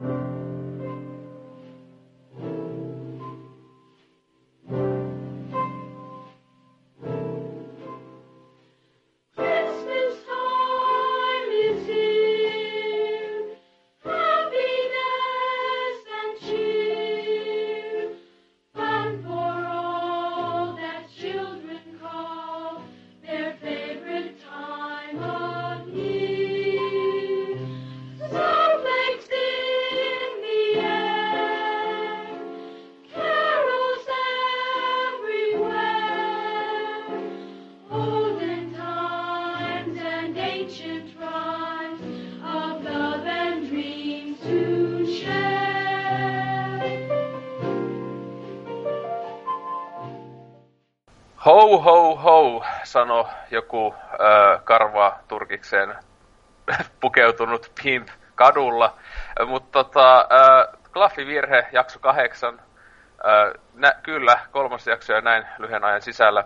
Christmas Ho sano joku ö, karva turkikseen pukeutunut pimp kadulla. Mutta tota, ö, klaffivirhe, jakso kahdeksan. Ö, nä, kyllä, kolmas jakso ja näin lyhyen ajan sisällä.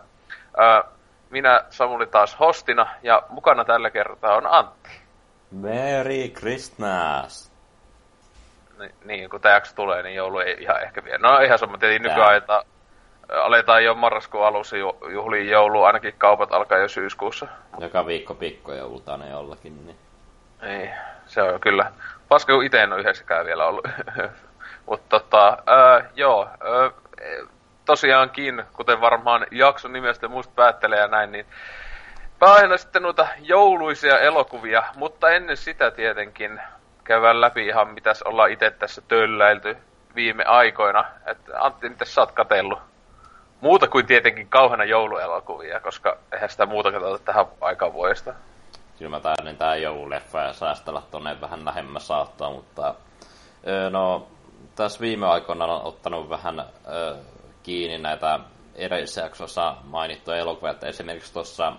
Ö, minä Samuli taas hostina ja mukana tällä kertaa on Antti. Merry Christmas! Ni, niin, kun tämä jakso tulee, niin joulu ei ihan ehkä vielä. No ihan sama, tietenkin Tää. Että aletaan jo marraskuun alussa ju, juhliin joulu, ainakin kaupat alkaa jo syyskuussa. Joka viikko pikkujoulta aina jollakin, niin... Ei, se on kyllä. Paska, kun itse en ole yhdessäkään vielä ollut. Mutta tota, ää, joo, ää, tosiaankin, kuten varmaan jakson nimestä muista päättelee ja näin, niin aina sitten noita jouluisia elokuvia, mutta ennen sitä tietenkin käydään läpi ihan mitäs ollaan itse tässä tölläilty viime aikoina. Et Antti, mitä sä oot katellut? Muuta kuin tietenkin kauhana jouluelokuvia, koska eihän sitä muuta katsota tähän aikaan vuodesta. Kyllä mä taidan tää joululeffa ja säästellä tonne vähän lähemmäs saattaa, mutta... No, tässä viime aikoina on ottanut vähän kiinni näitä edellisessä jaksossa mainittuja elokuvia, että esimerkiksi tuossa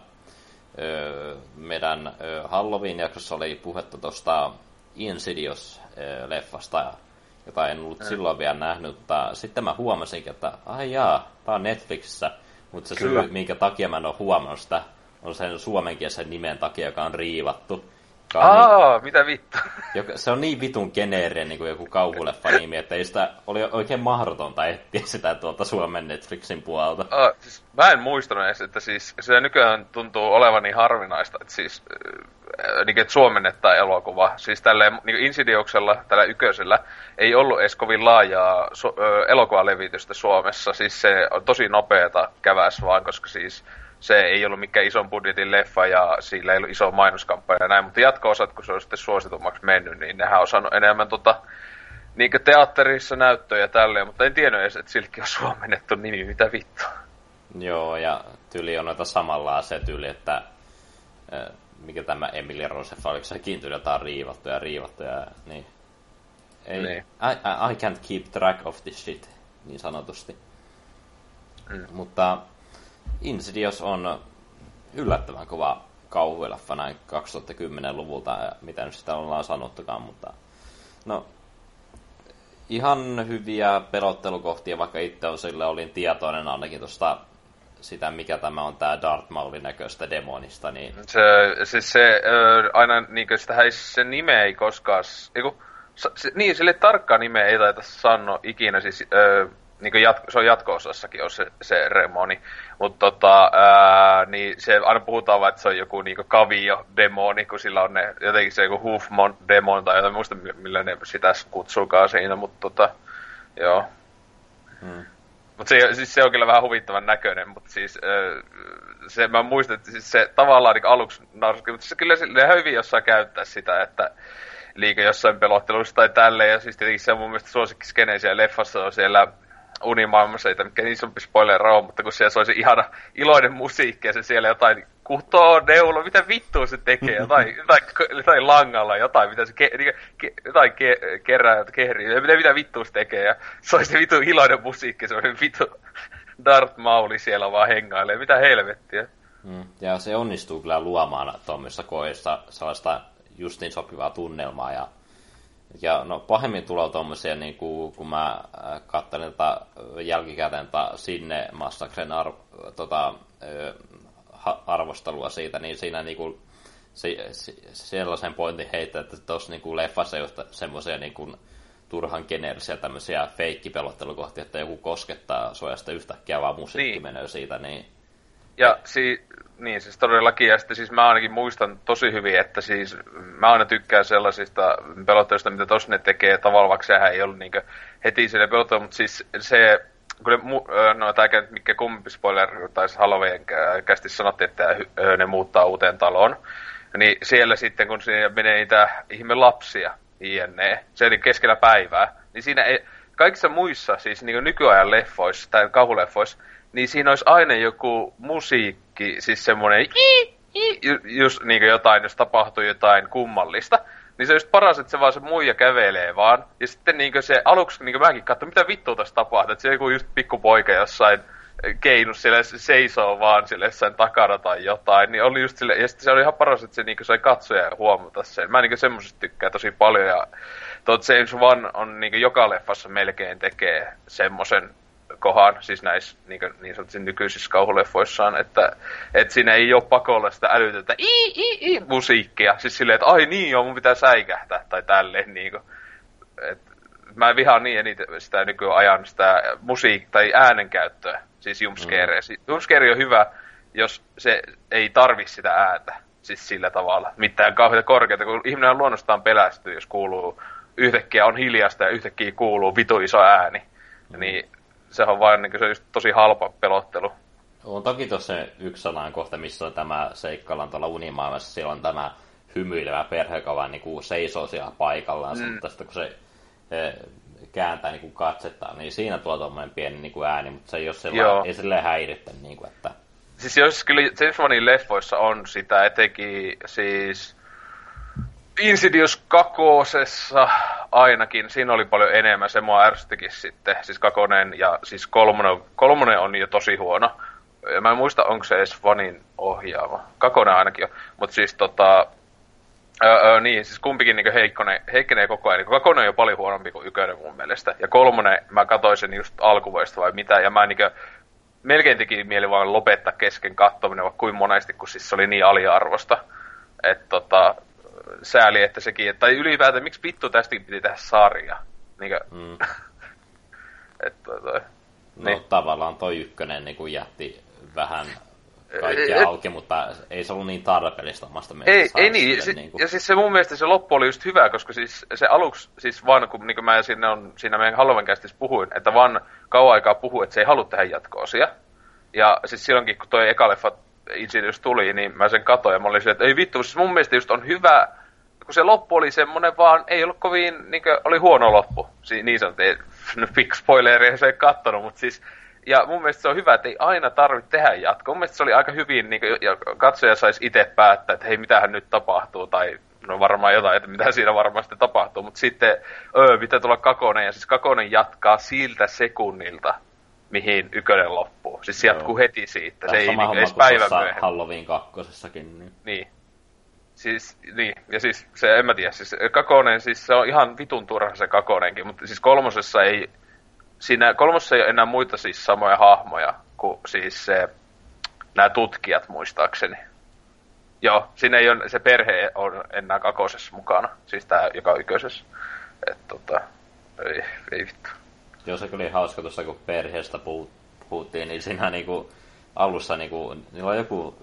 meidän Halloween-jaksossa oli puhetta tuosta Insidious-leffasta, jota en ollut silloin vielä nähnyt, mutta sitten mä huomasinkin, että ai jaa, tää on Netflixissä, mutta se Kyllä. syy, minkä takia mä en ole huomannut sitä, on sen suomenkielisen nimen takia, joka on riivattu. Joka on niin, Aa, mitä vittu? joka, se on niin vitun geneerinen niin kuin joku kauhuleffa nimi, että sitä oli oikein mahdotonta etsiä sitä tuolta Suomen Netflixin puolelta. Uh, siis, mä en muistanut edes, että siis se nykyään tuntuu olevan niin harvinaista, että siis äh, niin, että suomennettaa elokuva. Siis tällä niin Insidiouksella, tällä yköisellä, ei ollut edes kovin laajaa so, ö, elokuvalevitystä Suomessa. Siis se on tosi nopeeta käväs vaan, koska siis se ei ollut mikään ison budjetin leffa ja sillä ei ollut iso mainoskampanja ja näin, mutta jatko-osat, kun se on sitten suositummaksi mennyt, niin nehän on saanut enemmän tota, niin teatterissa näyttöjä ja tälleen, mutta en tiennyt edes, että silläkin on suomennettu nimi, mitä vittua. Joo, ja tyyli on noita samanlaisia tyyli, että äh, mikä tämä Emilia Rosefa, oliko sekin tyyli jotain riivattu ja riivattu ja niin. Ei, Niin. I, I, I can't keep track of this shit, niin sanotusti. Mm. Mutta Insidious on yllättävän kova kauhueleffa näin 2010-luvulta, ja mitä nyt sitä ollaan sanottukaan, mutta no, ihan hyviä pelottelukohtia, vaikka itse on sille olin tietoinen ainakin tuosta sitä, mikä tämä on tämä Darth Maulin näköistä demonista, niin Se, siis se ö, aina, niinkö sitä ei, se nime ei koskaan, eiku, se, niin, sille tarkkaa nimeä ei taita sanoa ikinä, siis ö, niinkö jat, se on jatko-osassakin on se, se remoni, mutta tota, ää, niin se aina puhutaan vaan, että se on joku niinkö kavio demoni, kun sillä on ne, jotenkin se joku Hoofmon demon tai jotain, muista mi- millä ne sitä kutsuukaan siinä, mutta tota, joo. Hmm. Mutta se, siis se on kyllä vähän huvittavan näköinen, mutta siis öö, se, mä muistan, että siis se tavallaan niin aluksi narski, mutta se kyllä sille ihan hyvin jossain käyttää sitä, että liikä jossain pelottelussa tai tälleen, ja siis tietenkin se on mun mielestä siellä leffassa on siellä unimaailmassa, ei tämä mikään isompi spoiler ole, mutta kun siellä soi se ihana iloinen musiikki ja se siellä jotain kutoo neulo, mitä vittua se tekee, jotain, jotain, jotain langalla, jotain, mitä se ke, niin, ke, jotain ke, kerää, kehrii, mitä, mitä vittua se tekee, ja soi se vittu iloinen musiikki, se on vittu Darth Mauli siellä vaan hengailee, mitä helvettiä. Mm. Ja se onnistuu kyllä luomaan tuommoisessa koeessa sellaista justiin sopivaa tunnelmaa. Ja, ja no pahemmin tulee tuommoisia, niin kuin, kun mä äh, katselin tätä jälkikäteen tätä sinne Massakren arv, tota, arvostelua siitä, niin siinä niin kuin, se, se, sellaisen pointin heittää, että tuossa niin kuin leffassa ei ole semmoisia niin kuin, turhan geneerisiä tämmöisiä feikkipelottelukohtia, että joku koskettaa sua ja sitten yhtäkkiä vaan musiikki niin. menee siitä, niin... Ja si- niin, siis todellakin, ja sitten siis mä ainakin muistan tosi hyvin, että siis mä aina tykkään sellaisista pelotteluista, mitä tossa ne tekee, tavallaan vaikka sehän ei ollut niinkö heti sille pelottelu, mutta siis se, ne, no tämä mikä kumpi spoiler, tai Halloween kästi sanottiin, että ne muuttaa uuteen taloon, niin siellä sitten, kun siinä menee niitä ihme lapsia, jne, se oli keskellä päivää, niin siinä ei, kaikissa muissa, siis niin nykyajan leffoissa tai kauhuleffoissa, niin siinä olisi aina joku musiikki, siis semmoinen just niin jotain, jos tapahtuu jotain kummallista. Niin se just paras, että se vaan se muija kävelee vaan. Ja sitten niin se aluksi niin mäkin katsoin, mitä vittua tässä tapahtuu. Että se joku just pikkupoika jossain keinus siellä seisoo vaan sille jossain takana tai jotain, niin oli just sille, ja sitten se oli ihan paras, että se niinku sai katsoja ja huomata sen. Mä niinku semmoisesta tykkään tosi paljon, ja tuot James Wan on niinku joka leffassa melkein tekee semmoisen kohan, siis näissä niin, niin sanotusti nykyisissä kauhuleffoissaan, että, että siinä ei ole pakolla sitä älytöntä i, i, i, musiikkia. Siis silleen, että ai niin joo, mun pitää säikähtää tai tälleen niin kuin. Et, mä vihaan niin eniten sitä nykyajan sitä musiik- tai äänenkäyttöä, siis jumpscare. Mm. Jumpscare on hyvä, jos se ei tarvi sitä ääntä, siis sillä tavalla. Mitään kauheita korkeita, kun ihminen luonnostaan pelästyy, jos kuuluu yhtäkkiä on hiljasta ja yhtäkkiä kuuluu vitu iso ääni. Mm. Niin sehän on vain niin se on just tosi halpa pelottelu. On toki tuossa yksi sellainen kohta, missä on tämä seikkaillaan tuolla unimaailmassa, siellä on tämä hymyilevä perhe, joka vaan niin seisoo siellä paikallaan, mm. mutta sitten kun se e, kääntää niin kuin katsetta, niin siinä tulee tuommoinen pieni niin kuin ääni, mutta se ei ole sellainen, ei silleen häirittä, niin kuin, että... Siis jos kyllä Wanin leffoissa on sitä, etenkin siis Insidious kakosessa ainakin, siinä oli paljon enemmän, se mua ärsyttikin sitten, siis kakonen ja siis kolmonen, kolmonen on jo tosi huono. Mä en muista, onko se edes Vanin ohjaava. Kakonen ainakin jo, mutta siis tota, Öö, öö, niin, siis kumpikin niin heikkone, heikkenee koko ajan. Niin kakonen on jo paljon huonompi kuin ykkönen mun mielestä. Ja kolmonen, mä katsoin sen just alkuvuodesta vai mitä, ja mä niin melkein teki mieli vaan lopettaa kesken katsominen, vaikka kuin monesti, kun siis se oli niin aliarvosta. Että tota, sääli, että sekin, tai ylipäätään, miksi vittu tästäkin piti tehdä sarja? Niinkö, mm. että toi, toi. No niin. tavallaan toi ykkönen niin kuin jätti vähän kaikkea et, auki, mutta ei se ollut niin tarpeellista omasta mielestä. Ei, ei niin. Si- niin kuin... Ja siis se mun mielestä se loppu oli just hyvä, koska siis se aluksi, siis vaan kun niin kuin mä sinne on, siinä meidän Halloween puhuin, että vaan kauan aikaa puhui, että se ei halua tehdä jatko-osia. Ja siis silloinkin, kun toi eka leffa Insidious tuli, niin mä sen katoin ja mä olin että ei vittu, siis mun mielestä just on hyvä, kun se loppu oli semmonen vaan, ei ollut kovin, niin kuin, oli huono loppu. Si- niin sanottiin, no big spoileri, se ei kattonut, mutta siis, ja mun mielestä se on hyvä, että ei aina tarvitse tehdä jatkoa. Mun mielestä se oli aika hyvin, niin kuin, ja katsoja saisi itse päättää, että hei, mitähän nyt tapahtuu, tai no varmaan jotain, että mitä siinä varmasti tapahtuu, mutta sitten, öö, pitää tulla Kakonen, ja siis Kakonen jatkaa siltä sekunnilta, mihin ykönen loppuu. Siis se jatkuu heti siitä. Tämä se ei niin edes päivän myöhemmin. Halloween kakkosessakin. Niin. niin. Siis, niin, ja siis se, en mä tiedä, siis Kakonen, siis se on ihan vitun turha se Kakonenkin, mutta siis kolmosessa ei, siinä kolmosessa ei ole enää muita siis samoja hahmoja kuin siis se, nämä tutkijat muistaakseni. Joo, siinä ei ole, se perhe on enää kakosessa mukana, siis tämä joka on että tota, ei, ei vittu. Joo, se oli hauska tuossa, kun perheestä puhuttiin, niin siinä niinku, alussa niinku, niillä on joku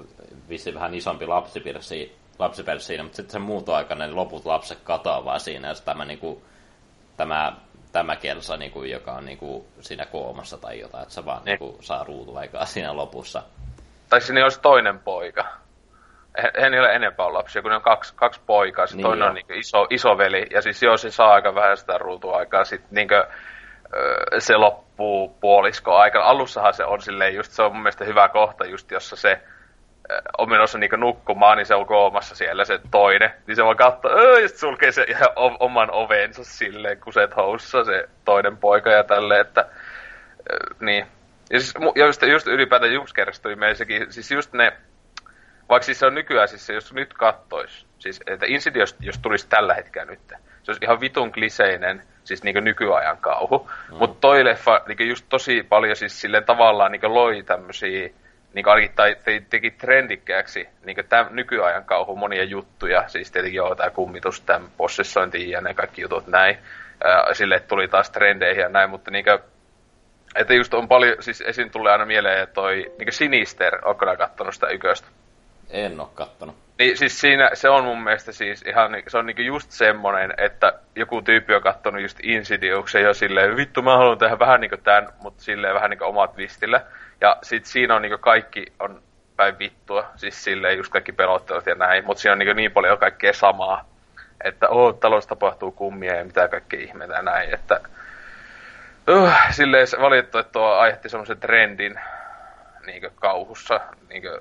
vissi vähän isompi lapsipersi, lapsipersi siinä, mutta sitten se muutoaikainen niin loput lapset katoaa siinä, ja tämä, niinku, tämä, tämä kelsa, niinku, joka on niinku, siinä koomassa tai jotain, että se vaan niin. niinku, saa ruutuaikaa siinä lopussa. Tai siinä olisi toinen poika. Ei ole enempää lapsia, kun ne on kaksi, kaksi poikaa. Se niin toinen jo. on niin iso, isoveli, ja siis joo, se saa aika vähän sitä ruutuaikaa. Sitten niin kuin, se loppuu puolisko aikana. Alussahan se on silleen just, se on mun mielestä hyvä kohta just, jossa se on menossa niinku nukkumaan, niin se on koomassa siellä se toinen. Niin se vaan katsoo, ja sulkee se ihan oman ovensa silleen, kun se housussa se toinen poika ja tälleen, että niin. Ja, siis, ja just, just ylipäätään sekin, siis just ne, vaikka siis se on nykyään, siis se, jos nyt kattois, siis että Insidious, jos tulisi tällä hetkellä nyt, se olisi ihan vitun kliseinen, siis niin nykyajan kauhu. Mm. Mutta toi leffa niin just tosi paljon siis silleen tavallaan niin loi tämmöisiä niin ainakin tai, te, teki trendikkääksi niin tämän nykyajan kauhu monia juttuja. Siis tietenkin joo, tämä kummitus, tämä possessointi ja ne kaikki jutut näin. Ää, sille tuli taas trendeihin ja näin, mutta niin kuin, että just on paljon, siis esiin tulee aina mieleen toi niin Sinister, onko nää kattonut sitä yköstä? En oo kattonut. Niin siis siinä, se on mun mielestä siis ihan, se on niinku just semmonen, että joku tyyppi on kattonut just Insidiuksen jo silleen, vittu mä haluan tehdä vähän niinku tän, mutta silleen vähän niinku omat twistille. Ja sit siinä on niinku kaikki on päin vittua, siis silleen just kaikki pelottelut ja näin, mutta siinä on niinku niin paljon kaikkea samaa. Että oo, talossa tapahtuu kummia ja mitä kaikkea ihmeitä ja näin, että uh, silleen valittu, että tuo aiheutti semmoisen trendin niinkö kauhussa, niinkö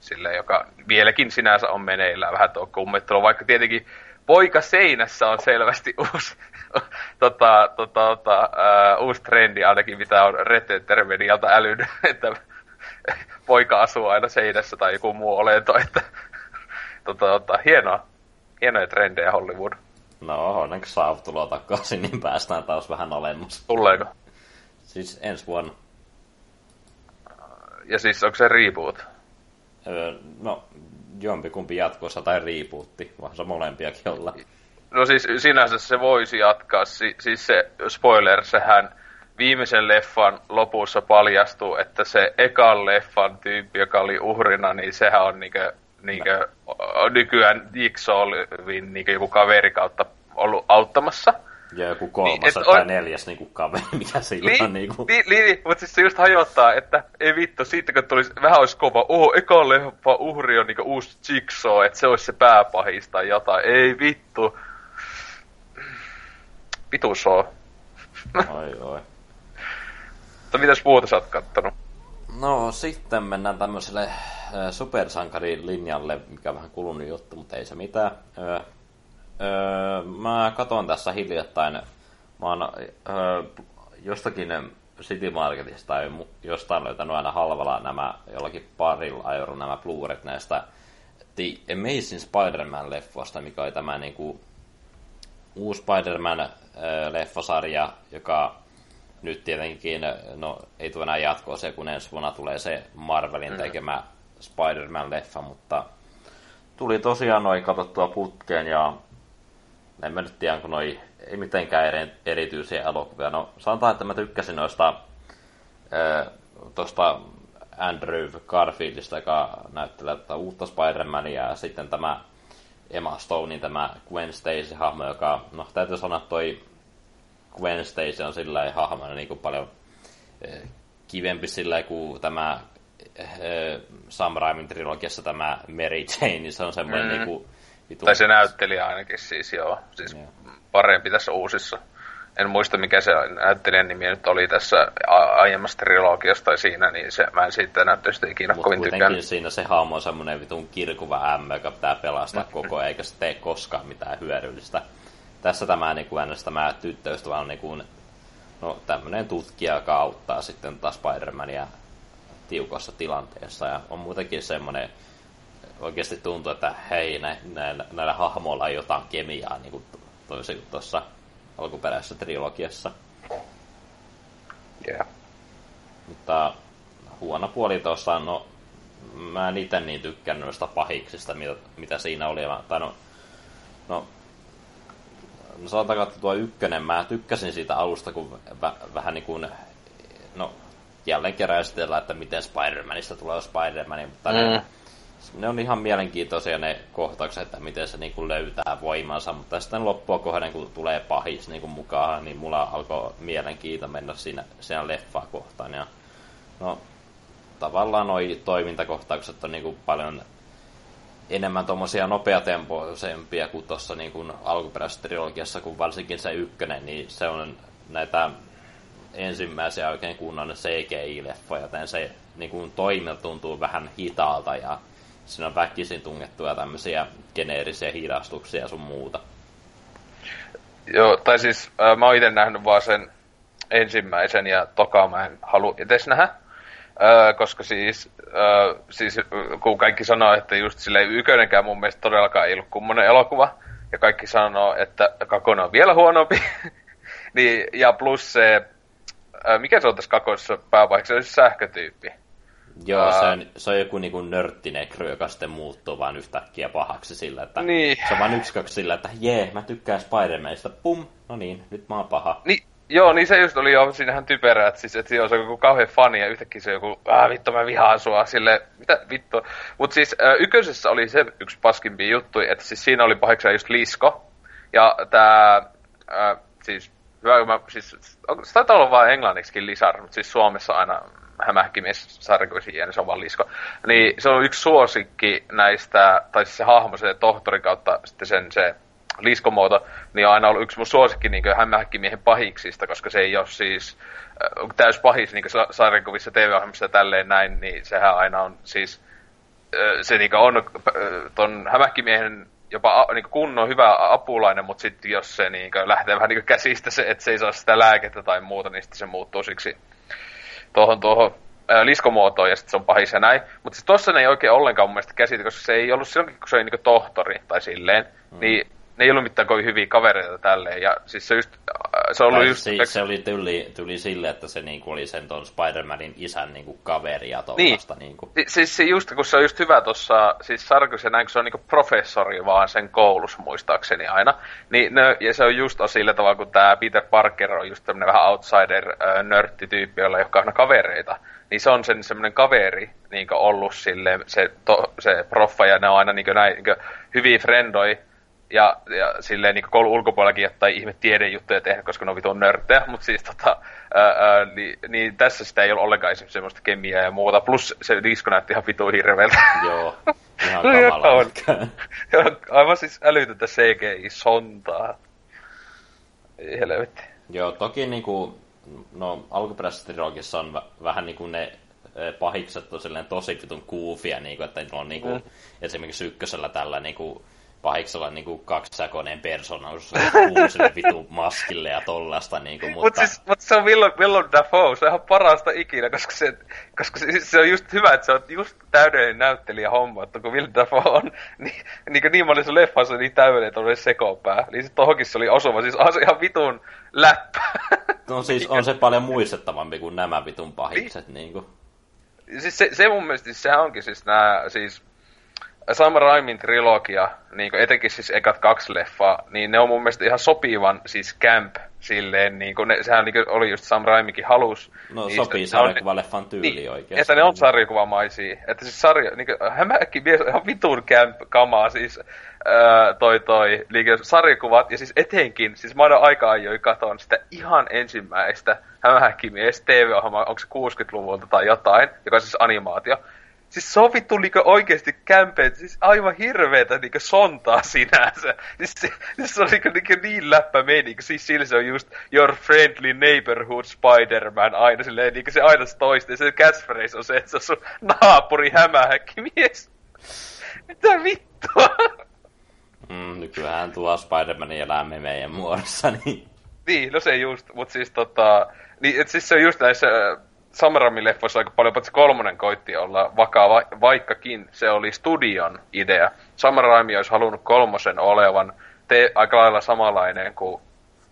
sille, joka vieläkin sinänsä on meneillään vähän tuo kummettelu, vaikka tietenkin poika seinässä on selvästi uusi, tota, tota, tota, uh, uusi trendi, ainakin mitä on Red Medialta älynyt, että poika asuu aina seinässä tai joku muu olento, että tota, tota, hienoa, hienoja trendejä Hollywood. No, onneksi saa tuloa takaisin, niin päästään taas vähän alemmas. Tuleeko? Siis ensi vuonna. Ja siis onko se reboot? No, jompikumpi jatkossa tai riipuutti, vaan se molempiakin olla. No siis sinänsä se voisi jatkaa. Si- siis se spoiler, sehän viimeisen leffan lopussa paljastuu, että se ekan leffan tyyppi, joka oli uhrina, niin sehän on niinkö, niinkö nykyään Jigsawin niinkö joku kaveri kautta ollut auttamassa. Ja joku kolmas niin, tai on... neljäs niinku kaveri, mikä sillä niin, on niinku... Niin, niin, niin, mutta siis se just hajottaa, että ei vittu, siitä kun tulisi, vähän olisi kova, oho, eka leffa uhri on niinku uusi Jigsaw, että se olisi se pääpahis tai jotain, ei vittu. Vitu soo. Oi, oi. Mutta mitäs muuta sä oot kattonut? No sitten mennään tämmöiselle äh, supersankarin linjalle, mikä on vähän kulunut juttu, mutta ei se mitään. Öö, öö, mä katon tässä hiljattain, mä oon öö, jostakin City Marketista tai jostain löytänyt aina halvalla nämä jollakin parilla euro nämä blu näistä The Amazing Spider-Man-leffoista, mikä oli tämä niinku uusi Spider-Man-leffasarja, joka nyt tietenkin, no ei tule enää jatkoa se, kun ensi vuonna tulee se Marvelin mm. tekemä Spider-Man-leffa, mutta tuli tosiaan noin katsottua putkeen ja en mä nyt tiedä, kun noi ei mitenkään eri, erityisiä elokuvia. No sanotaan, että mä tykkäsin noista tuosta Andrew Garfieldista, joka näyttelee tätä uutta Spider-Mania ja sitten tämä Emma Stonein tämä Gwen Stacy-hahmo, joka, no täytyy sanoa, toi Gwen Stacy on sillä hahmona niin kuin paljon kivempi sillä kuin tämä Sam Raimin trilogiassa tämä Mary Jane, niin se on semmoinen mm. niin kuin, vitu... Tai se näyttelijä ainakin siis, joo. Siis yeah. parempi tässä uusissa. En muista mikä se näyttelijän nimi nyt oli tässä aiemmassa trilogiassa tai siinä, niin se, mä en siitä näyttöistä ikinä Mut kovin tykkään. siinä se hahmo on semmoinen vitun kirkuva ämmä, joka pitää pelastaa mm. koko eikä se tee koskaan mitään hyödyllistä. Tässä tämä niin kuin tämä tyttöystävä on niin kuin, no, tämmöinen tutkija, joka auttaa sitten taas Spider-Mania tiukassa tilanteessa. Ja on muutenkin semmoinen, oikeasti tuntuu, että hei, nä, nä, näillä hahmoilla on jotain kemiaa, niin kuin toisin kuin tuossa alkuperäisessä trilogiassa. Yeah. Mutta huono puoli tuossa, no mä en itse niin tykkännyt noista pahiksista, mitä, mitä siinä oli. Tai no, no no sanotaanko, että tuo ykkönen, mä tykkäsin siitä alusta, kun vä- vähän niin kuin, no jälleen kerran esitellään, että miten Spider-Manista tulee Spider-Man, mutta mm. ne, ne, on ihan mielenkiintoisia ne kohtaukset, että miten se niin kuin löytää voimansa, mutta sitten loppua kohden, kun tulee pahis niin kuin mukaan, niin mulla alkoi mielenkiinto mennä siinä, siinä leffaa kohtaan. Ja, no, tavallaan noi toimintakohtaukset on niin kuin paljon enemmän tuommoisia nopeatempoisempia kuin tuossa niin kuin alkuperäisessä trilogiassa, kun varsinkin se ykkönen, niin se on näitä ensimmäisiä oikein kunnon CGI-leffoja, joten se niin kuin toimilta tuntuu vähän hitaalta ja siinä on väkisin tungettuja tämmöisiä geneerisiä hidastuksia sun muuta. Joo, tai siis äh, mä oon itse nähnyt vaan sen ensimmäisen ja toka mä en halua edes nähdä. Öö, koska siis, öö, siis kun kaikki sanoo, että just sille ykönenkään mun mielestä todellakaan ei ollut kummonen elokuva, ja kaikki sanoo, että kakona on vielä huonompi, niin, ja plus se, öö, mikä se on tässä kakoisessa päävaiheessa, se on siis sähkötyyppi. Joo, se on, se on joku niinku nörttinekry, joka sitten muuttuu vaan yhtäkkiä pahaksi sillä, että Niin. se on vaan yksi kaksi sillä, että jee, mä tykkään Spider-Manista, pum, no niin, nyt mä oon paha. Niin, joo, niin se just oli jo siinähän typerä, että siis, että se on joku kauhean fani ja yhtäkkiä se on joku, ah vittu mä vihaan sua, sille mitä vittu. Mut siis ykkösessä oli se yksi paskimpia juttu, että siis siinä oli pahiksena just Lisko. Ja tää, äh, siis, hyvä, mä, siis, on, se taitaa olla vaan englanniksikin Lisar, mutta siis Suomessa aina hämähäkkimies sarjakuisin niin se on vaan Lisko. Niin se on yksi suosikki näistä, tai siis se hahmo, se tohtori kautta sitten sen se liskomuoto, niin on aina ollut yksi mun suosikki niin hämähäkkimiehen pahiksista, koska se ei ole siis äh, täys pahis niin sarjakuvissa, TV-ohjelmissa ja tälleen näin, niin sehän aina on siis äh, se niin on äh, ton hämähäkkimiehen jopa a, niin kunnon hyvä apulainen, mutta sitten jos se niin lähtee vähän niin käsistä se, että se ei saa sitä lääkettä tai muuta, niin sitten se muuttuu siksi tuohon, tuohon ää, liskomuotoon ja sitten se on pahis ja näin. Mutta siis tossa ne ei oikein ollenkaan mun mielestä käsitä, koska se ei ollut silloin, kun se oli niinku tohtori tai silleen, mm. niin ne ei ollut mitään kovin hyviä kavereita tälleen. Ja siis se just, äh, se ollut just... se, se oli tyli, tyli sille, että se niinku oli sen ton Spider-Manin isän niinku kaveri ja tollasta Niin. niinku. Si- Siis se just, kun se on just hyvä tuossa, siis Sarkis ja näin, kun se on niinku professori vaan sen koulussa muistaakseni aina, niin ne, ja se on just on sillä tavalla, kun tämä Peter Parker on just tämmönen vähän outsider äh, nörttityyppi, jolla ei olekaan aina kavereita, niin se on sen semmoinen kaveri niin ollut sille se, to, se proffa, ja ne on aina niin näin niin hyviä frendoi, ja, ja silleen niin koulun ulkopuolellakin jotain ihme tiedejuttuja tehdä, koska ne on vitun nörttejä, mutta siis tota, ää, ää, niin, niin, tässä sitä ei ole ollenkaan esimerkiksi semmoista kemiaa ja muuta, plus se disko näytti ihan vitun hirveältä. Joo, ihan kamalaa. Aivan siis älytöntä CGI-sontaa. Ei helvetti. Joo, toki niinku, no alkuperäisessä trilogissa on vä- vähän niinku ne eh, pahikset on tosi vitun kuufia, niinku, että niillä on niinku, Mm. esimerkiksi ykkösellä tällä niinku, pahiksella niinku kaksisäkoinen persoonaus kuusille vitun maskille ja tollasta, niinku, mutta... Mutta siis, mut se on Willem, Willem Dafoe, se on ihan parasta ikinä, koska se, koska se, se on just hyvä, että se on just täydellinen näyttelijä homma, että kun Willem Dafoe on niin, niin, niin monessa leffassa niin täydellinen tuollainen sekopää, niin sit tohonkin se oli osuva, siis on se ihan vitun läppä. No siis on se paljon muistettavampi kuin nämä vitun pahikset, niinku. siis se, se mun mielestä, siis sehän onkin siis nää, siis Sam Raimin trilogia, niin etenkin siis ekat kaksi leffaa, niin ne on mun mielestä ihan sopivan siis camp silleen, niin kuin ne, sehän niin kuin oli just Sam Raimikin halus. No niin sopii sarjakuvaleffan tyyli niin, oikeasti. Että ne on sarjakuvamaisia. Että siis sarja, niin kuin, hämähäkki mies on ihan vitun camp kamaa, siis ää, toi toi, niin sarjakuvat, ja siis etenkin, siis mä aina aika ajoin katon sitä ihan ensimmäistä hämähäkkimies TV-ohjelmaa, onko se 60-luvulta tai jotain, joka on siis animaatio. Siis se on vittu niinku oikeesti kämpeet, siis aivan hirveetä niinku sontaa sinänsä. Siis se, siis se on niinku, niinku niin läppä meininki, siis sillä se on just your friendly neighborhood Spider-Man aina silleen, niinku se aina se toistuu, ja se catchphrase on se, että se on sun naapuri hämähäkkimies. Mitä vittua? Mm, nykyään tuo Spider-Manin elää meidän muodossa, niin... Niin, no se just, mutta siis tota, niin, et siis se on just näissä äh, Samaramin leffoissa aika paljon, paitsi kolmonen koitti olla vakava, vaikkakin se oli studion idea. Samaraimi olisi halunnut kolmosen olevan te, aika lailla samanlainen kuin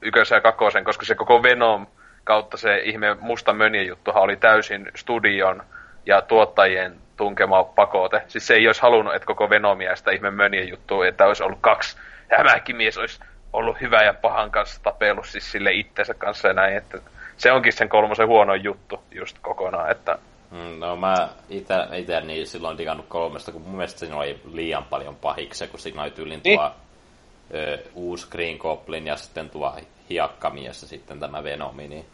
ykkösen ja kakkosen, koska se koko Venom kautta se ihme musta mönjen juttuhan oli täysin studion ja tuottajien tunkema pakote. Siis se ei olisi halunnut, että koko Venomia sitä ihme mönjen juttua, että olisi ollut kaksi hämähäkkimies olisi ollut hyvä ja pahan kanssa tapellut siis sille itsensä kanssa ja näin, että se onkin sen kolmosen huono juttu just kokonaan, että Mm, No mä ite niin silloin digannut kolmesta, kun mun mielestä siinä oli liian paljon pahiksia, kun siinä oli tyylin Niin. tuo ö, uusi Green Goblin ja sitten tuo hiakkamies ja sitten tämä Venomi, niin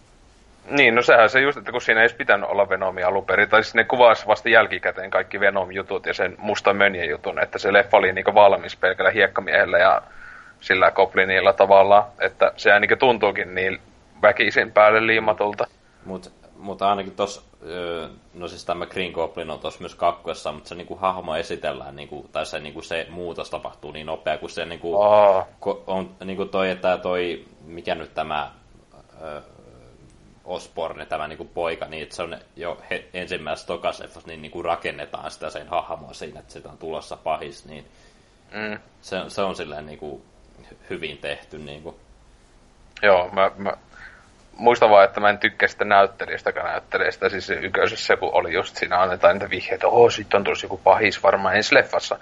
Niin, no sehän se just, että kun siinä ei edes pitänyt olla Venomia alun perin, tai siis ne kuvasi vasta jälkikäteen kaikki Venom-jutut ja sen musta mönjen jutun, että se leffa oli niinku valmis pelkällä hiekkamiehellä ja sillä Goblinilla tavallaan, että sehän niinku tuntuukin niin väkisin päälle liimatulta. Mut, mutta ainakin tos, öö, no siis tämä Green Goblin on tuossa myös kakkoessa, mutta se niinku hahmo esitellään, niinku, tai se, niinku, se muutos tapahtuu niin nopea, kun se niinku, Oh. ko, on niinku toi, että toi, mikä nyt tämä öö, Osborne, tämä niinku poika, niin se on jo he, ensimmäisessä tokaseffassa, niin niinku rakennetaan sitä sen hahmoa siinä, että sitä on tulossa pahis, niin Mm. se, se on silleen niinku hyvin tehty. Niinku. Joo, mä, mä muistan vaan, että mä en tykkää sitä näyttelijästä, joka näyttelee sitä siis yköisessä, kun oli just siinä annetaan niitä vihjeitä, että oh, sitten on tuossa joku pahis varmaan ensi leffassa.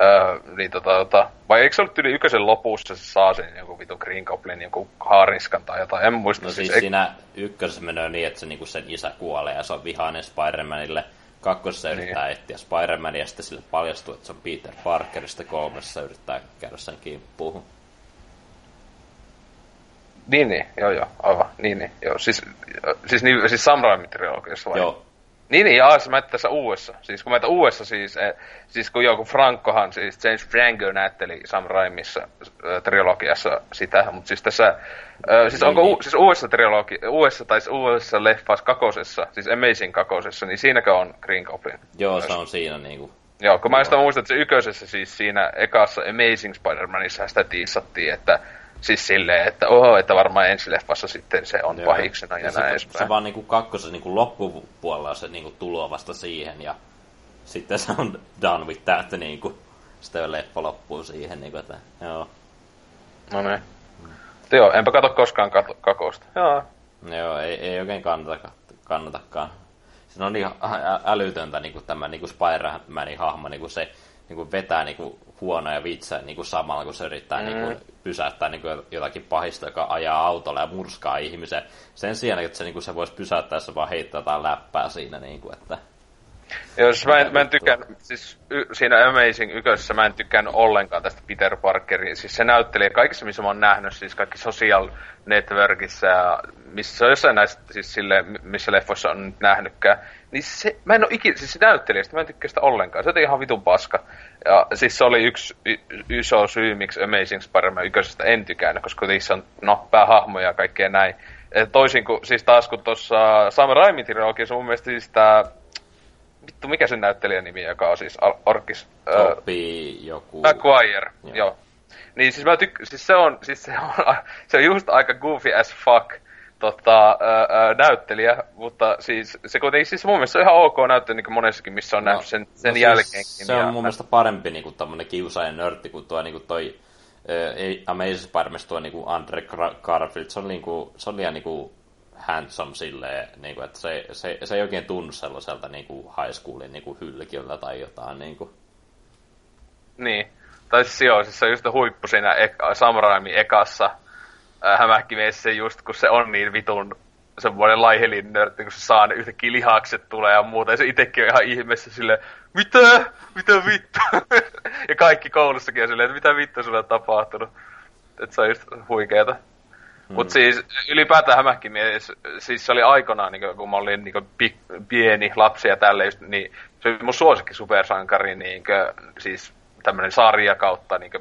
Öö, niin tota, tota, vai eikö se ollut yli yköisen lopussa, se saa sen joku vitu Green Goblin, joku haariskan tai jotain, en muista. No siis, siis siinä ykkösessä menee niin, että se, niinku sen isä kuolee ja se on vihainen Spider-Manille. Kakkosessa niin. yrittää etsiä Spider-Mania ja sitten sille paljastuu, että se on Peter Parkerista. Kolmessa yrittää käydä sen kimppuun. Niin, niin, joo, joo, aivan, niin, niin, joo. Siis, siis, niin, siis Sam Raimi trilogiassa vai? Joo. Niin, niin, jaa, siis mä tässä uudessa. Siis kun mä uudessa siis, eh, siis kun joku Frankohan, siis James Franco näytteli Sam Raimissa äh, trilogiassa sitä, mutta siis tässä, äh, siis Niin, onko niin. u, siis uudessa trilogi, uudessa tai siis uudessa leffassa kakosessa, siis Amazing kakosessa, niin siinäkö on Green Goblin? Joo, se on siinä niinku... Joo, kun mä sitä muista, että se yköisessä siis siinä ekassa Amazing Spider-Manissa sitä tiissattiin, että siis silleen, että oho, että varmaan ensi leffassa sitten se on Joo. pahiksena ja, se, näin se edespäin. vaan niinku kakkosen niinku loppupuolella se niinku tulo vasta siihen ja sitten se on done with that niinku. Sitten leffa loppuu siihen niinku, että joo. No niin. Mutta Joo, enpä kato koskaan kato, kakosta. Joo. Joo, ei, ei oikein kannata, kannatakaan. Se on niin älytöntä niinku tämä niinku Spider-Manin hahmo, niinku se niinku vetää niinku huonoja vitsejä niinku samalla, kun se yrittää mm. niinku pysäyttää niinku jotakin pahista, joka ajaa autolla ja murskaa ihmisen. Sen sijaan, että se, niinku, se voisi pysäyttää, se vaan heittää jotain läppää siinä, niinku, että Joo, siis mä en, mä en tykkään, siis y, siinä Amazing yköisessä mä en tykkään ollenkaan tästä Peter Parkerin. Siis se näyttelijä kaikissa, missä mä oon nähnyt, siis kaikki social networkissa ja missä se on jossain näistä, siis sille, missä leffoissa on nyt nähnytkään. Niin se, mä en oo ikinä, siis se näyttelijästä, mä en tykkää sitä ollenkaan. Se on ihan vitun paska. Ja siis se oli yksi y, iso syy, miksi Amazing Spider-Man en tykännyt, koska se on, no, päähahmoja ja kaikkea näin. Et toisin kuin, siis taas kun tuossa Sam Raimin trilogiassa mun mielestä siis tää vittu, mikä sen näyttelijän nimi, joka on siis Orkis? Topi joku... Maguire, Joo. joo. Niin siis mä tyk- siis se on, siis se on, se on just aika goofy as fuck tota, öö, näyttelijä, mutta siis se kuitenkin, siis mun mielestä se on ihan ok näyttelijä niin kuin monessakin, missä on no, nähnyt sen, sen no jälkeenkin. Siis se on ja- mun mielestä parempi niinku tommonen kiusaajan nörtti kuin tuo niinku toi äh, ei Amazing Spider-Man tuo niinku Andre Gra- Garfield. Se on niinku, se on liian niinku handsome silleen, niinku, että se, se, se, ei oikein tunnu sellaiselta niinku high schoolin niinku hylkiöltä tai jotain niinku. Niin. Tai siis joo, siis se on just huippu siinä eka, Sam Raimin ekassa äh, hämähäkkimies just, kun se on niin vitun semmoinen laihelin nörtti, kun se saa ne yhtäkkiä lihakset tulee ja muuta, ja se itekin on ihan ihmeessä silleen, mitä? Mitä vittu? ja kaikki koulussakin on silleen, että mitä vittu sulle on tapahtunut. Että se on just huikeeta. Mm. Mutta siis ylipäätään hämähäkkimies, siis se oli aikanaan, niin kun mä olin niin pik, pieni lapsi ja tälleen, just, niin se oli mun suosikki supersankari, niin kuin, siis tämmöinen sarja kautta niin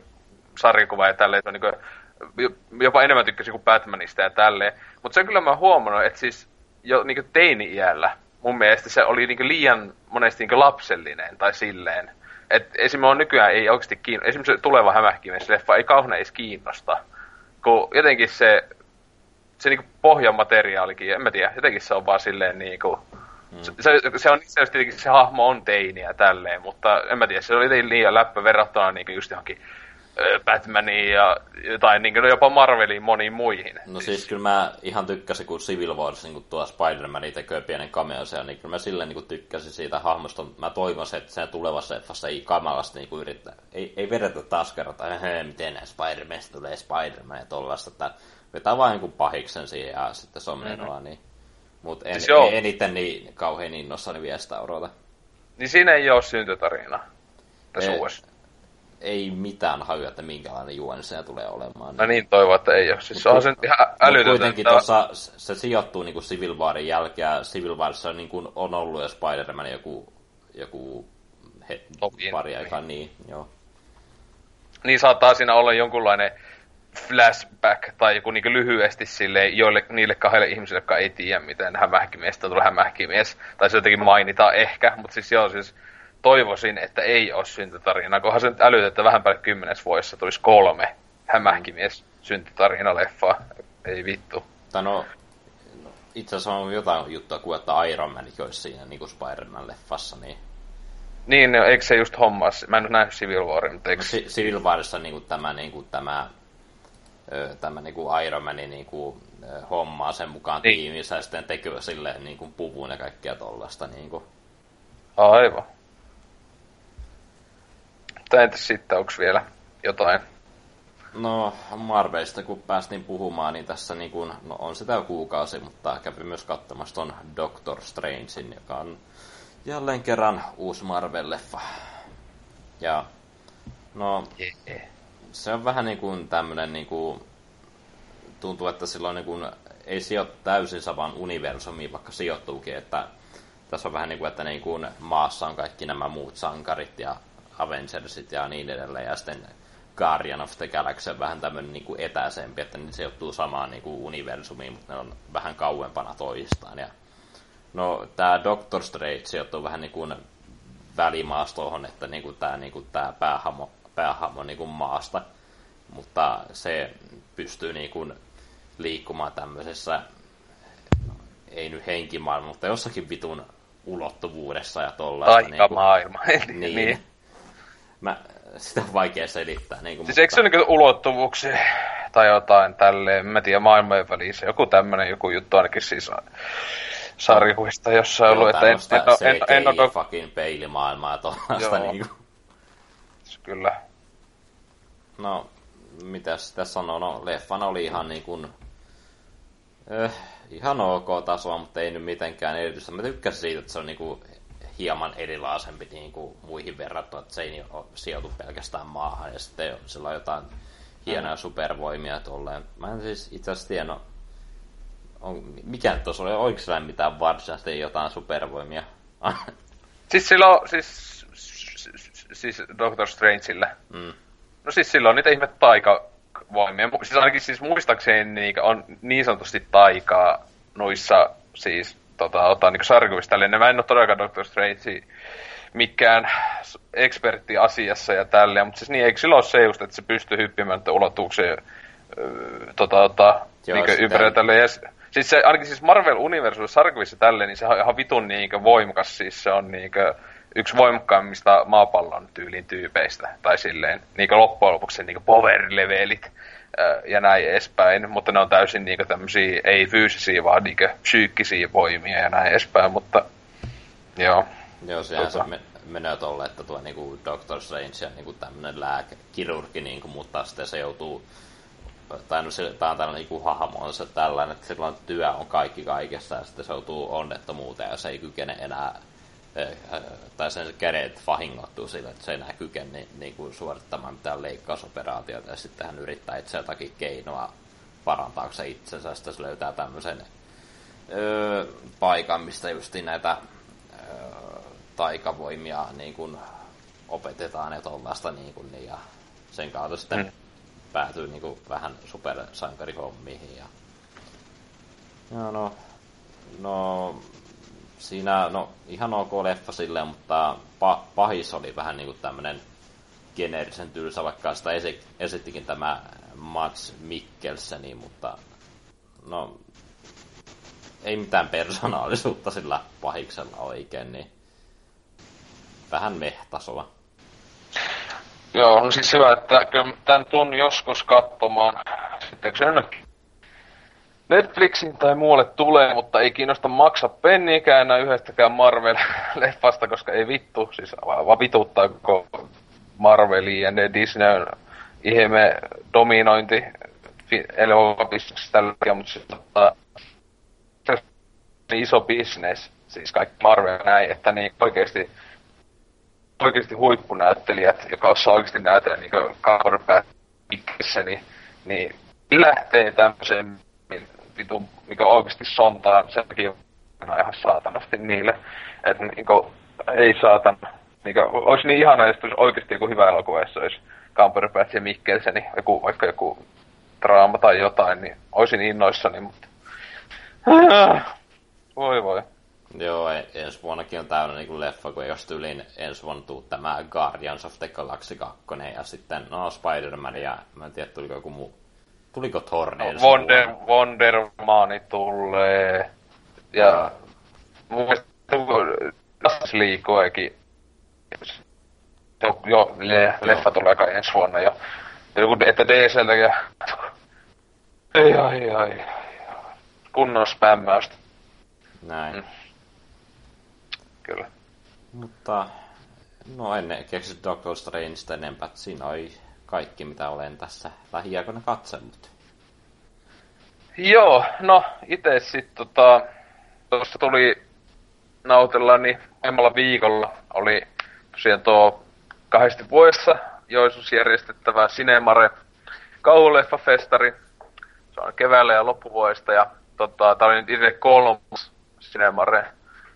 sarjakuva ja tälleen, se on niin kuin, jopa enemmän tykkäsin kuin Batmanista ja tälleen. Mutta sen kyllä mä huomannut, että siis jo niin teini-iällä mun mielestä se oli niin liian monesti niin lapsellinen tai silleen. Et esimerkiksi on nykyään ei oikeasti kiinnosta. Esimerkiksi se tuleva hämähkimies-leffa ei kauhean edes kiinnosta. Kun jotenkin se, se niinku pohjamateriaalikin, en mä tiedä, jotenkin se on vaan silleen niinku... Se, se, se on itse asiassa tietenkin se hahmo on teiniä tälleen, mutta en mä tiedä, se oli liian läppä verrattuna niinku just johonkin Batmaniin ja jotain niinku no jopa Marveliin moniin muihin. No siis kyllä mä ihan tykkäsin, kun Civil Wars niin tuo Spider-Man tekee pienen cameo siellä, niin kyllä mä silleen niin tykkäsin siitä hahmosta. Mä toivoisin, että sen tulevassa leffassa ei kamalasti niin yrittää, ei, ei vedetä taas että miten näin Spider-Manista tulee Spider-Man ja tollaista, että vetää vain niin pahiksen siihen ja sitten se on menoa, niin. Mutta en, Siis en itse niin kauhean innossani vielä sitä odota. Niin siinä ei ole syntytarina tässä uudessa. Ei mitään hajua, että minkälainen juoni se tulee olemaan. Mä niin toivon, että ei ole. Siis se on sen ihan Mut älytöntä. kuitenkin että- tuossa, se sijoittuu niinku Civil Warin jälkeen, Civil Warissa on, niinku, on ollut jo Spider-Man joku, joku he, pari niin. aikaa, niin, joo. niin saattaa siinä olla jonkunlainen flashback tai joku niin lyhyesti sille joille, niille kahdelle ihmisille, jotka ei tiedä, miten hämähäkimiestä tulee hämähäkimies. Tai se jotenkin mainitaan ehkä, mutta siis joo, siis toivoisin, että ei ole syntytarina, kunhan se nyt älyt, että vähän päälle kymmenes vuodessa tulisi kolme hämähäkimies syntytarina-leffaa. Ei vittu. Tai no, no itse asiassa on jotain juttua kuin, että Iron Man olisi siinä niinku Spider-Man-leffassa, niin Niin, no, eikö se just hommas? Mä en ole nähnyt Civil Warin, mutta eikö... Si- Civil Warissa niinku tämä, niinku tämä tämä niinku Iron Manin niinku, hommaa sen mukaan niin. tiimissä ja sitten tekee silleen niinku puvun ja kaikkea tollasta. Niinku. Aivan. Mutta entäs sitten, onko vielä jotain? No, Marvelista kun päästiin puhumaan, niin tässä niin kun, no on sitä kuukausi, mutta kävi myös katsomassa ton Doctor Strangein, joka on jälleen kerran uusi Marvel-leffa. Ja no, se on vähän niin kuin tämmönen niin kuin, tuntuu, että silloin niin kuin, ei sijoittu täysin samaan universumiin, vaikka sijoittuukin, että tässä on vähän niin kuin, että niin kuin maassa on kaikki nämä muut sankarit ja Avengersit ja niin edelleen, ja sitten Guardian of the Galaxy on vähän tämmöinen niin kuin etäisempi, että ne sijoittuu samaan niin kuin universumiin, mutta ne on vähän kauempana toistaan. Ja, no, tämä Doctor Strange sijoittuu vähän niin kuin välimaastoon, että niin kuin tämä, niin kuin tämä päähamo, päähamo niin kuin maasta, mutta se pystyy niin kuin liikkumaan tämmöisessä, ei nyt henkimaailma, mutta jossakin vitun ulottuvuudessa ja tollaista. Taikamaailma. Niin, niin. niin. Mä, sitä on vaikea selittää. Niin kuin, siis mutta... eikö se ole niin ulottuvuuksia tai jotain tälleen, mä tiedän, maailmojen välissä, joku tämmönen joku juttu ainakin siis sarjuista jossain ollut, että en, en, en, en, en ole... fucking peilimaailmaa tuollaista niinku. Kyllä. No, mitä sitä sanoo, no leffan oli ihan niin kuin, eh, ihan ok tasoa, mutta ei nyt mitenkään erityistä. Mä tykkäsin siitä, että se on niin kuin hieman erilaisempi niin kuin muihin verrattuna, että se ei sijoitu pelkästään maahan ja sitten sillä on jotain hienoja supervoimia tolleen. Mä en siis itse asiassa tiedä, no, on, mikä tuossa oli, oliko sillä mitään varsinaisesti jotain supervoimia? siis silloin, siis, siis Doctor Strangeillä. Mm. No siis silloin on niitä ihme taikavoimia. Siis ainakin siis muistaakseni niin on niin sanotusti taikaa noissa siis tota, ottaa niin sarkuvista tälleen. Mä en ole todellakaan Doctor Strange mikään ekspertti asiassa ja tälleen, mutta siis niin, eikö sillä ole se just, että se pystyy hyppimään ulottuuksien tota, tota, niin ympärillä tälleen. Ja, siis se, ainakin siis Marvel Universal sarkuvissa tälleen, niin se on ihan vitun niin voimakas, siis se on niin yksi voimakkaimmista maapallon tyylin tyypeistä, tai silleen, niin loppujen lopuksi niin power-levelit ja näin edespäin, mutta ne on täysin niinku tämmöisiä, ei fyysisiä, vaan niinku psyykkisiä voimia ja näin edespäin, mutta joo. Joo, sehän tota. se menee tolle, että tuo niinku Doctor Strange ja niinku tämmönen lääke, kirurgi, niinku, mutta sitten se joutuu tai no se, tää on tällainen niinku hahmo on se tällainen, että silloin työ on kaikki kaikessa ja sitten se joutuu onnettomuuteen ja se ei kykene enää tai sen kädet vahingottuu sillä, että se ei enää kykene niin, niin kuin suorittamaan mitään leikkausoperaatiota, ja sitten hän yrittää itse jotakin keinoa parantaakseen itsensä, ja sitten se löytää tämmöisen öö, paikan, mistä just näitä öö, taikavoimia niin kuin opetetaan ja tuollaista, niin kuin, niin, ja sen kautta sitten mm. päätyy niin kuin, vähän supersankarihommiin. Ja... Ja no, no siinä, no ihan ok leffa silleen, mutta pa- pahis oli vähän niinku tämmönen geneerisen tylsä, vaikka sitä esi- esittikin tämä Mats Mikkelseni, mutta no ei mitään persoonallisuutta sillä pahiksella oikein, niin vähän mehtasoa. Joo, on siis hyvä, että kyllä tämän tun joskus katsomaan. Sitten se Netflixin tai muualle tulee, mutta ei kiinnosta maksaa penniäkään enää yhdestäkään Marvel-leffasta, koska ei vittu, siis vaan vituttaa koko Marvelin ja ne Disneyn ihme dominointi elokuvabisneksessä tällä hetkellä, mutta siis tota, iso business, siis kaikki Marvel näin, että niin oikeesti oikeesti huippunäyttelijät, joka osaa oikeesti näytellä niin Cumberbatch niin, niin lähtee tämmöiseen vitu, mikä oikeasti sontaa, sen takia on ihan saatanasti niille. Että niinku, ei saatan, niinku, olisi niin ihana, jos olisi oikeasti joku hyvä elokuva, jos olisi Cumberbatch ja Mikkelsen, niin joku, vaikka joku draama tai jotain, niin olisin innoissani, mutta... Voi voi. Joo, ensi vuonnakin on täynnä niin leffa, kun jos tyyliin ensi vuonna tuu tämä Guardians of the Galaxy 2 ja sitten no Spider-Man ja mä en tiedä tuliko joku muu Tuliko Thor no, Wonder, Wondermani tulee. Ja mun mielestä Leaguekin. Jo, le, leffa tulee kai ensi vuonna jo. Joku, että DCltä ja Ei, ai, ai. Kunnon spämmäystä. Näin. Mm. Kyllä. Mutta no en keksi Doctor Strangeista enempää. Siinä oli kaikki, mitä olen tässä lähiaikoina katsellut. Joo, no itse sitten tota, tuossa tuli nautella, niin emmalla viikolla oli tosiaan tuo kahdesti vuodessa Joisus järjestettävä Cinemare kauhuleffafestari. Se on keväällä ja loppuvuodesta ja tota, tää oli nyt itse kolmas Cinemare,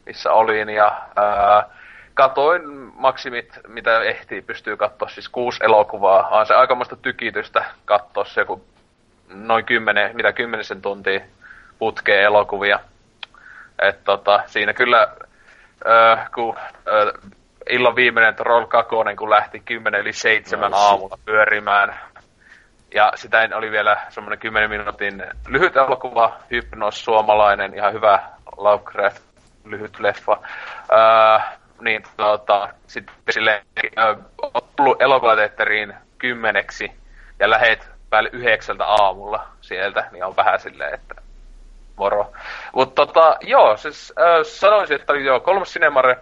missä olin ja ää, katoin maksimit, mitä ehtii, pystyy katsoa siis kuusi elokuvaa. On se aikamoista tykitystä katsoa se joku noin kymmenen, mitä kymmenisen tuntia putkeen elokuvia. Et tota, siinä kyllä, äh, kun äh, illan viimeinen Troll 2, kun lähti 10 eli 7 no, aamulla pyörimään. Ja sitä oli vielä semmoinen 10 minuutin lyhyt elokuva, Hypnos, suomalainen, ihan hyvä Lovecraft, lyhyt leffa. Äh, niin tota, sitten silleen äh, tullut elokuvateatteriin kymmeneksi ja lähet päälle yhdeksältä aamulla sieltä, niin on vähän silleen, että moro. Mutta tota, joo, siis äh, sanoisin, että oli jo kolmas Cinemare,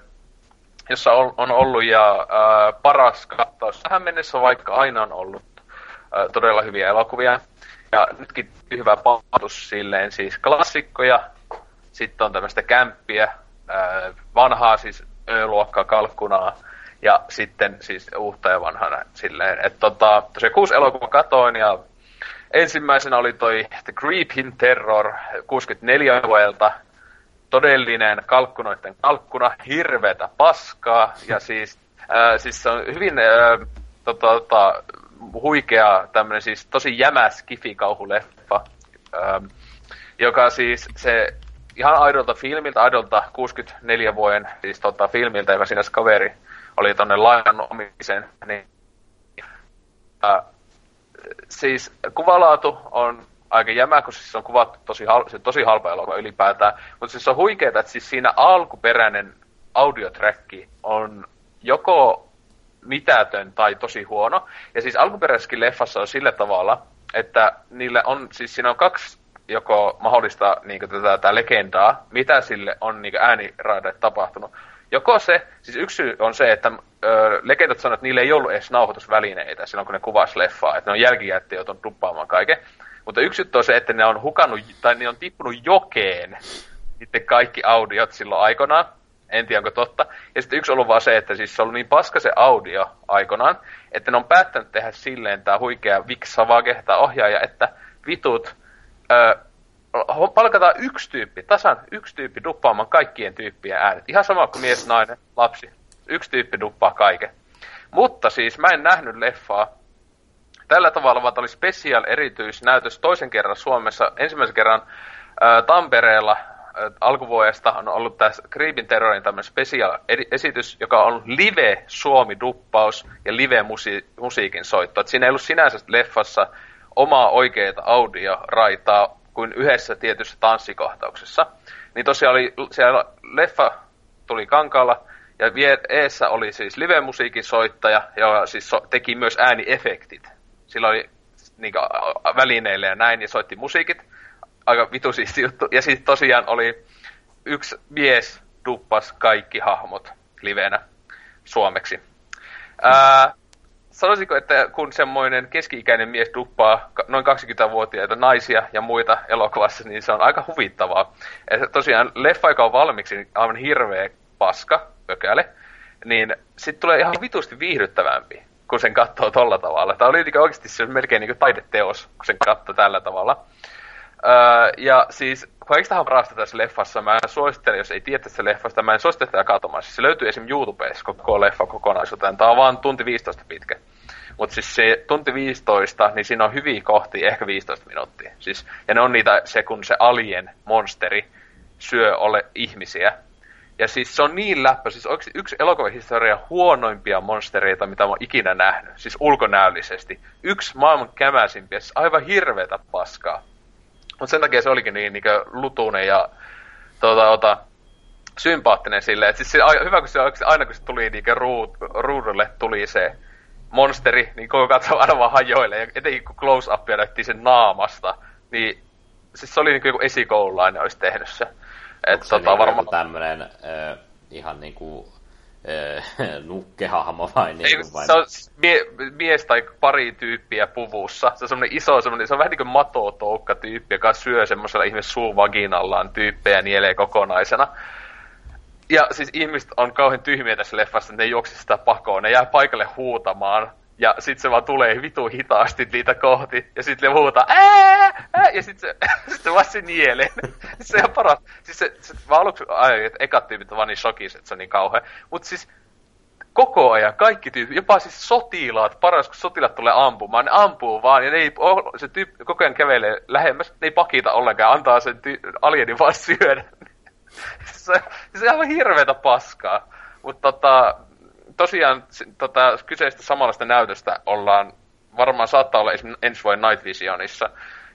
jossa on, on ollut ja äh, paras kattaus tähän mennessä, vaikka aina on ollut äh, todella hyviä elokuvia. Ja nytkin hyvä paatus silleen, siis klassikkoja, sitten on tämmöistä kämppiä, äh, vanhaa siis Ö-luokkaa kalkkunaa, ja sitten siis uutta ja vanhana silleen. Että tota, tosiaan kuusi elokuva katoin ja ensimmäisenä oli toi The Creeping Terror 64 vuodelta. Todellinen kalkkunoiden kalkkuna, hirveätä paskaa ja siis, äh, siis se on hyvin äh, tota, tota, huikea tämmönen siis tosi jämä skifikauhuleffa, äh, joka siis se ihan aidolta filmiltä, aidolta 64 vuoden siis tota, filmiltä, joka siinä kaveri oli tonne lainanomisen, niin ää, siis kuvalaatu on aika jämä, kun siis on kuvattu tosi, hal- se tosi halpa elokuva ylipäätään, mutta siis on huikeeta, että siis siinä alkuperäinen audioträkki on joko mitätön tai tosi huono. Ja siis alkuperäisessäkin leffassa on sillä tavalla, että niillä on, siis siinä on kaksi joko mahdollista niin tätä, tätä legendaa, mitä sille on niin ääniraide tapahtunut. Joko se, siis yksi syy on se, että ö, legendat sanoo, että niillä ei ollut edes nauhoitusvälineitä silloin, kun ne kuvasi leffaa, että ne on jälkijättiä joutunut duppaamaan kaiken. Mutta yksi juttu on se, että ne on hukannut, tai ne on tippunut jokeen sitten kaikki audiot silloin aikanaan. En tiedä, onko totta. Ja sitten yksi on ollut vaan se, että siis se on ollut niin paska se audio aikanaan, että ne on päättänyt tehdä silleen tämä huikea Vic Savage, tämä ohjaaja, että vitut, ö, palkataan yksi tyyppi, tasan yksi tyyppi duppaamaan kaikkien tyyppien äänet. Ihan sama kuin mies, nainen, lapsi. Yksi tyyppi duppaa kaiken. Mutta siis mä en nähnyt leffaa. Tällä tavalla vaan oli special erityisnäytös toisen kerran Suomessa. Ensimmäisen kerran ää, Tampereella ää, alkuvuodesta on ollut tässä Creepin Terrorin tämmöinen special esitys, joka on live Suomi-duppaus ja live-musiikin soitto. Et siinä ei ollut sinänsä leffassa omaa oikeita audioraitaa, kuin yhdessä tietyssä tanssikohtauksessa. Niin tosiaan oli siellä leffa tuli kankaalla, ja eessä oli siis live-musiikin soittaja, joka siis so, teki myös ääniefektit. Sillä oli niin kuin, välineille ja näin, ja soitti musiikit. Aika vitu siisti juttu. Ja sitten tosiaan oli yksi mies duppas kaikki hahmot livenä suomeksi. Ää, sanoisiko, että kun semmoinen keski-ikäinen mies duppaa noin 20-vuotiaita naisia ja muita elokuvassa, niin se on aika huvittavaa. Ja tosiaan leffa, joka on valmiiksi niin aivan hirveä paska, pökäle, niin sitten tulee ihan vitusti viihdyttävämpi, kun sen katsoo tolla tavalla. Tämä oli oikeasti se melkein niin taideteos, kun sen katsoo tällä tavalla. Öö, ja siis kaikista parasta tässä leffassa, mä suosittelen, jos ei tiedä tästä leffasta, mä en suosittele tätä katsomaan. Siis se löytyy esim. YouTubessa koko leffa kokonaisuuteen. Tää on vaan tunti 15 pitkä. Mutta siis se tunti 15, niin siinä on hyviä kohtia, ehkä 15 minuuttia. Siis, ja ne on niitä, se kun se alien monsteri syö ole ihmisiä. Ja siis se on niin läppä, siis oikeasti yksi elokuvahistorian huonoimpia monstereita, mitä mä oon ikinä nähnyt. Siis ulkonäöllisesti. Yksi maailman kämäsimpiä, siis aivan hirveätä paskaa. Mutta sen takia se olikin niin, niin lutuinen ja tuota, ota, sympaattinen silleen. Et siis se, hyvä, kun se aina kun se tuli niin ruud, ruudulle, tuli se monsteri, niin koko katso aina vaan hajoille. Ja etenkin kun close-upia näytti sen naamasta, niin siis se oli niinku joku esikoululainen olisi tehnyt se. Et se tota, niinku varmaan... tämmönen äh, ihan niinku äh, nukkehahmo vai niin kuin vai... Se on mie, mies tai pari tyyppiä puvussa. Se on semmonen iso, semmonen, se on vähän niin kuin matotoukka tyyppi, joka syö semmoisella ihme suuvaginallaan tyyppejä nielee kokonaisena. Ja siis ihmiset on kauhean tyhmiä tässä leffassa, että ne juoksi sitä pakoon. Ne jää paikalle huutamaan ja sit se vaan tulee vitu hitaasti niitä kohti. Ja sit ne huutaa ää, ää, ja sit se, sit se vaan se nielee. se on paras. Siis se, se mä aluksi ai, että ekat tyypit vaan niin shokis, että se on niin kauhea. Mut siis koko ajan kaikki tyypit, jopa siis sotilaat, paras kun sotilaat tulee ampumaan, ne ampuu vaan ja ne ei, se tyyppi koko ajan kävelee lähemmäs, ne ei pakita ollenkaan, antaa sen ty- alienin vaan syödä. se, se on aivan hirveetä paskaa. Mutta tota, tosiaan tota, kyseistä samanlaista näytöstä ollaan, varmaan saattaa olla ensi vuoden Night Visionissa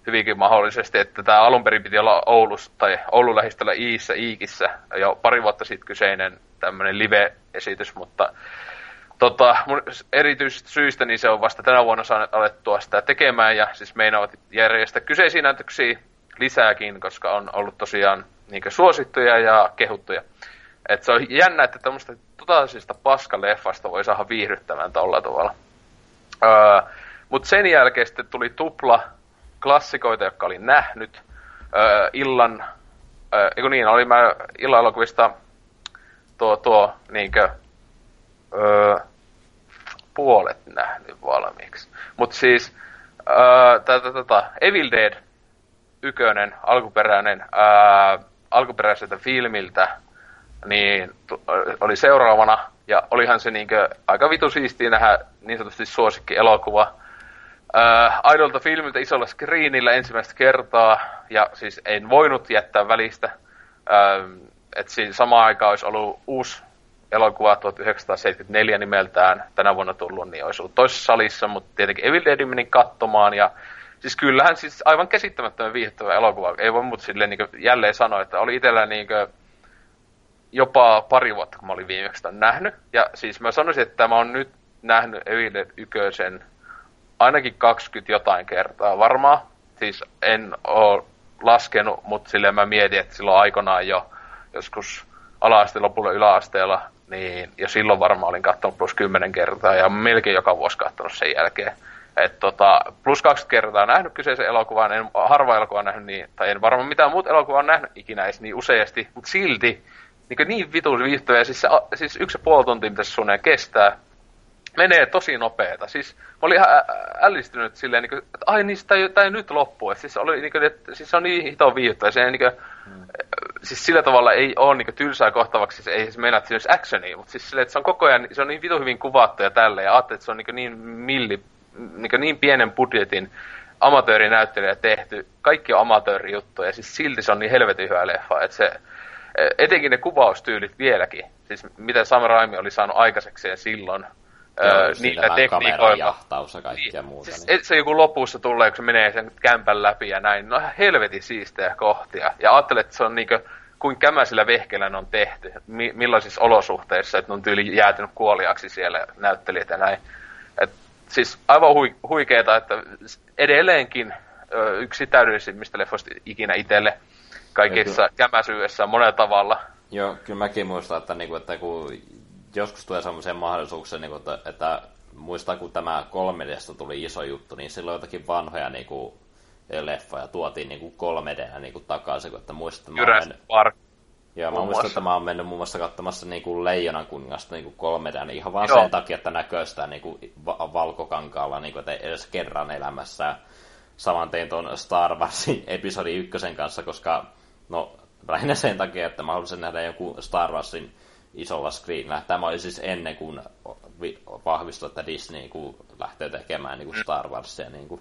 hyvinkin mahdollisesti, että tämä alun perin piti olla Oulus, tai Oulun lähistöllä Iissä, Iikissä, jo pari vuotta sitten kyseinen tämmöinen live-esitys, mutta tota, erityisistä syistä niin se on vasta tänä vuonna saanut alettua sitä tekemään, ja siis meinaavat järjestää kyseisiä näytöksiä lisääkin, koska on ollut tosiaan niin suosittuja ja kehuttuja. Et se on jännä, että tämmöistä totaalisesta paskaleffasta voi saada viihdyttävän tolla tavalla. Öö, Mutta sen jälkeen sitten tuli tupla klassikoita, jotka olin nähnyt. Öö, illan, öö, niin, oli mä illan elokuvista tuo, tuo niinkö, öö, puolet nähnyt valmiiksi. Mutta siis öö, tätä, tätä, Evil Dead ykönen, alkuperäinen, öö, alkuperäiseltä filmiltä niin oli seuraavana, ja olihan se niinkö aika vitu siistiä nähdä niin sanotusti suosikki elokuva. Äh, Aidolta filmiltä isolla screenillä ensimmäistä kertaa, ja siis en voinut jättää välistä. Äh, että siinä samaan aikaan olisi ollut uusi elokuva 1974 nimeltään tänä vuonna tullut, niin olisi ollut toisessa salissa, mutta tietenkin Evil Deadin menin katsomaan, ja siis kyllähän siis aivan käsittämättömän viihdyttävä elokuva. Ei voi muuta silleen niin jälleen sanoa, että oli itsellä niin jopa pari vuotta, kun mä olin viimeksi tämän nähnyt. Ja siis mä sanoisin, että mä oon nyt nähnyt Evil 1 ainakin 20 jotain kertaa varmaan. Siis en oo laskenut, mutta silleen mä mietin, että silloin aikanaan jo joskus ala lopulla yläasteella, niin jo silloin varmaan olin katsonut plus 10 kertaa ja melkein joka vuosi katsonut sen jälkeen. Et tota, plus 20 kertaa nähnyt kyseisen elokuvan, en harva elokuva nähnyt niin, tai en varmaan mitään muuta elokuvaa nähnyt ikinä edes niin useasti, mutta silti niin, niin vitun viihtyä. Siis, se, siis yksi ja puoli tuntia, mitä se suunnilleen kestää, menee tosi nopeeta. Siis mä olin ihan ällistynyt silleen, niin kuin, että ai niin, tämä ei, ei nyt loppu. Että siis, oli, niin kuin, että, siis se on niin hito viihtyä. Se, niin kuin, hmm. Siis sillä tavalla ei ole niin kuin, tylsää kohtavaksi, siis ei se mennä, että siinä olisi actionia, mutta siis silleen, että se on koko ajan, se on niin vitu hyvin kuvattu ja tälleen. Ja ajattelin, että se on niin, niin milli, niin, niin pienen budjetin amatöörinäyttelijä tehty. Kaikki on amatöörijuttuja ja siis silti se on niin helvetin hyvä leffa, että se, etenkin ne kuvaustyylit vieläkin, siis mitä Sam Raimi oli saanut aikaisekseen silloin, Joo, niillä tekniikoilla. jahtaus ja kaikkea niin, muuta. Siis niin. se joku lopussa tulee, kun se menee sen kämpän läpi ja näin, no ihan helvetin siistejä kohtia. Ja ajattelet, että se on niinkö, kuin kämäsillä vehkeillä ne on tehty, mi- millaisissa olosuhteissa, että ne on tyyli jäätynyt kuoliaksi siellä näyttelijät ja näin. Et, siis aivan hui- huikeeta, että edelleenkin ö, yksi täydellisimmistä leffoista ikinä itselle kaikissa kämäsyydessä monella tavalla. Joo, kyllä mäkin muistan, että, niinku, että kun joskus tulee sellaisia mahdollisuuksia, niinku, että, että muistaa, kun tämä 3 tuli iso juttu, niin silloin jotakin vanhoja niinku, leffoja tuotiin niinku 3 d niinku, takaisin, että muistan, että mä mennyt... Park. Joo, mä muistan, että mä oon mennyt muun muassa katsomassa niinku Leijonan kuningasta niinku 3 d niin ihan vaan Joo. sen takia, että näkee sitä niinku va- valkokankaalla niinku, että edes kerran elämässä. Saman tein tuon Star Warsin episodi ykkösen kanssa, koska No, lähinnä sen takia, että mä haluaisin nähdä joku Star Warsin isolla screenillä. Tämä oli siis ennen kuin vahvistui, että Disney kun lähtee tekemään niin kuin Star Warsia. Niin kuin.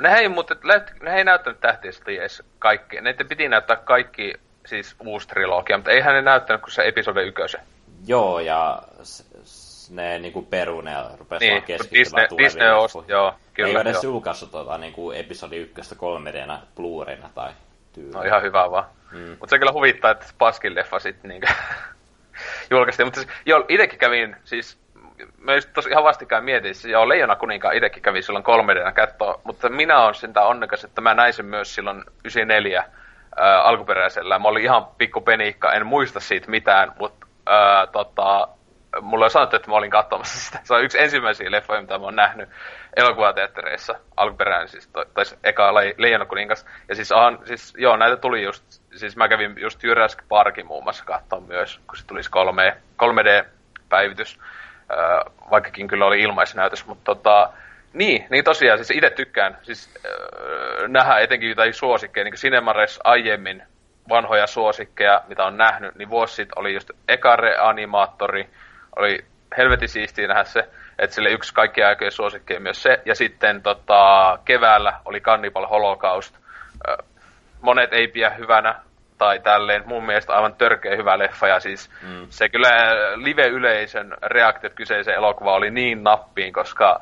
Ne ei, mutta ne ei näyttänyt tähtistä edes kaikki. Ne piti näyttää kaikki siis uusi trilogia, mutta eihän ne näyttänyt kuin se episode ykkösen. Joo, ja ne niinku peru ne rupesi niin, Disney, Disney ost, joo, kyllä. Ei edes julkaissut tuota, niinku episodi ykköstä 3 d blu tai tyyli. No ihan hyvä vaan. Mm. Mutta se kyllä huvittaa, että Paskin leffa sitten niinku julkaistiin. Mutta siis, joo, itekin kävin, siis mä just tosi ihan vastikään mietin, että joo, Leijona kuninkaan itsekin kävi silloin 3 d katsoa, mutta minä olen sitä onnekas, että mä näin sen myös silloin 94 ää, alkuperäisellä. Mä olin ihan pikku peniikka, en muista siitä mitään, mutta ää, tota, mulla on sanottu, että mä olin katsomassa sitä. Se on yksi ensimmäisiä leffoja, mitä mä oon nähnyt elokuvateattereissa. Alkuperäinen siis, tai eka Le-. Ja siis, on, siis, joo, näitä tuli just, siis mä kävin just Jurassic Parkin muun muassa katsoa myös, kun se tulisi 3, 3D-päivitys. Äh, vaikkakin kyllä oli ilmaisnäytös, mutta tota, niin, niin tosiaan, siis itse tykkään siis, äh, nähdä etenkin jotain suosikkeja, niin kuin aiemmin vanhoja suosikkeja, mitä on nähnyt, niin vuosi sitten oli just Ekare-animaattori, oli helvetin siistiä nähdä se, että sille yksi kaikkien aikojen suosikkeja myös se, ja sitten tota, keväällä oli Cannibal Holocaust, monet ei pidä hyvänä, tai tälleen, mun mielestä aivan törkeä hyvä leffa, ja siis mm. se kyllä live-yleisön reaktiot kyseiseen elokuvaan oli niin nappiin, koska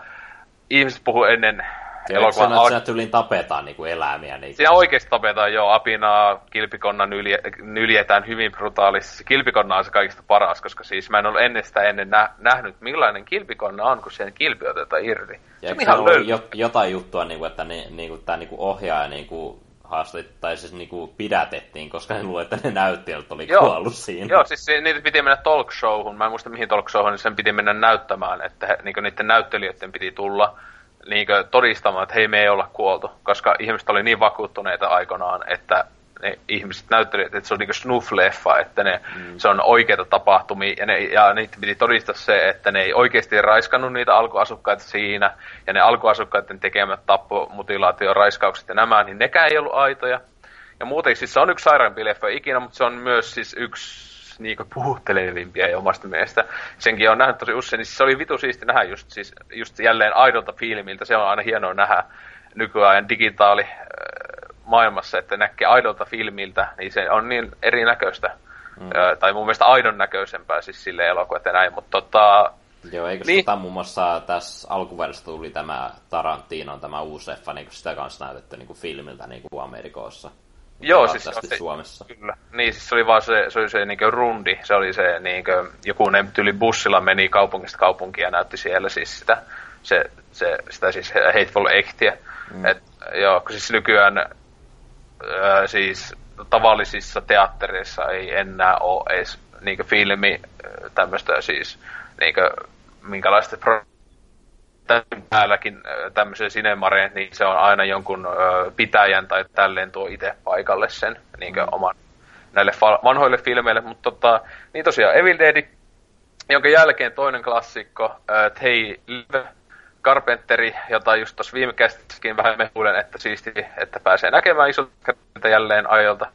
ihmiset puhu ennen elokuvan al- siinä tyyliin tapetaan niin kuin eläimiä. Niin siinä oikeasti tapetaan jo apinaa, kilpikonna nylje, nyljetään hyvin brutaalisesti. Kilpikonna on se kaikista paras, koska siis mä en ole ennen sitä ennen nä- nähnyt, millainen kilpikonna on, kun sen kilpi otetaan irti. Ja se on ihan jo, jotain juttua, niin kuin, että ni, niin kuin, tämä niin kuin ohjaaja niin kuin haastit, tai siis niinku pidätettiin, koska ne luulee, että ne näyttelijät oli Joo. kuollut siinä. Joo, siis niitä piti mennä talk showhun, mä en muista mihin talk showhun, niin sen piti mennä näyttämään, että he, niinku niiden näyttelijöiden piti tulla niinku todistamaan, että hei me ei olla kuoltu, koska ihmiset oli niin vakuuttuneita aikanaan, että ne ihmiset näyttelivät, että se on niinku snuff-leffa, että ne, mm. se on oikeita tapahtumia, ja, ne, ja niitä piti todistaa se, että ne ei oikeasti raiskannut niitä alkuasukkaita siinä, ja ne alkuasukkaiden tekemät tappomutilaatio, raiskaukset ja nämä, niin nekään ei ollut aitoja. Ja muuten siis se on yksi sairaampi leffa ikinä, mutta se on myös siis yksi niinku puhuttelevimpia ja omasta mielestä. Senkin on nähnyt tosi usein, niin se oli vitu siisti nähdä just, siis, just jälleen aidolta fiilimiltä. Se on aina hienoa nähdä nykyajan digitaali maailmassa, että näkee aidolta filmiltä, niin se on niin erinäköistä. Mm. Ö, tai mun mielestä aidon näköisempää siis sille elokuvat ja näin, mutta tota... Joo, eikö niin. tota muun muassa tässä alkuvuodesta tuli tämä Tarantino, tämä uusi leffa, niin sitä kanssa näytetty niin kuin filmiltä niin kuin Amerikoissa. Joo, siis se, Suomessa. Kyllä. Niin, siis se oli vaan se, se, oli se niin rundi, se oli se niin kuin, joku ne tyli bussilla meni kaupungista kaupunkia ja näytti siellä siis sitä, se, se, sitä siis Hateful Eightia. Mm. Et, joo, kun siis nykyään ää, siis tavallisissa teattereissa ei enää ole edes niinkö filmi tämmöistä siis niinkö minkälaista pro- täälläkin tämmöisen sinemareen, niin se on aina jonkun ö, pitäjän tai tälleen tuo itse paikalle sen niinkö mm. oman näille fa- vanhoille filmeille, mutta tota, niin tosiaan Evil Dead, jonka jälkeen toinen klassikko, äh, Hey Live, Carpenteri, jota just tuossa viime käsitteessäkin vähän mehuilen, että siisti, että pääsee näkemään isolta jälleen ajalta.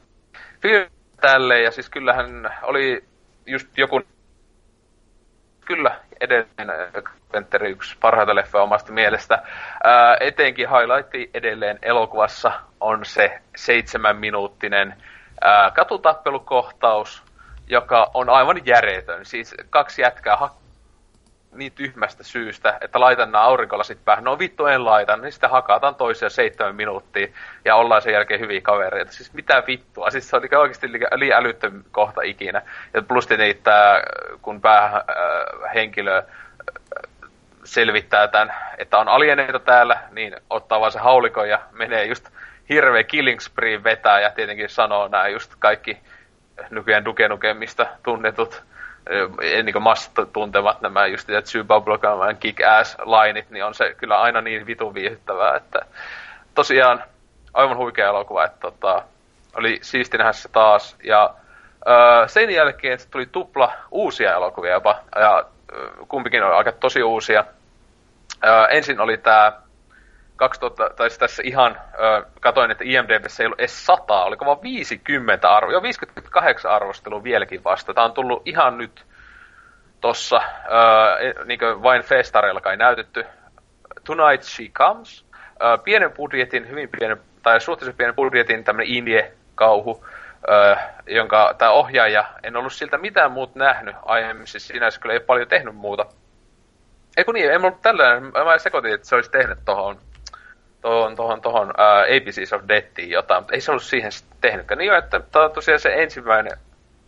Film tälle, ja siis kyllähän oli just joku kyllä edelleen Carpenteri yksi parhaita leffoja omasta mielestä. Ää, etenkin highlightti edelleen elokuvassa on se seitsemän minuuttinen ää, katutappelukohtaus, joka on aivan järjetön. Siis kaksi jätkää hak- niin tyhmästä syystä, että laitan nämä aurinkolasit päähän. No vittu en laitan, niin sitten hakataan toisia seitsemän minuuttia ja ollaan sen jälkeen hyviä kavereita. Siis mitä vittua, siis se oli oikeasti liian älyttöm kohta ikinä. Ja plus niitä, kun päähenkilö äh, selvittää tämän, että on alieneita täällä, niin ottaa vaan se haulikon ja menee just hirveä killing spree vetää ja tietenkin sanoo nämä just kaikki nykyään Duke Nukemista tunnetut niin kuin tuntevat nämä just Tsubablokan kick-ass-lainit, niin on se kyllä aina niin vitun viihdyttävää, että tosiaan aivan huikea elokuva, että tota, oli siisti nähdä se taas. Ja öö, sen jälkeen tuli tupla uusia elokuvia jopa, ja kumpikin oli aika tosi uusia. Öö, ensin oli tämä 2000, tai siis tässä ihan, ö, katoin, että IMDBssä ei ollut edes 100, oliko vaan 50 arvo, jo 58 arvostelua vieläkin vasta. Tämä on tullut ihan nyt tossa, ö, niin vain festareilla kai näytetty. Tonight She Comes, ö, pienen budjetin, hyvin pienen, tai suhteellisen pienen budjetin tämmöinen indie-kauhu, ö, jonka tämä ohjaaja, en ollut siltä mitään muut nähnyt aiemmin, siis sinänsä kyllä ei paljon tehnyt muuta. Eikö niin, en ollut tällainen, mä sekoitin, että se olisi tehnyt tohon tuohon, tuohon, tuohon uh, ABCs of Deathiin jotain, mutta ei se ollut siihen tehnytkään. Niin että tosiaan se ensimmäinen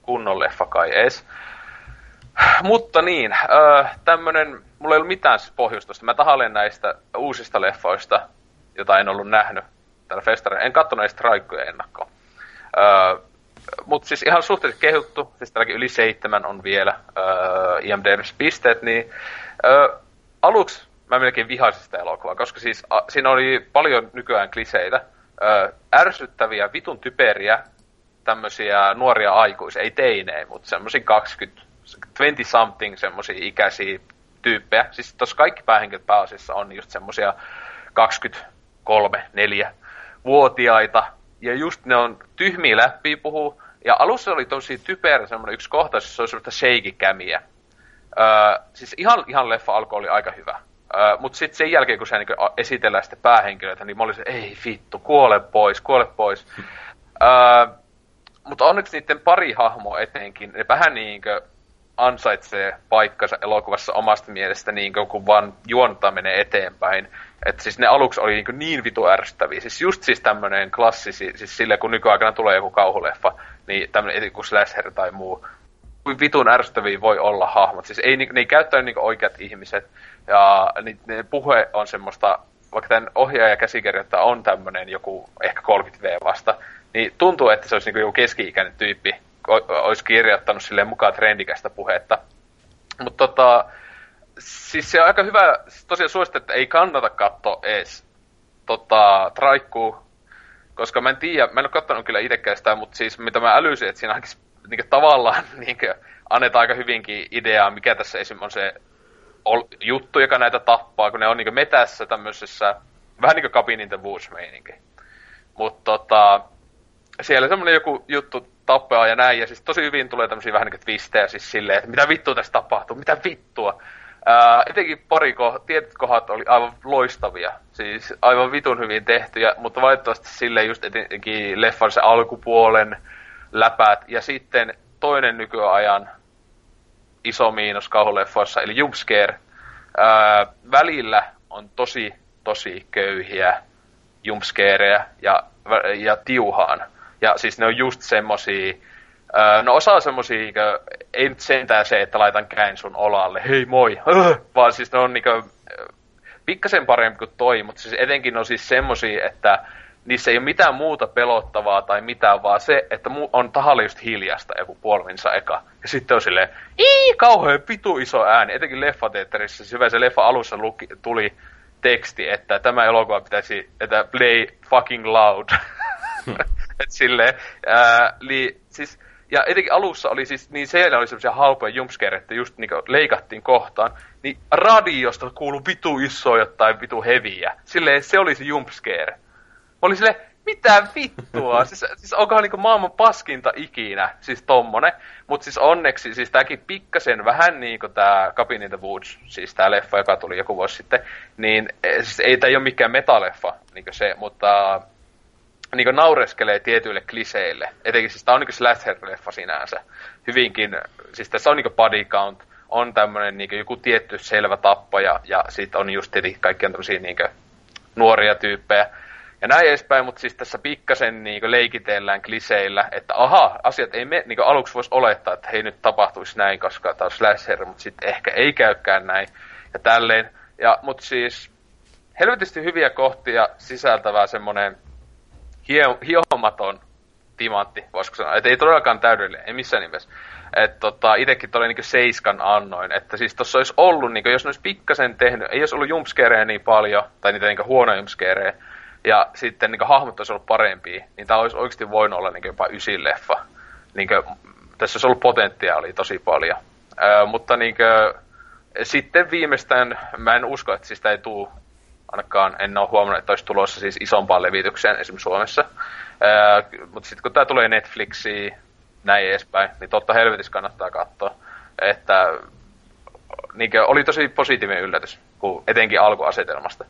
kunnon leffa kai edes. Mutta niin, öö, tämmönen, mulla ei ollut mitään siis pohjustusta. Mä tahalleen näistä uusista leffoista, jota en ollut nähnyt tällä festarilla. En katsonut edes traikkuja ennakkoon. Öö, mutta siis ihan suhteellisesti kehuttu, siis tälläkin yli seitsemän on vielä öö, IMDb-pisteet, niin öö, aluksi mä melkein vihasin sitä elokuvaa, koska siis a, siinä oli paljon nykyään kliseitä, öö, ärsyttäviä, vitun typeriä, tämmöisiä nuoria aikuisia, ei teinejä, mutta semmoisia 20, 20 something semmoisia ikäisiä tyyppejä. Siis tuossa kaikki päähenkilöt pääasiassa on just semmoisia 23, 4 vuotiaita. Ja just ne on tyhmiä läppiä puhuu. Ja alussa oli tosi typerä semmoinen yksi kohtaus, jossa oli semmoista shaky-kämiä. Öö, siis ihan, ihan leffa alkoi oli aika hyvä. Mutta sitten sen jälkeen, kun se niin esitellään sitten päähenkilöitä, niin mä olisin, ei vittu, kuole pois, kuole pois. Mutta onneksi niiden pari hahmoa etenkin, ne vähän niinkö ansaitsee paikkansa elokuvassa omasta mielestä niin kun vaan juonta menee eteenpäin. Että siis ne aluksi oli niin, niin vitu ärsyttäviä. Siis just siis tämmönen klassisi, siis sille kun nykyaikana tulee joku kauhuleffa, niin tämmönen joku slasher tai muu, kuin vitun ärsyttäviä voi olla hahmot. Siis ei, ne ei käyttänyt niin oikeat ihmiset. Ja niin, ne puhe on semmoista, vaikka tämän ohjaaja käsikirjoittaja on tämmönen joku ehkä 30V vasta, niin tuntuu, että se olisi niin joku keski-ikäinen tyyppi, olisi kirjoittanut silleen mukaan trendikästä puhetta. Mutta tota, siis se on aika hyvä, tosiaan suosittelen, että ei kannata katsoa ees tota, traikkuu, koska mä en tiedä, mä en ole katsonut kyllä itsekään sitä, mutta siis mitä mä älysin, että siinä ainakin niin tavallaan niin annetaan aika hyvinkin ideaa, mikä tässä esim. on se juttu, joka näitä tappaa, kun ne on niin metässä tämmöisessä, vähän niin kuin Cabin in the Woods meininki. Mutta tota, siellä semmoinen joku juttu tappaa ja näin, ja siis tosi hyvin tulee tämmöisiä vähän niin twistejä siis silleen, että mitä vittua tässä tapahtuu, mitä vittua. Ää, etenkin pari ko- tietyt kohdat oli aivan loistavia, siis aivan vitun hyvin tehtyjä, mutta valitettavasti sille just etenkin leffan se alkupuolen läpäät, ja sitten toinen nykyajan iso miinus kauhuleffoissa, eli jumpscare, ää, välillä on tosi, tosi köyhiä jumpscareja ja, ja tiuhaan. Ja siis ne on just semmosia, no osa on semmosia, ei nyt sentään se, että laitan käin sun olalle, hei moi, vaan siis ne on niinku pikkasen parempi kuin toi, mutta siis etenkin on siis semmosia, että niissä ei ole mitään muuta pelottavaa tai mitään, vaan se, että on tahalle just hiljasta joku puolminsa eka. Ja sitten on silleen, ii, kauhean pitu iso ääni. Etenkin leffateatterissa, siis hyvä se leffa alussa luki, tuli teksti, että tämä elokuva pitäisi, että play fucking loud. Et silleen, ää, li, siis, ja etenkin alussa oli siis, niin siellä oli semmoisia halpoja jumpscare, että just niinku leikattiin kohtaan, niin radiosta kuuluu vitu isoja tai vitu heviä. Silleen, se oli se jumpscare. Mä olin silleen, mitä vittua? siis, siis onkohan niinku maailman paskinta ikinä, siis tommonen. Mut siis onneksi, siis tääkin pikkasen vähän niinku tää Cabin in the Woods, siis tää leffa, joka tuli joku vuosi sitten, niin eh, siis ei tää ei ole mikään metaleffa, niinku se, mutta niin naureskelee tietyille kliseille. Etenkin siis tämä on niin slasher-leffa sinänsä. Hyvinkin, siis tässä on niin body count, on tämmöinen niin joku tietty selvä tappaja, ja sitten on just tietenkin kaikkia tämmöisiä niin nuoria tyyppejä. Ja näin edespäin, mutta siis tässä pikkasen niin leikitellään kliseillä, että aha, asiat ei me, niin aluksi voisi olettaa, että hei nyt tapahtuisi näin, koska tämä on slasher, mutta sitten ehkä ei käykään näin, ja tälleen. Ja, mutta siis helvetisti hyviä kohtia sisältävää semmoinen hio, hiomaton timantti, voisiko sanoa. Että ei todellakaan täydellinen, ei missään nimessä. Että tota, itekin oli niinku seiskan annoin. Että siis tossa olisi ollut, niinku, jos ne olisi pikkasen tehnyt, ei olisi ollut jumpscareja niin paljon, tai niitä niinku huonoja jumpscareja, ja sitten niinku, hahmot olisi ollut parempia, niin tämä olisi oikeasti voinut olla niinku, jopa ysin leffa. Niinku, tässä olisi ollut potentiaalia tosi paljon. Ö, mutta niinku, sitten viimeistään, mä en usko, että siis ei tule ainakaan en ole huomannut, että olisi tulossa siis isompaan levitykseen esimerkiksi Suomessa. mutta sitten kun tämä tulee Netflixiin, näin edespäin, niin totta helvetissä kannattaa katsoa. Että niin oli tosi positiivinen yllätys, kun etenkin alkuasetelmasta.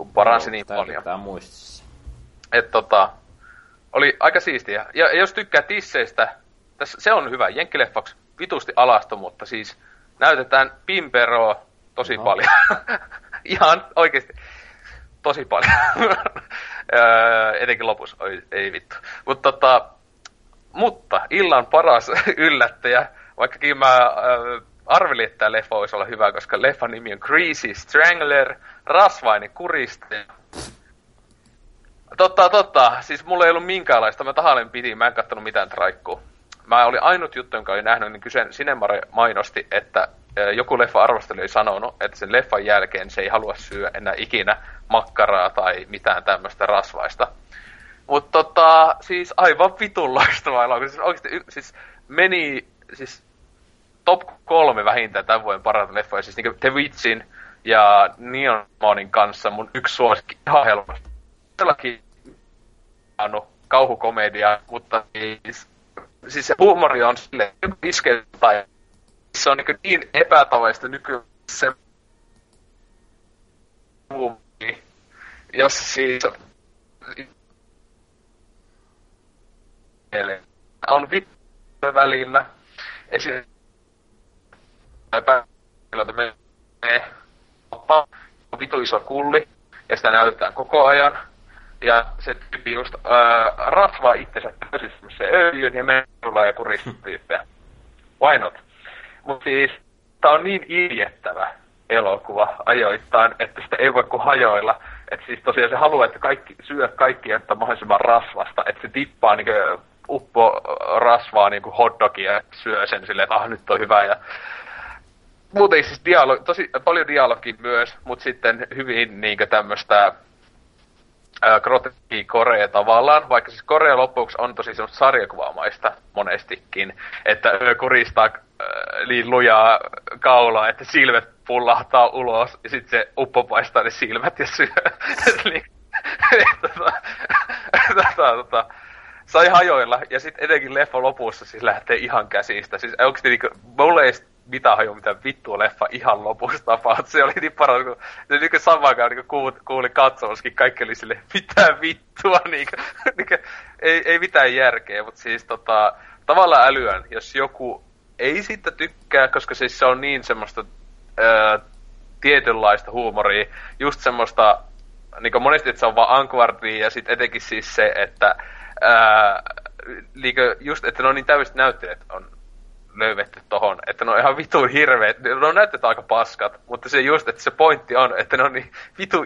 Kun paransi niin paljon. Tämä muistissa. Et tota, oli aika siistiä. Ja, jos tykkää tisseistä, tässä, se on hyvä. Jenkkileffaksi vitusti alasto, mutta siis näytetään Pimperoa tosi no. paljon. Ihan oikeasti tosi paljon. Etenkin lopussa, Oi, ei vittu. Mut, tota, mutta illan paras yllättäjä, vaikkakin mä äh, arvelin, että tämä leffa voisi olla hyvä, koska leffan nimi on Greasy Strangler, rasvainen kuristaja. Totta, totta. Siis mulla ei ollut minkäänlaista. Mä tahalleen piti, mä en kattonut mitään traikkuu. Mä olin ainut juttu, jonka olin nähnyt, niin kyse Sinemare mainosti, että joku leffa arvostelija oli sanonut, että sen leffan jälkeen se ei halua syödä enää ikinä makkaraa tai mitään tämmöistä rasvaista. Mutta tota, siis aivan vitun loistava elokuva. Siis oikeasti, siis meni, siis top kolme vähintään tämän vuoden parhaita leffoja. Siis niinku The Witchin ja Neon Monin kanssa mun yksi suosikki ihan helposti. Todellakin kauhukomedia, mutta siis, siis se huumori on sille iske tai se on niin, niin epätavallista nykyään se huumori, jos siis on vittu välillä. Esimerkiksi menee on vitu iso kulli, ja sitä näytetään koko ajan. Ja se tyyppi just ää, rasvaa itsensä täysin se öljyn ja menee ja kuristyyppejä. Why not? Mutta siis, tää on niin iljettävä elokuva ajoittain, että sitä ei voi kuin hajoilla. Että siis tosiaan se haluaa, että kaikki, syö kaikki, että mahdollisimman rasvasta, että se tippaa niin uppo rasvaa niin kuin hotdogia ja syö sen silleen, että ah, nyt on hyvä. Ja muuten siis dialogi, tosi paljon dialogi myös, mutta sitten hyvin niin tämmöistä groteski Korea tavallaan, vaikka siis Korea lopuksi on tosi semmoista sarjakuvaamaista monestikin, että kuristaa äh, niin lujaa kaulaa, että silmät pullahtaa ulos ja sitten se uppo paistaa ne silmät ja syö. niin, tota, tota, tota, sai hajoilla, ja sitten etenkin leffa lopussa siis lähtee ihan käsistä. Siis oikeesti niinku, mulle ei mitä haju, mitä vittua leffa ihan lopussa tapahtui. Se oli niin paras, kun se niinku samaan aikaan niin kuuli, kuuli katsomaskin, kaikki oli sille mitä vittua, niinku, niinku, ei, ei mitään järkeä, mutta siis tota, tavallaan älyän, jos joku ei siitä tykkää, koska siis se on niin semmoista ää, tietynlaista huumoria, just semmoista, niin kuin monesti, että se on vaan ankvardia, ja sitten etenkin siis se, että ää, liikö, just, että ne on niin täysin näyttelijät on löydetty tohon, että ne on ihan vitun hirveet, ne on näyttänyt aika paskat, mutta se just, että se pointti on, että ne on niin vitu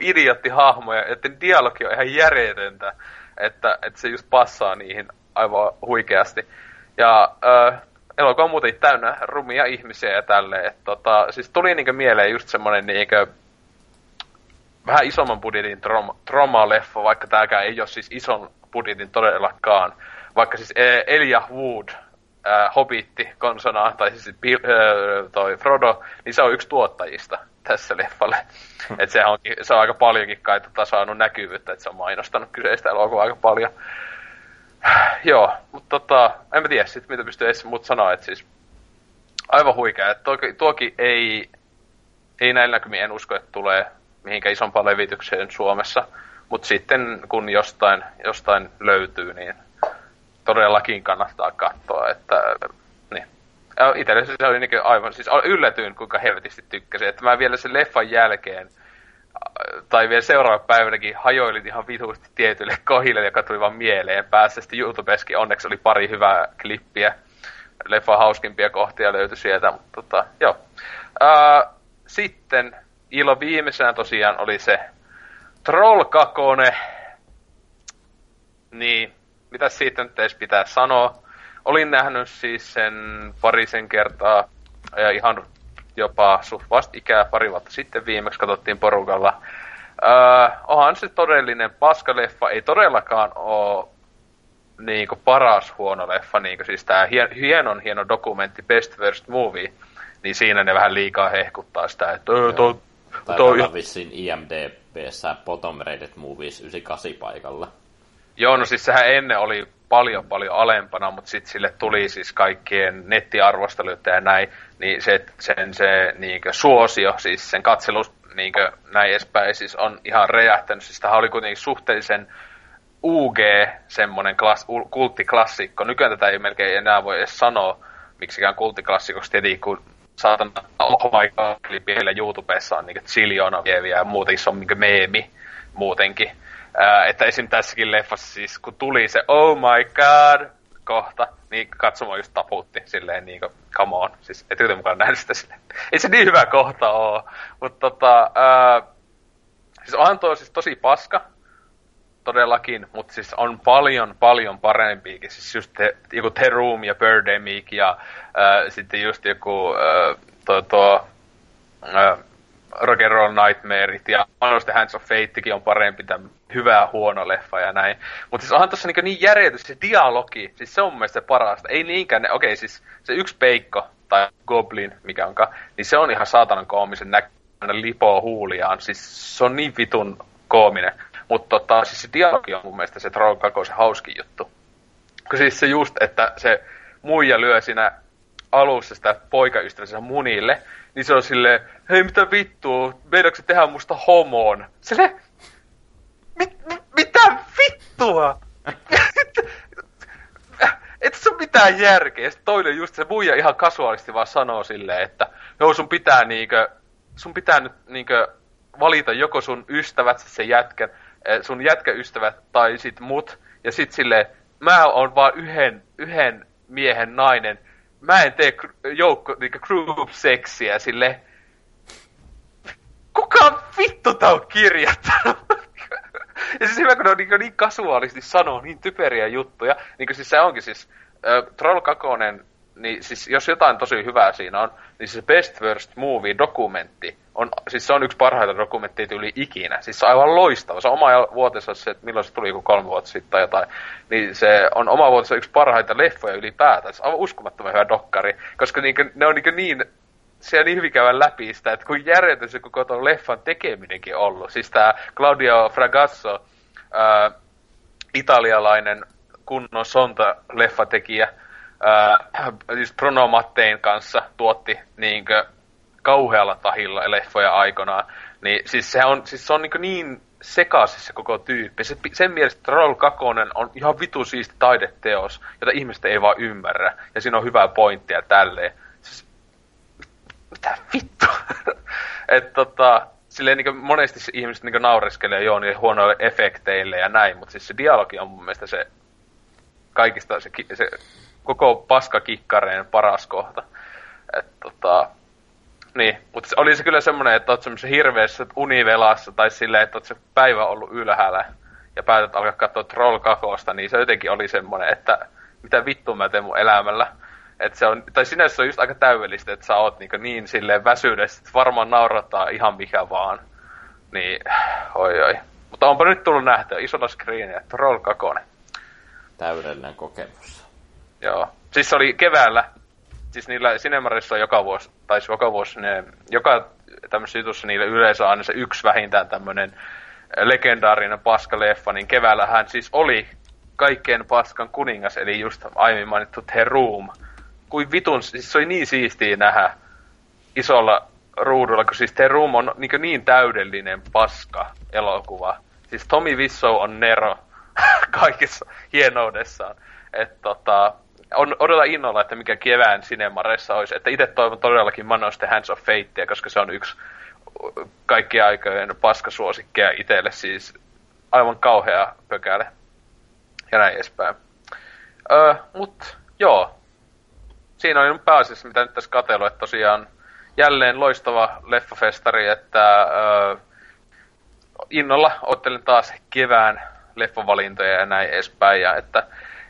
hahmoja, että dialogi on ihan järjetöntä, että, että se just passaa niihin aivan huikeasti. Ja äh, elokuva on muuten täynnä rumia ihmisiä ja tälleen, että tota, siis tuli niinkö mieleen just semmonen niinkö vähän isomman budjetin trauma, trauma-leffa, vaikka tääkään ei ole siis ison budjetin todellakaan. Vaikka siis e, Elijah Wood, äh, Hobitti konsona, tai siis Bill, äh, toi Frodo, niin se on yksi tuottajista tässä leffalle. Hmm. Et se on, se on aika paljonkin kai tota, saanut näkyvyyttä, että se on mainostanut kyseistä elokuvaa aika paljon. Joo, mutta tota, en mä tiedä sit, mitä pystyy edes muut sanoa, että siis aivan huikea. Että tuoki, tuoki ei, ei näillä näkymin en usko, että tulee mihinkään isompaan levitykseen Suomessa. Mutta sitten kun jostain, jostain löytyy, niin todellakin kannattaa katsoa, että niin. Itselle se oli niin aivan, siis yllätyin kuinka helvetisti tykkäsin, että mä vielä sen leffan jälkeen tai vielä seuraava päivänäkin hajoilin ihan vituusti tietyille kohille, joka tuli vaan mieleen päässä. Sitten YouTubeskin onneksi oli pari hyvää klippiä. Leffan hauskimpia kohtia löytyi sieltä, mutta tota, joo. Ää, sitten ilo viimeisenä tosiaan oli se Troll Kakone. Niin, mitä siitä nyt edes pitää sanoa. Olin nähnyt siis sen parisen kertaa ja ihan jopa suht vast ikää pari vuotta sitten viimeksi katsottiin porukalla. Öö, onhan se todellinen paskaleffa, ei todellakaan ole niin paras huono leffa, niin siis tämä hien, hienon hieno dokumentti Best Worst Movie, niin siinä ne vähän liikaa hehkuttaa sitä, että öö, to, to, olla vissiin IMDBssä Bottom Rated Movies 98 paikalla. Joo, no siis sehän ennen oli paljon paljon alempana, mutta sitten sille tuli siis kaikkien nettiarvosteluita ja näin, niin se, sen se niinkö, suosio, siis sen katselus niinkö, näin edespäin, siis on ihan räjähtänyt. Siis tämähän oli kuitenkin suhteellisen UG, semmoinen klass, kulttiklassikko. Nykyään tätä ei melkein enää voi edes sanoa miksikään kulttiklassikoksi, tietenkin kun saatan oh my god, YouTubessa on niin ziljoona vieviä ja muuten se on niin meemi muutenkin. Että esim. tässäkin leffassa siis, kun tuli se oh my god kohta, niin katsomaan just taputti silleen niinku, come on. Siis et mukaan nähnyt sitä silleen. Ei se niin hyvä kohta oo. Mutta tota, ää, siis onhan tuo siis tosi paska, todellakin, mutta siis on paljon, paljon parempiakin. Siis just te, joku The Room ja Birdemic ja ää, sitten just joku ää, tuo, tuo ää, Rock and Roll Nightmareit ja Honest Hands of Fatekin on parempi tämä hyvä huono leffa ja näin. Mutta siis onhan tuossa niin, niin järjetys se dialogi, siis se on mun mielestä parasta. Ei niinkään, ne, okei siis se yksi peikko tai goblin, mikä onka, niin se on ihan saatanan koomisen näköinen lipoo huuliaan. Siis se on niin vitun koominen. Mutta tota, siis se dialogi on mun mielestä se Troll 2 se hauskin juttu. Siis se just, että se muija lyö siinä alussa sitä poikaystävänsä munille, niin se on silleen, hei mitä vittua, meidätkö tehdä musta homoon? Sille, mit, mit, mitä vittua? Et se ole mitään järkeä. Sitten toinen just se muija ihan kasuaalisti vaan sanoo silleen, että joo sun pitää niinkö, sun pitää nyt niinkö valita joko sun ystävät, se jätkän, eh, sun jätkäystävät tai sit mut. Ja sit silleen, mä oon vaan yhden, yhden miehen nainen, mä en tee joukko, niinku group seksiä sille. Kuka vittu tää on kirjoittanut? ja siis hyvä, kun ne on niin, niin kasuaalisti sanoo niin typeriä juttuja. Niin kuin siis se onkin siis, äh, Troll 2, niin siis jos jotain tosi hyvää siinä on, niin se Best Worst Movie dokumentti on, siis se on yksi parhaita dokumentteja yli ikinä. Siis se on aivan loistava. Se on oma vuotensa se, että milloin se tuli joku kolme vuotta sitten tai jotain. Niin se on oma vuotensa yksi parhaita leffoja ylipäätään. Se on aivan uskomattoman hyvä dokkari. Koska niinkö, ne on niinkö niin on niin hyvin käydä läpi sitä, että kun järjetön se koko tuon leffan tekeminenkin ollut. Siis tämä Claudio Fragasso, ää, italialainen kunnon sonta-leffatekijä, ää, just Bruno Mattein kanssa tuotti niinkö kauhealla tahilla leffoja aikanaan. Niin siis se on, siis se on niin, niin se koko tyyppi. Se, sen mielestä Troll 2 on ihan vitu siisti taideteos, jota ihmiset ei vaan ymmärrä. Ja siinä on hyvää pointtia tälleen. Siis, mitä vittu? että tota, silleen niin monesti ihmiset niin naureskelee joo niin huonoille efekteille ja näin, mutta siis se dialogi on mun mielestä se kaikista se, se koko paskakikkareen paras kohta. että tota, niin, mutta oli se kyllä semmoinen, että oot semmoisessa hirveässä univelassa tai silleen, että oot se päivä ollut ylhäällä ja päätät alkaa katsoa Troll 2, niin se jotenkin oli semmoinen, että mitä vittu mä teen mun elämällä. Että se on, tai sinänsä se on just aika täydellistä, että sä oot niin, niin silleen väsyydessä, että varmaan naurattaa ihan mikä vaan. Niin, oi oi. Mutta onpa nyt tullut nähtyä isolla screenia, Troll 2. Täydellinen kokemus. Joo. Siis se oli keväällä siis niillä Cinemarissa joka vuosi, tai siis joka vuosi, ne, joka tämmöisessä jutussa niillä yleensä aina se yksi vähintään tämmöinen legendaarinen paskaleffa, niin keväällähän siis oli kaikkeen paskan kuningas, eli just aiemmin mainittu The Room. Kuin vitun, siis se oli niin siistiä nähdä isolla ruudulla, kun siis The Room on niin, niin täydellinen paska elokuva. Siis Tommy Wiseau on Nero kaikessa hienoudessaan. Että tota, on odella innolla, että mikä kevään Cinemaressa olisi. Että itse toivon todellakin Man of the Hands of Fatea, koska se on yksi kaikkien aikojen paskasuosikkeja itselle. Siis aivan kauhea pökäle. Ja näin edespäin. Öö, mut joo. Siinä on pääasiassa, mitä nyt tässä katsellut, että tosiaan jälleen loistava leffafestari, että öö, innolla ottelen taas kevään leffavalintoja ja näin edespäin. Ja että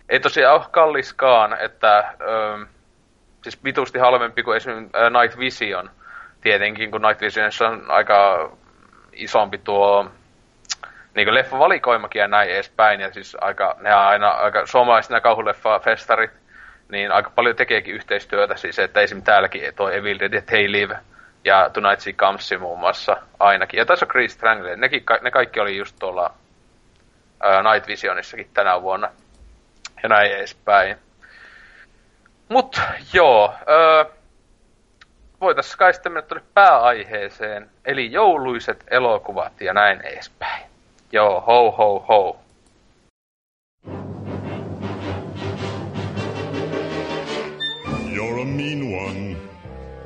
ei tosiaan ole kalliskaan, että ö, siis vitusti halvempi kuin esimerkiksi Night Vision tietenkin, kun Night Visionissa on aika isompi tuo niin leffavalikoimakin ja näin edespäin. Ja siis aika, ne on aina aika suomalaiset nämä kauhuleffa-festarit, niin aika paljon tekeekin yhteistyötä. Siis että esim. täälläkin tuo Evil Dead Hey Live ja Tonight She Comes muun muassa ainakin. Ja tässä on Chris Strangle. Nekin, ne kaikki oli just tuolla uh, Night Visionissakin tänä vuonna ja näin edespäin. Mut joo, öö, voitaisiin kai sitten mennä tuonne pääaiheeseen, eli jouluiset elokuvat ja näin edespäin. Joo, ho ho ho. You're a mean one,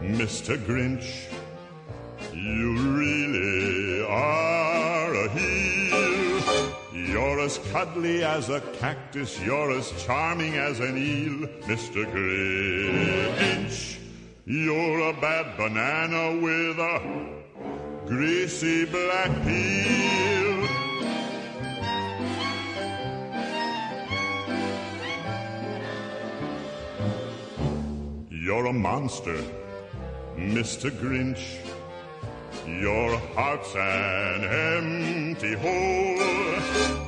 Mr. Grinch. You really as cuddly as a cactus, you're as charming as an eel, Mr. Grinch. You're a bad banana with a greasy black peel. You're a monster, Mr. Grinch. Your heart's an empty hole.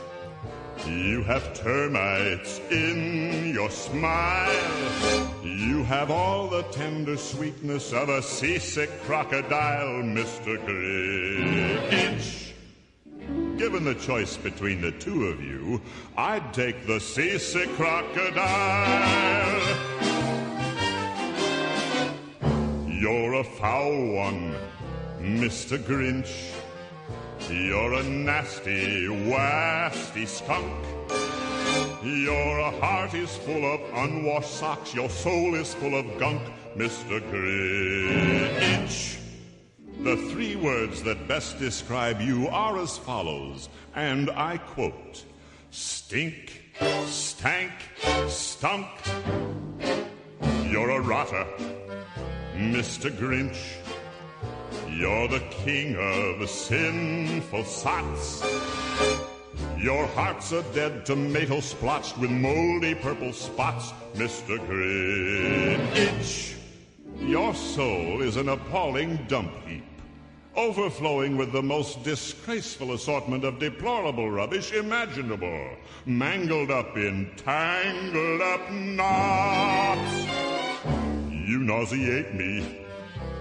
You have termites in your smile. You have all the tender sweetness of a seasick crocodile, Mr. Grinch. Given the choice between the two of you, I'd take the seasick crocodile. You're a foul one, Mr. Grinch. You're a nasty, wasty skunk. Your heart is full of unwashed socks. Your soul is full of gunk, Mr. Grinch. The three words that best describe you are as follows, and I quote Stink, stank, stunk. You're a rotter, Mr. Grinch. You're the king of sinful sots. Your heart's a dead tomato splotched with moldy purple spots, Mr. Grinch. Your soul is an appalling dump heap, overflowing with the most disgraceful assortment of deplorable rubbish imaginable, mangled up in tangled up knots. You nauseate me,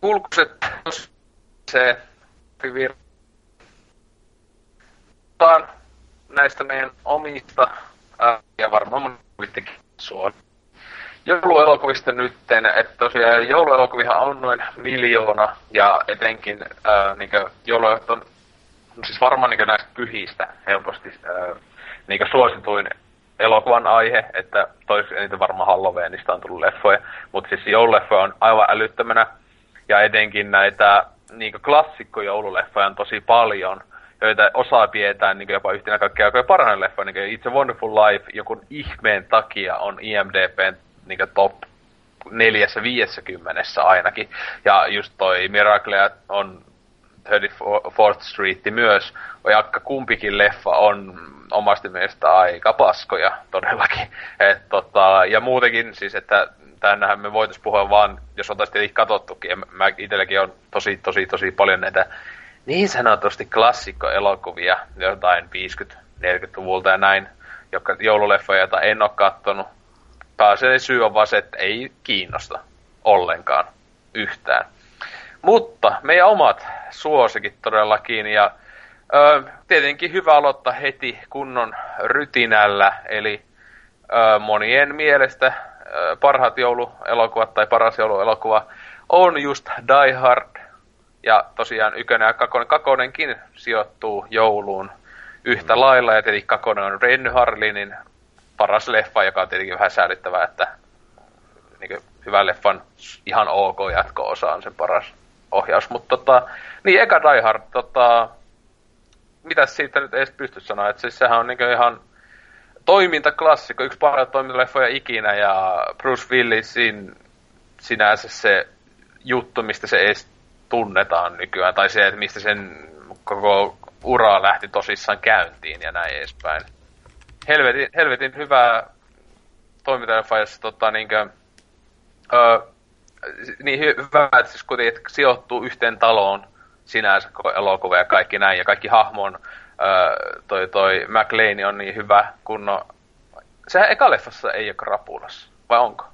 Kulkuset se Puhutaan näistä meidän omista ja varmaan kuitenkin suon. Jouluelokuvista nytten, että tosiaan jouluelokuvihan on noin miljoona ja etenkin ää, niin jouluelokuvat on no siis varmaan niin näistä pyhistä helposti ää, niin suosituin elokuvan aihe, että toiseksi eniten varmaan Halloweenista on tullut leffoja, mutta siis joululeffoja on aivan älyttömänä ja etenkin näitä niin klassikkojoululeffoja on tosi paljon, joita osaa pidetään niin jopa yhtenä kaikkea aikojen parhainen leffa, niin It's a Wonderful Life, joku ihmeen takia on IMDBn niin top neljässä viidessäkymmenessä ainakin. Ja just toi Miracle on 34th Street myös, jakka kumpikin leffa on omasti mielestä aika paskoja todellakin. Et, tota, ja muutenkin siis, että tänähän me voitaisiin puhua vaan, jos oltaisiin tietenkin katsottukin. Mä itselläkin on tosi, tosi, tosi paljon näitä niin sanotusti klassikkoelokuvia, jotain 50-40-luvulta ja näin, jotka joululeffoja, joita en ole kattonut. Pääasiallinen syy on vaan se, että ei kiinnosta ollenkaan yhtään. Mutta meidän omat suosikit todellakin, ja ö, tietenkin hyvä aloittaa heti kunnon rytinällä, eli ö, monien mielestä parhaat jouluelokuvat tai paras jouluelokuva on just Die Hard, ja tosiaan Ykönen ja Kakonen, Kakonenkin sijoittuu jouluun yhtä mm. lailla, ja tietenkin Kakonen on Renny Harlinin paras leffa, joka on tietenkin vähän säälittävää, että niin hyvän leffan ihan ok jatko-osa on sen paras ohjaus. Mutta tota, niin eka Die Hard, tota, mitä siitä nyt edes pysty sanoa, että siis sehän on niin ihan toimintaklassikko, yksi parhaita toimintaleffoja ikinä, ja Bruce Willisin sinänsä se juttu, mistä se edes tunnetaan nykyään, tai se, että mistä sen koko ura lähti tosissaan käyntiin ja näin edespäin. Helvetin, helvetin hyvää toimintaleffa, jossa tota, niinkö, ö, niin hyvä, että siis kuitenkin että sijoittuu yhteen taloon sinänsä elokuva ja kaikki näin, ja kaikki hahmon öö, toi, toi McLean on niin hyvä, kun no, sehän eka leffassa ei ole krapulassa, vai onko?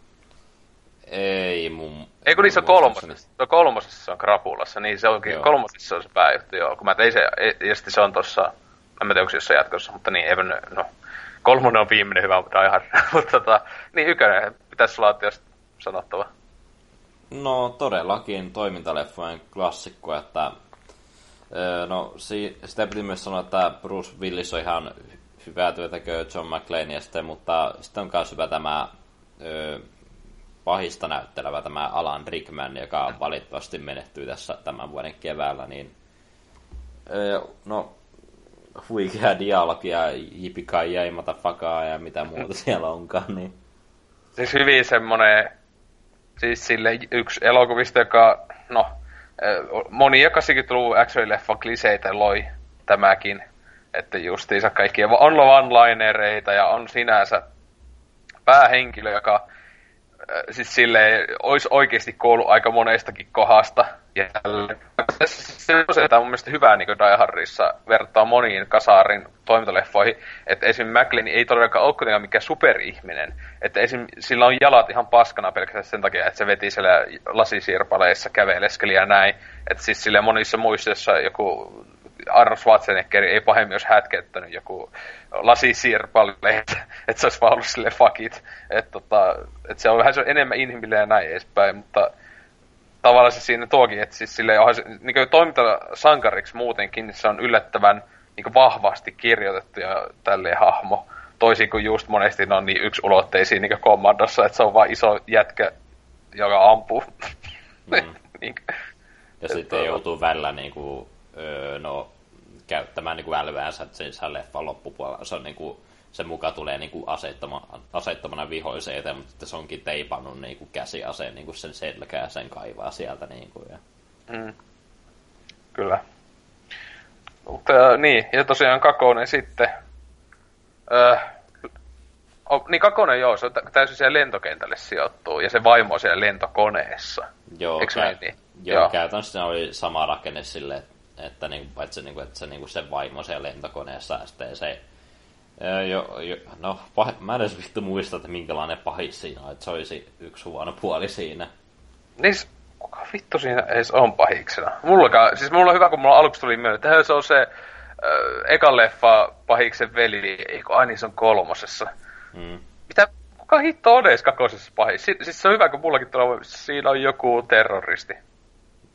Ei mun... Ei kun niissä on kolmosessa, no kolmosessa on krapulassa, niin se onkin, Joo. kolmosessa on se pääjuttu, joo. Kun mä tein se, ja sitten se on tossa, en mä tiedä onko se jossain jatkossa, mutta niin, ei, no, kolmonen on viimeinen hyvä Die Hard, mutta tota, niin ykkönen, pitäisi sulla olla sanottava. No todellakin toimintaleffojen klassikko, että no si- sitä piti myös sanoa, että Bruce Willis on ihan hy- hyvää työtäkö John McClane ja sitten, mutta sitten on myös hyvä tämä öö, pahista näyttelevä tämä Alan Rickman, joka valitettavasti menehtyy tässä tämän vuoden keväällä, niin öö, no huikea dialogia, jipikai jäi fakaa ja mitä muuta siellä onkaan, niin. Siis hyvin semmonen, siis sille yksi elokuvista, joka, no, moni 80-luvun action-leffan kliseitä loi tämäkin. Että justiinsa kaikki on one-linereita ja on sinänsä päähenkilö, joka siis silleen olisi oikeasti kuollut aika monestakin kohdasta. Jälleen. Se on se, että on mun mielestä hyvää niin Die Hardissa vertaa moniin Kasarin toimintaleffoihin, että esim. McLean ei todellakaan ole kuitenkaan mikään superihminen. Että esim. sillä on jalat ihan paskana pelkästään sen takia, että se veti siellä lasisirpaleissa, käveleskeli ja näin. Että siis sille monissa muissa, jossa joku Arnold Schwarzenegger ei pahemmin olisi hätkettänyt joku lasisirpale, että, että se olisi vaan ollut sille fuck it. Että, tota, että se on vähän se on enemmän inhimillinen ja näin edespäin, mutta tavallaan se siinä tuokin, että siis sille onhan se, niin toimintasankariksi muutenkin, niin se on yllättävän niin vahvasti kirjoitettu ja tälleen hahmo. Toisin kuin just monesti ne on niin yksulotteisia niin kommandossa, että se on vain iso jätkä, joka ampuu. Mm. niin, Ja sitten joutuu välillä niinku, öö, no, käyttämään niinku älväänsä, että se, se leffan loppupuolella se, on niinku, se muka tulee niinku asettama, asettamana vihoiseen eteen, mutta sitten se onkin teipannut niinku käsiaseen niinku sen selkää ja sen kaivaa sieltä. Niinku, ja... Mm. Kyllä. Mutta äh, niin, ja tosiaan Kakonen sitten. Äh, oh, niin Kakonen joo, se on tä- täysin siellä lentokentälle sijoittuu, ja se vaimo on siellä lentokoneessa. Joo, Eikö kä- se niin? joo, Joo. käytännössä se oli sama rakenne sille, että, niinku, paitsi niinku, että se, niinku, se vaimo siellä lentokoneessa ja sitten se jo, jo, no, pah, mä en edes vittu muista, että minkälainen pahis siinä on, että se olisi yksi huono puoli siinä. Niin, kuka vittu siinä edes on pahiksena? Mullakaan, siis mulla on hyvä, kun mulla aluksi tuli mieleen, että se on se äh, ekan leffa pahiksen veli, eikö ai niin se on kolmosessa. Mm. Mitä, kuka hitto on edes kakosessa pahis? Si- siis se on hyvä, kun mullakin tulee, siinä on joku terroristi.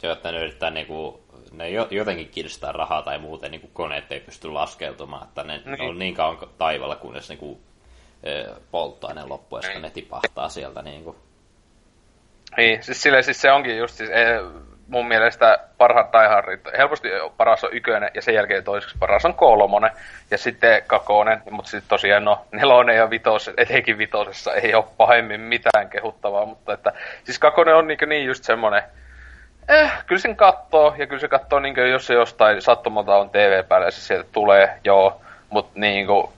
Joo, että ne yrittää niinku, ne jo, jotenkin kirstää rahaa tai muuten niinku koneet ei pysty laskeutumaan, että ne, Niin. on niin kauan taivaalla, kunnes niinku, ö, polttoaine loppuu ja sitten Niin. ne tipahtaa sieltä niinku. Niin, siis silleen, siis se onkin just siis, eh, mun mielestä parhaat Die Hardit, helposti paras on ykönen ja sen jälkeen toiseksi paras on kolmonen ja sitten kakonen, mutta sitten tosiaan no nelonen ja vitos, etenkin vitosessa ei ole pahemmin mitään kehuttavaa, mutta että siis kakonen on niin, niin just semmonen, eh, kyllä sen kattoo ja kyllä se kattoo niin jos se jostain sattumalta on TV päällä ja se sieltä tulee, joo, mutta niin kuin,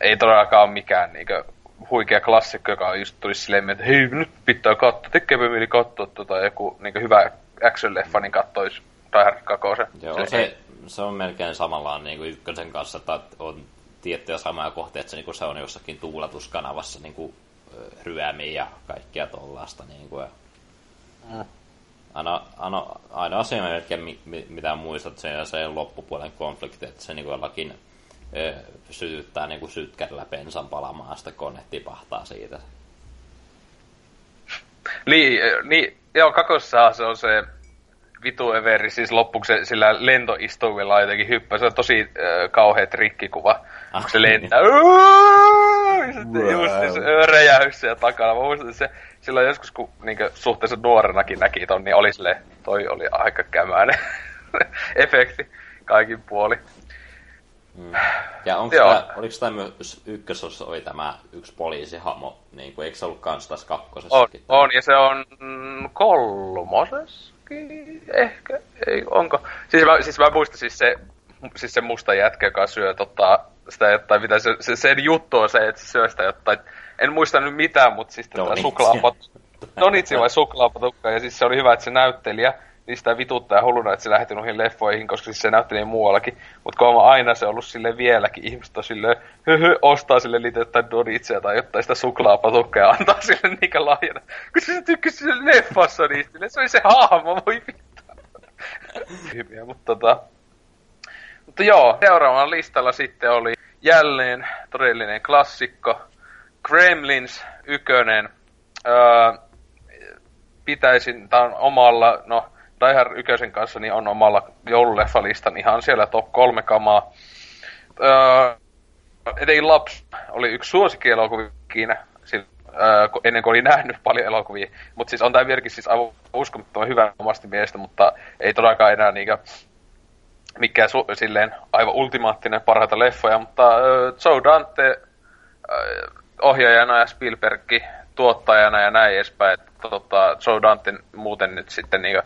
ei todellakaan ole mikään niinkö huikea klassikko, joka just tulisi silleen, että hei, nyt pitää katsoa, tekee mieli katsoa tota, joku niinkö hyvä action-leffa, niin kattois Die Hard 2. Joo, se, se on melkein samallaan niin kuin ykkösen kanssa, että on tiettyjä samoja kohteita, että se, niin kuin se on jossakin tuulatuskanavassa niin kuin, ryömiä ja kaikkea tollaista. Niin kuin, ja Mm. Aina, aina, aina asia melkein, mi- mi- mitä muistat, se on se loppupuolen konflikti, että se niin kuin jollakin ö, sytyttää niin kuin sytkärillä pensan palamaan sitten kone tipahtaa siitä. Niin, niin, joo, kakossahan se on se vitu everi, siis loppuksi se sillä lentoistuimella jotenkin hyppää. Se on tosi äh, kauhea trikkikuva, Ah, kun se niin. lentää. Ja sitten Wow. just siis räjähys siellä takana. Mä muistan, että se silloin joskus, kun niin suhteessa nuorenakin näki ton, niin oli sille, toi oli aika kämäinen efekti kaikin puoli. Mm. Ja onko tämä, oliko tämä myös ykkösosassa oli tämä yksi poliisihamo, niin kuin, eikö se ollut kans tässä On, kakkosessakin? on, ja se on kolmosessakin, ehkä, ei, onko. Siis mä, siis mä muistan siis se, siis se musta jätkä, joka syö tota, sitä jotain, mitä se, se, sen juttu on se, että se syö sitä jotain, en muista nyt mitään, mutta siis tätä niin, suklaapot, Donitsi vai suklaapatukka, ja siis se oli hyvä, että se näyttelijä, niin sitä vituttaa hulluna, että se lähti noihin leffoihin, koska siis se näytteli muuallakin. Mutta kun on aina se ollut sille vieläkin, ihmiset on sille höhö, ostaa sille niitä jotain donitsia tai jotain sitä suklaapatukkaa ja antaa sille niikä lahjana. Kun se tykkäsi sille leffassa niistä, se oli se hahmo, voi vittu. Hyviä, mutta tota... Mutta joo, seuraavalla listalla sitten oli jälleen todellinen klassikko. Gremlins ykönen. Öö, pitäisin, tää on omalla, no Die Hard 1 kanssa niin on omalla joululeffalistan ihan siellä top kolme kamaa. Öö, etenkin Laps oli yksi suosikkielokuvia ikinä, öö, ennen kuin oli nähnyt paljon elokuvia. Mutta siis on tämä vieläkin siis aivan uskomattoman hyvä omasta mielestä, mutta ei todellakaan enää niinkö mikään su- silleen aivan ultimaattinen parhaita leffoja, mutta öö, Joe Dante öö, ohjaajana ja Spielbergki tuottajana ja näin edespäin. Että, tota, Joe Dante muuten nyt sitten niinkö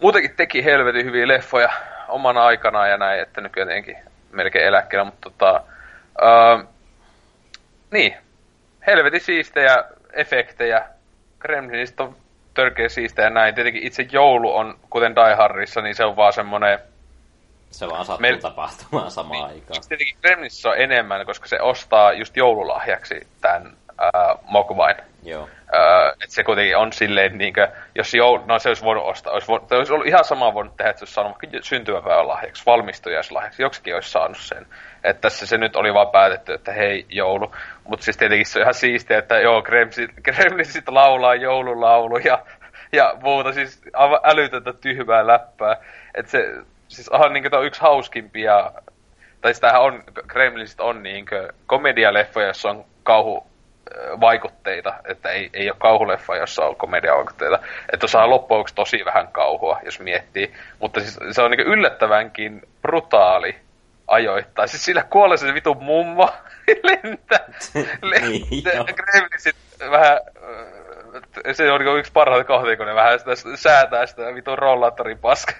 muutenkin teki helvetin hyviä leffoja omana aikanaan ja näin, että nykyään tietenkin melkein eläkkeellä, mutta tota, uh, niin, helvetin siistejä efektejä, Gremlinista on törkeä siistejä ja näin. Tietenkin itse joulu on, kuten Die Hardissa, niin se on vaan semmonen... Se vaan sattuu Meil... tapahtumaan samaan aikaan. Tietenkin Gremlinissa on enemmän, koska se ostaa just joululahjaksi tämän uh, Mogwai. Joo. Öö, että se kuitenkin on silleen, niinkö, jos joul... no se olisi voinut ostaa, olisi, voinut, olisi ollut ihan sama voinut tehdä, että se olisi saanut syntymäpäivän lahjaksi, valmistujaislahjaksi, joksikin olisi saanut sen. Että tässä se nyt oli vaan päätetty, että hei, joulu. Mutta siis tietenkin se on ihan siistiä, että joo, Gremlinsit laulaa joululaulu ja, ja muuta, siis aivan älytöntä tyhmää läppää. Että se, siis onhan niinkö on yksi hauskimpia, tai sitähän on, Gremlinsit on niinkö komedialeffoja, jossa on kauhu vaikutteita, että ei, ei ole kauhuleffa, jossa on komediavaikutteita. Että saa loppujen tosi vähän kauhua, jos miettii. Mutta siis se on niin yllättävänkin brutaali ajoittain. Siis sillä kuolee se vitu mummo lentää. lentää. niin, vähän se on niin yksi parhaita kohtia, kun ne vähän sitä säätää sitä vitu rollaattorin paska.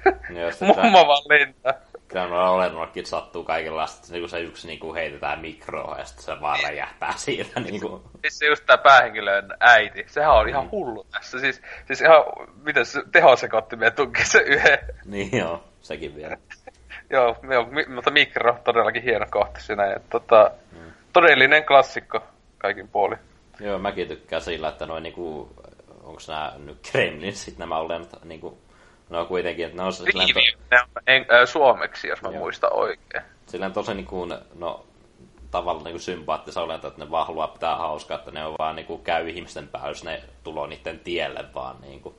Mummo vaan lentää. Kyllä noilla olennollakin sattuu kaikenlaista, niin kun se yksi niin kuin heitetään mikroon ja sitten se vaan räjähtää siitä. Niin kuin. Siis se just tää päähenkilön äiti, sehän on ihan mm. hullu tässä. Siis, siis ihan, miten se tehosekottimia tukki se yhden. Niin joo, sekin vielä. joo, joo, mutta mikro, todellakin hieno kohta siinä. Ja, tota, mm. Todellinen klassikko kaikin puoli. Joo, mäkin tykkään sillä, että noin niinku, onko nämä nyt Gremlinsit nämä olennot niinku No kuitenkin, että ne on silleen... To... En, äh, suomeksi, jos mä Joo. muistan oikein. Silleen tosi niin kuin, no, tavallaan niin sympaattisa olenta, että ne vaan haluaa pitää hauskaa, että ne on vaan niin kuin, käy ihmisten päällä, jos ne tuloo niiden tielle vaan niin kuin.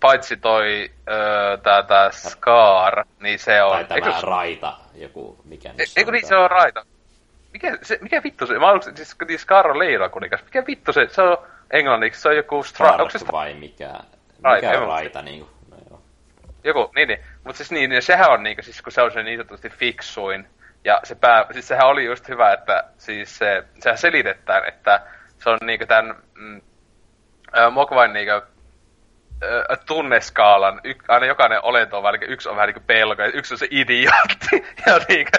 Paitsi toi öö, tää, tää Scar, niin se on... Tai tämä Eikö... Raita, joku, mikä e, Eikö niin se on Raita? Mikä, se, mikä vittu se, mä aluksi, siis Scar on leirakunikas, mikä vittu se, se on englanniksi, se on joku... Stra... Onko se vai mikä? Mikä Raita, Raita, niin kuin? Joku, niin, niin. Mutta siis niin, niin, sehän on niinku, siis kun se on se niin sanotusti fiksuin. Ja se pää, siis sehän oli just hyvä, että siis se, sehän selitetään, että se on niinku tämän mm, Mogvain niinku tunneskaalan, y, aina jokainen olento on vähän niin yksi on vähän niin pelko, ja yksi on se idiootti. Ja niinku,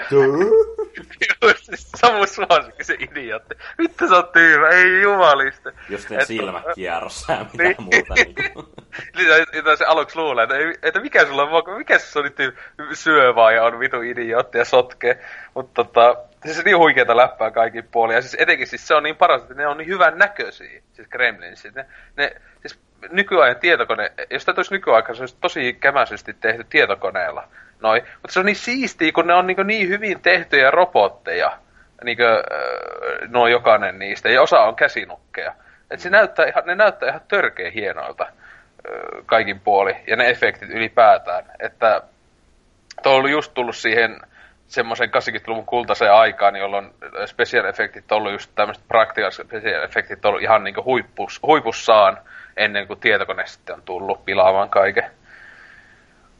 siis Samu suosikki se idiootti. Vittu se on tyhmä, ei jumalista. Just ne silmät kierrossa ja mitä niin. muuta. Niinku. Niin, se aluksi luulee, että, että mikä sulla on, mikä se on nyt syövää ja on vitu idiootti ja sotkee. Mutta tota, siis se niin huikeeta läppää kaikin puolin. Ja siis etenkin siis se on niin paras, että ne on niin hyvän näköisiä, siis Gremlinsit. Ne, ne, siis nykyajan tietokone, jos tätä olisi nykyaika, se olisi tosi kämäisesti tehty tietokoneella. Noi. Mutta se on niin siistiä, kun ne on niin, niin hyvin tehtyjä robotteja, niin kuin, no jokainen niistä, ja osa on käsinukkeja. Et se näyttää ihan, ne näyttää ihan törkeä hienoilta kaikin puoli, ja ne efektit ylipäätään. Että tuo on just tullut siihen semmoisen 80-luvun kultaiseen aikaan, jolloin special efektit on ollut just tämmöiset practical special efektit on ollut ihan niin huippus, huipussaan ennen kuin tietokone sitten on tullut pilaamaan kaiken.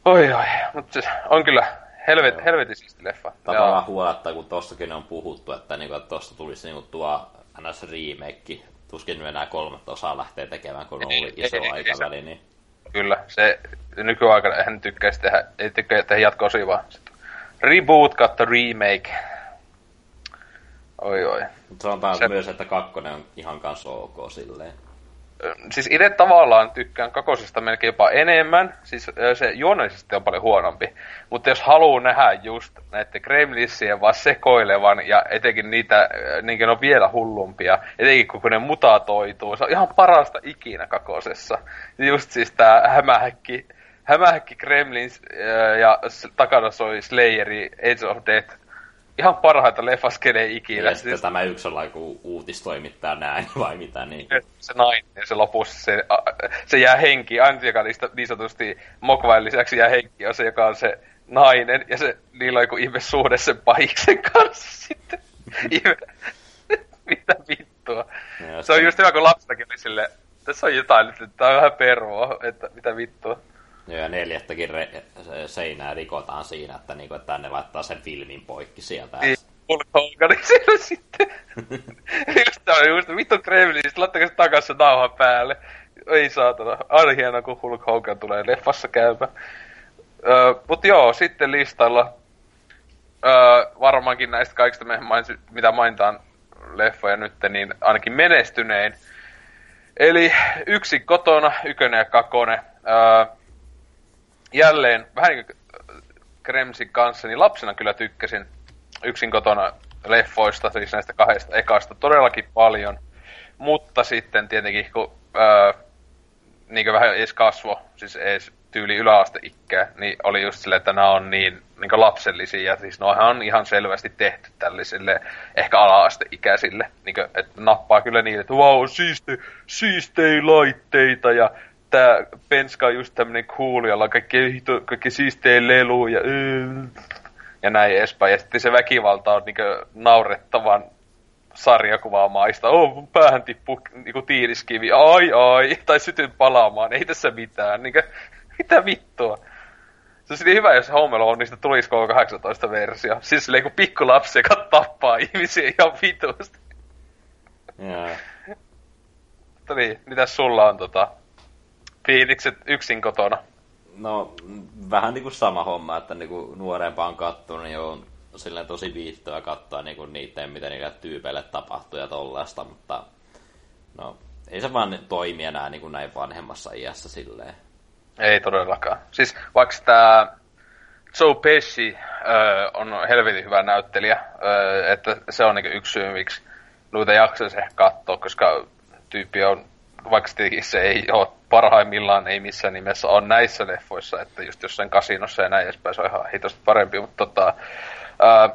Oi oi, mutta siis on kyllä helvet, helvetin siisti leffa. Tavallaan huolettaa, kun tossakin on puhuttu, että, niinku, että tosta tulisi niinku tuo NS remake. Tuskin nyt enää kolmatta osaa lähtee tekemään, kun on ollut iso ei, aikaväli. Niin... Kyllä, se nykyaikana hän tykkäisi tehdä, ei tykkää tehdä jatko-osia, vaan reboot kautta remake. Oi oi. Mutta sanotaan se... myös, että kakkonen on ihan kanssa ok silleen. siis itse tavallaan tykkään kakosesta melkein jopa enemmän, siis se juonellisesti on paljon huonompi, mutta jos haluaa nähdä just näiden Gremlissien vaan sekoilevan ja etenkin niitä, niin on vielä hullumpia, etenkin kun ne mutatoituu, se on ihan parasta ikinä kakosessa. Just siis tää hämähäkki, hämähäkki Gremlins ja takana soi Slayeri Age of Death ihan parhaita leffaskelee ikinä. Ja sitten tämä yksi on joku uutistoimittaja näin vai mitä niin. Se nainen, se lopussa, se, se jää henki, ainut joka niistä niin sanotusti Mokvain lisäksi jää henki on se, joka on se nainen, ja se, niillä on joku ihme suhde sen pahiksen kanssa sitten. mitä vittua. Se on just hyvä, kun lapsetakin oli silleen, tässä on jotain nyt, että on vähän pervoa, että mitä vittua. Ja neljättäkin re- seinää rikotaan siinä, että, niinku, että ne laittaa sen filmin poikki sieltä. Niin, Hulk Hogan siellä sitten. just on just, vittu Kremlin, sitten laittakaa se takas se nauhan päälle. Ei saatana, aina hienoa, kun Hulk Hogan tulee leffassa käymään. Öö, mut joo, sitten listalla öö, varmaankin näistä kaikista, mitä mainitaan leffoja nyt, niin ainakin menestynein. Eli yksi kotona, ykönen ja kakone. Öö, jälleen, vähän niin kuin Kremsin kanssa, niin lapsena kyllä tykkäsin yksin kotona leffoista, siis näistä kahdesta ekasta, todellakin paljon. Mutta sitten tietenkin, kun öö, niin vähän edes kasvo, siis edes tyyli yläasteikkää, niin oli just silleen, että nämä on niin, niin lapsellisia, ja siis noihan on ihan selvästi tehty tällaisille ehkä ala-asteikäisille, niin kuin, että nappaa kyllä niin, että wow, siisti, siistei laitteita, ja tää penska on just tämmönen cool, jolla on kaikki, kaikki siistejä lelu ja, ja näin edespäin. Ja sitten se väkivalta on niinku naurettavan sarjakuvaamaista. Oh, mun päähän tippuu niinku tiiliskivi. Ai ai. Tai sytyn palaamaan. Ei tässä mitään. Niinku, mitä vittua? Se olisi hyvä, jos Home Alone niistä tulisi koko 18 versio. Siis silleen kuin pikkulapsi, joka tappaa ihmisiä ihan vitusti. Joo. Mutta niin, mitäs sulla on tota, fiilikset yksin kotona? No, vähän niinku sama homma, että niinku nuorempaan kattonut, niin on silleen tosi viihtyvä katsoa niinku niiden, mitä niille tyypeille tapahtuu ja tollaista, mutta no, ei se vaan toimi enää niinku näin vanhemmassa iässä silleen. Ei todellakaan. Siis vaikka tämä Joe Pesci öö, on helvetin hyvä näyttelijä, öö, että se on niinku yksi syy, miksi noita jaksaisi ehkä katsoa, koska tyyppi on vaikka se ei ole parhaimmillaan, ei missään nimessä on näissä leffoissa, että just jossain kasinossa ja näin edespäin, se on ihan hitosti parempi, mutta tota, ää,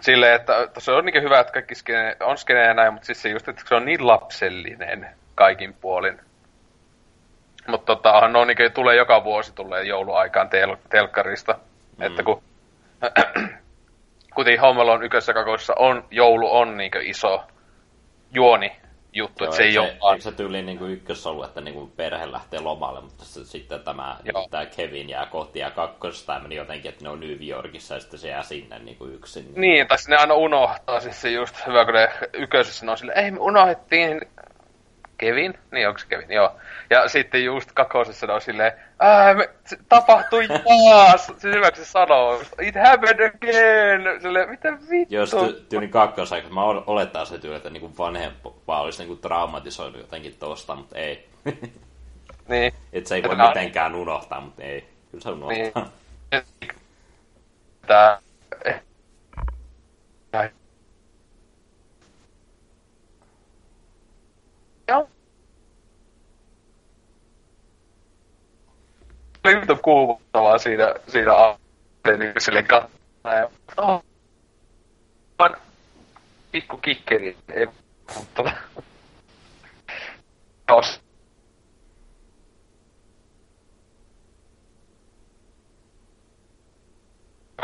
silleen, että se on niin hyvä, että kaikki skene, on skene ja näin, mutta siis se just, että se on niin lapsellinen kaikin puolin. Mutta tota, no niin tulee joka vuosi tulee jouluaikaan tel- telkkarista, mm. että kun kuten Home Alone ykkössä kakoissa on, joulu on niin iso juoni juttu, että se ei ole vaan... se tyyli niin kuin ykkössä ollut, että niin kuin perhe lähtee lomalle, mutta sitten tämä, niin tämä Kevin jää kohti ja kakkosesta meni jotenkin, että ne on New Yorkissa ja sitten se jää sinne niin kuin yksin. Niin, tai ne aina unohtaa, siis se just hyvä, kun ne ykkösessä on silleen, ei me unohdettiin Kevin? Niin, onko Kevin? Joo. Ja sitten just kakosessa on silleen, ää, me, se tapahtui taas! Se hyvä, se sanoo, it happened again! Silleen, mitä vittu? Jos ty- tyyli kakkosa, mä olettaa se tyyli, että niinku vanhempaa olisi niinku traumatisoinut jotenkin tosta, mutta ei. niin. Et se ei voi mitenkään unohtaa, mutta ei. Kyllä se unohtaa. Niin. Tää... Joo. Oli kuumottavaa siinä, siinä niin silleen katsoa. Ja, oh, on pikku kikkeri, ei, mutta jos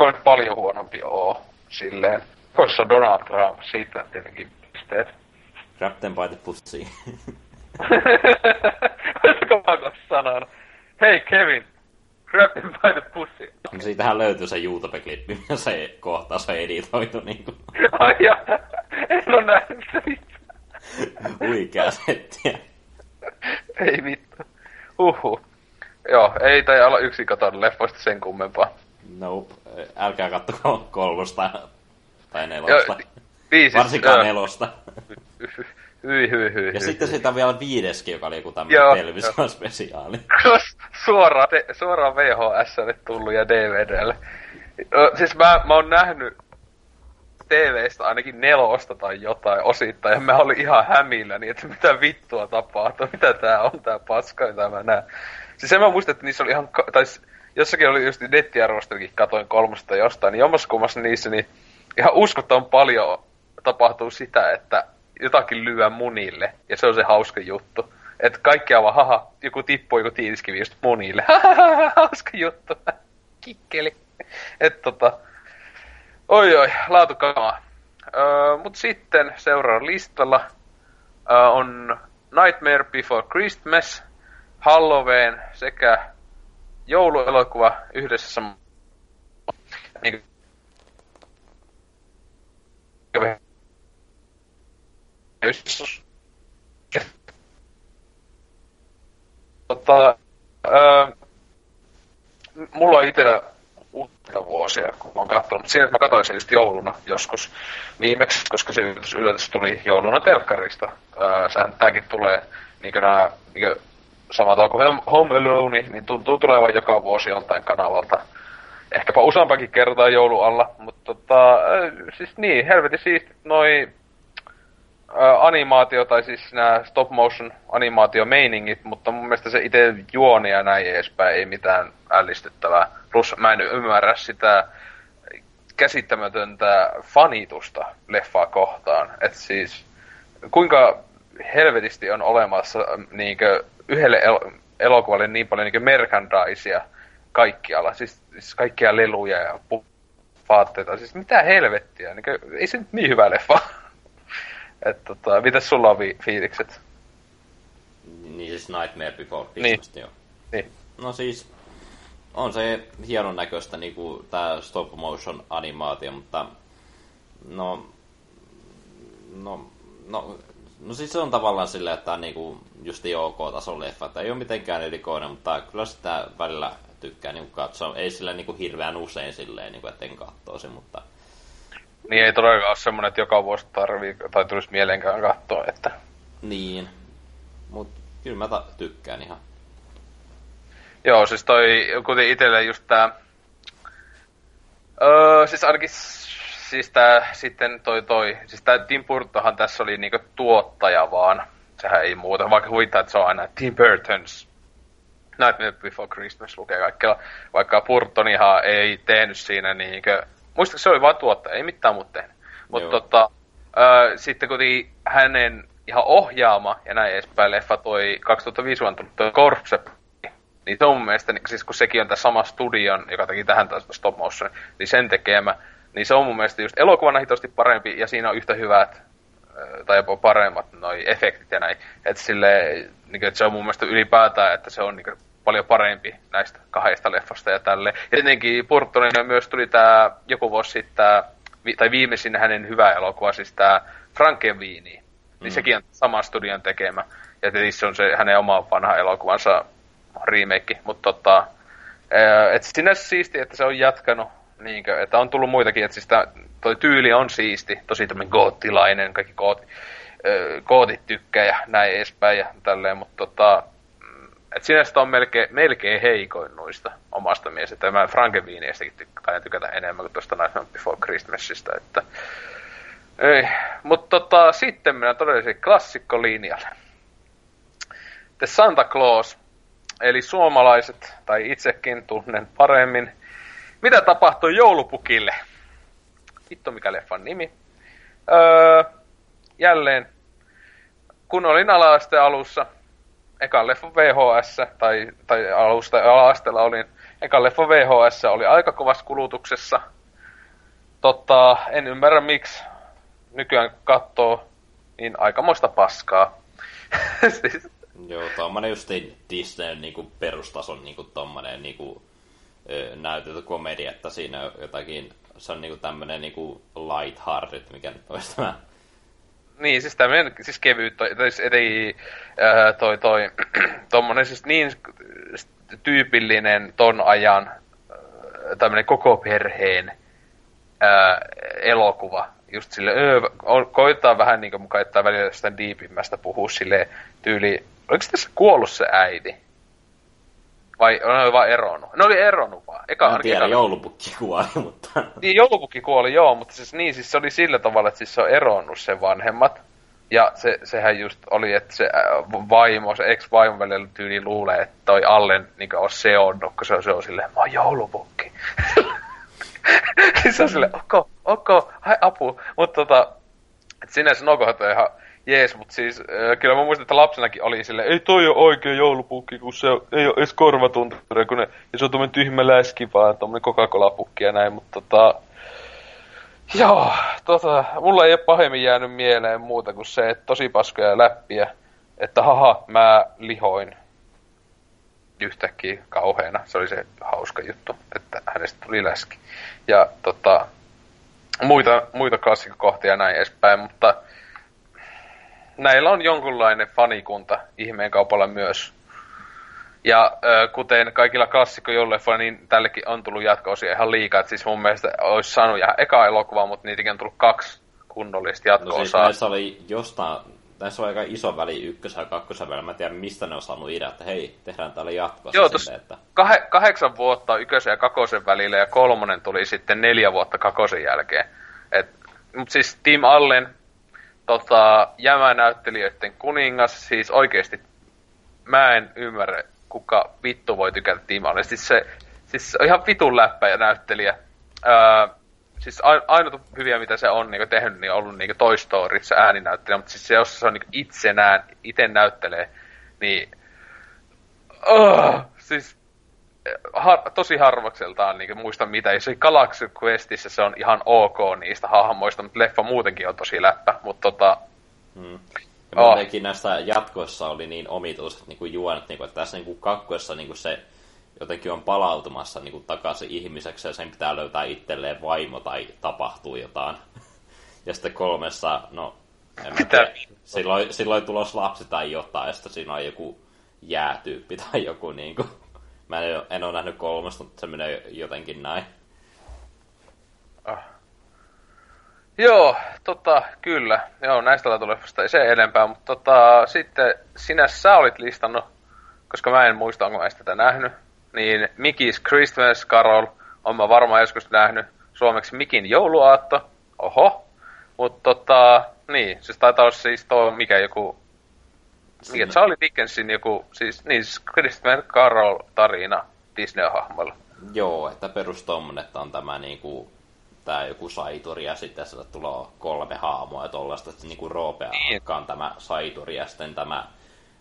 nyt paljon huonompi oo silleen. Koissa Donald Trump, siitä tietenkin pisteet. Captain by the pussy. Olisiko mä sanonut? Hei Kevin, grab him by the pussy. No siitähän löytyy se YouTube-klippi, ja se kohtaus on editoitu niinku. Ai ja, en oo nähnyt se Huikea settiä. ei vittu. Uhu. Joo, ei tai olla yksi katon leffoista sen kummempaa. Nope. Älkää kattoko kolmosta tai nelosta. Joo, Varsinkaan nelosta. Hyi, hyi, hyi. Ja hyi. sitten siitä on vielä viideskin, joka oli joku tämmöinen televisiospesiaali. suoraan, te, suoraan VHSlle tullut ja DVDlle. Ö, Siis mä, mä oon nähnyt TVstä ainakin nelosta tai jotain osittain, ja mä olin ihan hämillä, niin että mitä vittua tapahtuu, mitä tää on tää paska, jota mä näen. Siis en mä muista, että niissä oli ihan, tai jossakin oli just nettiarvostelikin, katoin kolmosta jostain, niin jommaskummassa niissä, niin ihan uskottavan paljon tapahtuu sitä, että jotakin lyö munille, ja se on se hauska juttu. Että kaikki vaan, haha, joku tippuu joku tiiliskivi just munille. hauska juttu. Kikkeli. Et tota, oi oi, laatukamaa. Öö, mut sitten seuraavalla listalla öö, on Nightmare Before Christmas, Halloween sekä jouluelokuva yhdessä sam- niin Tota, öö, mulla on itsellä uutta vuosia, kun mä oon katsonut. Siinä mä katsoin sen just jouluna joskus viimeksi, koska se yllätys, yllätys tuli jouluna telkkarista. Sehän tääkin tulee niin nää, niin samalla kuin Home Alone, niin tuntuu tulevan joka vuosi joltain kanavalta. Ehkäpä useampakin kertaa joulu alla, mutta tota, siis niin, helvetin siistit noi animaatio, tai siis nämä stop motion animaatiomeiningit, mutta mun mielestä se itse juoni ja näin edespäin ei mitään ällistyttävää. Plus mä en ymmärrä sitä käsittämätöntä fanitusta leffaa kohtaan. Et siis kuinka helvetisti on olemassa niinkö yhdelle el- elokuvalle niin paljon niinkö merchandisea kaikkialla. Siis, siis kaikkia leluja ja pu- vaatteita. Siis mitä helvettiä. Niinkö, ei se nyt niin hyvä leffa. Et tota, mitäs sulla on vi- fiilikset? Niin siis Nightmare Before Niin. Christmas, joo. Niin. No siis, on se hienon näköistä niinku tää stop motion animaatio, mutta no, no, no, no siis se on tavallaan silleen, että on niinku just OK-tason leffa, että ei ole mitenkään erikoinen, mutta kyllä sitä välillä tykkää niinku katsoa. Ei sillä niinku hirveän usein silleen, niinku, etten katsoisi, mutta Niin ei todellakaan ole semmonen, että joka vuosi tarvii, tai tulisi mieleenkään katsoa, että... niin. Mut kyllä mä ta- tykkään ihan. Joo, siis toi, kuten itelle just tää... Öö, siis ainakin siis tää sitten toi toi, siis tää Tim Burtonhan tässä oli niinku tuottaja vaan. Sehän ei muuta, vaikka huvittaa, että se on aina Tim Burton's Nightmare Before Christmas lukee kaikkialla. Vaikka Burtonihan ei tehnyt siinä niinkö, muistaakseni se oli vaan tuottaja, ei mitään muuta tehnyt. Mutta tota, öö, sitten kun hänen ihan ohjaama ja näin edespäin leffa toi 2005 vuonna tullut toi Corpse niin se on mun mielestä, niin, siis kun sekin on tässä sama studion, joka teki tähän taas stop motion, niin sen tekemä, niin se on mun mielestä just elokuvana hitosti parempi, ja siinä on yhtä hyvät, tai jopa paremmat noi efektit ja näin. Että sille, niin, että se on mun mielestä ylipäätään, että se on niin, paljon parempi näistä kahdesta leffasta ja tälle. Ja tietenkin Burtonin myös tuli tää joku vuosi sitten, tää, tai viimeisin hänen hyvä elokuva, siis tää Frankenweenie. Niin Mm. sekin on saman studion tekemä. Ja tietysti se on se hänen oma vanha elokuvansa remake, mutta tota, et sinänsä siisti, että se on jatkanut, niinkö, että on tullut muitakin, että siis tää, toi tyyli on siisti, tosi tämmönen goottilainen, kaikki goot, ää, gootit tykkää ja näin edespäin ja tälleen, mutta tota, et sinänsä tää on melkein, melkein heikoin noista omasta mielestä, että mä Frankenweeniästäkin tykkään tykätä enemmän kuin tuosta Nightmare Before Christmasista, että mutta tota, sitten mennään todellisesti klassikkolinjalle. The Santa Claus, eli suomalaiset, tai itsekin tunnen paremmin. Mitä tapahtui joulupukille? Vittu mikä leffan nimi. Öö, jälleen, kun olin ala alussa, ekan leffan VHS, tai, tai alusta ala olin, ekan leffan VHS oli aika kovassa kulutuksessa. Totta, en ymmärrä miksi nykyään katsoo niin aikamoista paskaa. siis, Joo, tommonen just Disneyn niinku perustason niinku tommonen niinku näytetty komedia, että siinä on jotakin, se on niinku tämmönen niinku light-hearted, mikä nyt olisi tämä. Niin, siis tämmönen siis kevyt, toi, toi, siis ei, ää, toi, toi, tommonen siis niin tyypillinen ton ajan ää, tämmönen koko perheen ää, elokuva. just sille, öö, koittaa vähän niinku mukaan, että välillä jostain diipimmästä puhua sille tyyli, oliko tässä kuollut se äiti? Vai on ne vaan eronnut? Ne oli eronnut vaan. Eka, En tiedä, joulupukki kuoli, mutta... Niin, joulupukki kuoli, joo, mutta siis niin, siis se oli sillä tavalla, että siis se on eronnut sen vanhemmat. Ja se, sehän just oli, että se äh, vaimo, se ex-vaimo välillä tyyli luulee, että toi Allen niin on seonnut, kun se on, se on silleen, mä oon joulupukki. Siis se on silleen, ok, ok, hai apu. Mutta tota, et sinänsä nokohat on ihan jees, mutta siis äh, kyllä mä muistan, että lapsenakin oli silleen, ei toi ole oikea joulupukki, kun se ei ole edes korvatunturia, kun ne, ja se on tommonen tyhmä läski vaan, tommonen Coca-Cola-pukki ja näin, mutta tota, Joo, tota, mulla ei ole pahemmin jäänyt mieleen muuta kuin se, että tosi paskoja läppiä, että haha, mä lihoin yhtäkkiä kauheena. Se oli se hauska juttu, että hänestä tuli läski. Ja tota, muita, muita klassikkokohtia näin edespäin, mutta näillä on jonkunlainen fanikunta ihmeen kaupalla myös. Ja ö, kuten kaikilla klassikkojoululeffoilla, niin tällekin on tullut jatko-osia ihan liikaa. Et siis mun mielestä olisi saanut ihan eka elokuva, mutta niitäkin on tullut kaksi kunnollista No siis näissä oli jostain... Näissä oli aika iso väli ykkösen ja kakkosen välillä. Mä en tiedä, mistä ne on saanut idea, että hei, tehdään täällä jatkossa Joo, silleen, tos että... kahe, kahdeksan vuotta ykkösen ja kakosen välillä ja kolmonen tuli sitten neljä vuotta kakosen jälkeen. Et, mut siis Tim Allen, tota, jämänäyttelijöiden kuningas, siis oikeesti mä en ymmärrä, kuka vittu voi tykätä Tim Allen. Siis se, siis se on ihan vitun läppä ja näyttelijä. Öö, siis ain- ainut hyviä, mitä se on niin tehnyt, niin on ollut niin Toy Story, se ääninäyttelijä, mutta siis se, jos se on niin itsenään, itse näyttelee, niin Oh, siis har, tosi harvakseltaan niin muista mitä. Ja se Galaxy Questissä se on ihan ok niistä hahmoista, mutta leffa muutenkin on tosi läppä. Mutta tota, Mm. Ja Oh. muutenkin näistä jatkoissa oli niin omituiset niin kuin juonet, niin kuin, että tässä niin kuin kakkoessa niin kuin se jotenkin on palautumassa niin kuin takaisin ihmiseksi ja sen pitää löytää itselleen vaimo tai tapahtuu jotain. Ja sitten kolmessa, no en mä tiedä, silloin, silloin tulos lapsi tai jotain, ja sitten siinä on joku jäätyyppi tai joku niin kuin, mä en, en ole nähnyt kolmesta, mutta se menee jotenkin näin. ah. Joo, tota, kyllä. Joo, näistä laituleffasta ei se enempää, mutta tota, sitten sinä sä olit listannut, koska mä en muista, onko mä tätä nähnyt, niin Mickey's Christmas Carol on mä varmaan joskus nähnyt suomeksi Mikin jouluaatto. Oho. Mutta tota, niin, siis taitaa olla siis tuo, mikä joku, mikä Charlie Dickensin joku, siis, niin, siis Christmas Carol tarina Disney-hahmoilla. Joo, että perus tommonen, että on tämä niinku, tää joku saituri ja sitten sille tulee kolme haamoa ja tollaista, että niinku roopea Niin. on tämä saituri ja sitten tämä,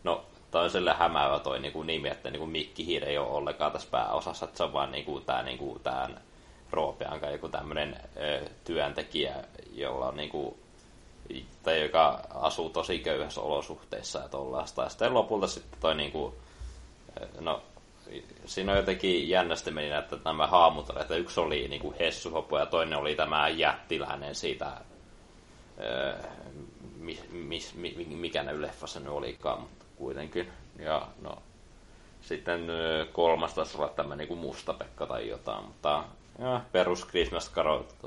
no toiselle hämäävä toi niinku nimi, että niinku Mikki Hiir ei ole ollenkaan tässä pääosassa, että se on vaan niinku tää niinku tän roopean joku tämmönen ö, työntekijä, jolla on niinku tai joka asuu tosi köyhässä olosuhteissa ja tollaista. Ja sitten lopulta sitten toi niinku, no siinä on jotenkin jännästi meni että nämä haamut että yksi oli niin kuin Hessuhopo ja toinen oli tämä jättiläinen siitä, öö, mi, mi, mi, mikä ne leffassa nyt olikaan, mutta kuitenkin. Ja no, sitten öö, kolmas taisi olla tämä niin kuin Musta-Pekka tai jotain, mutta ja, perus Christmas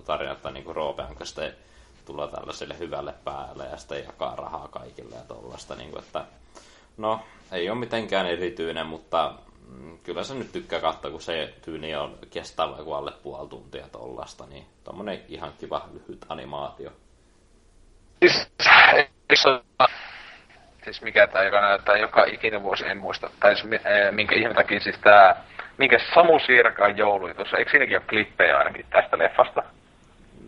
tarina, että niin kuin Roope Anka sitten tulee tällaiselle hyvälle päälle ja sitten jakaa rahaa kaikille ja tollaista, niin kuin, että No, ei ole mitenkään erityinen, mutta mm, kyllä se nyt tykkää katsoa, kun se tyyni on kestää vaikka alle puoli tuntia tollasta, niin tommonen ihan kiva lyhyt animaatio. Siis, siis mikä tää, joka näyttää joka ikinen vuosi, en muista, tai siis, mi- minkä ihme takia siis tää, minkä Samu Sirkan jouluitus, eikö siinäkin ole klippejä ainakin tästä leffasta?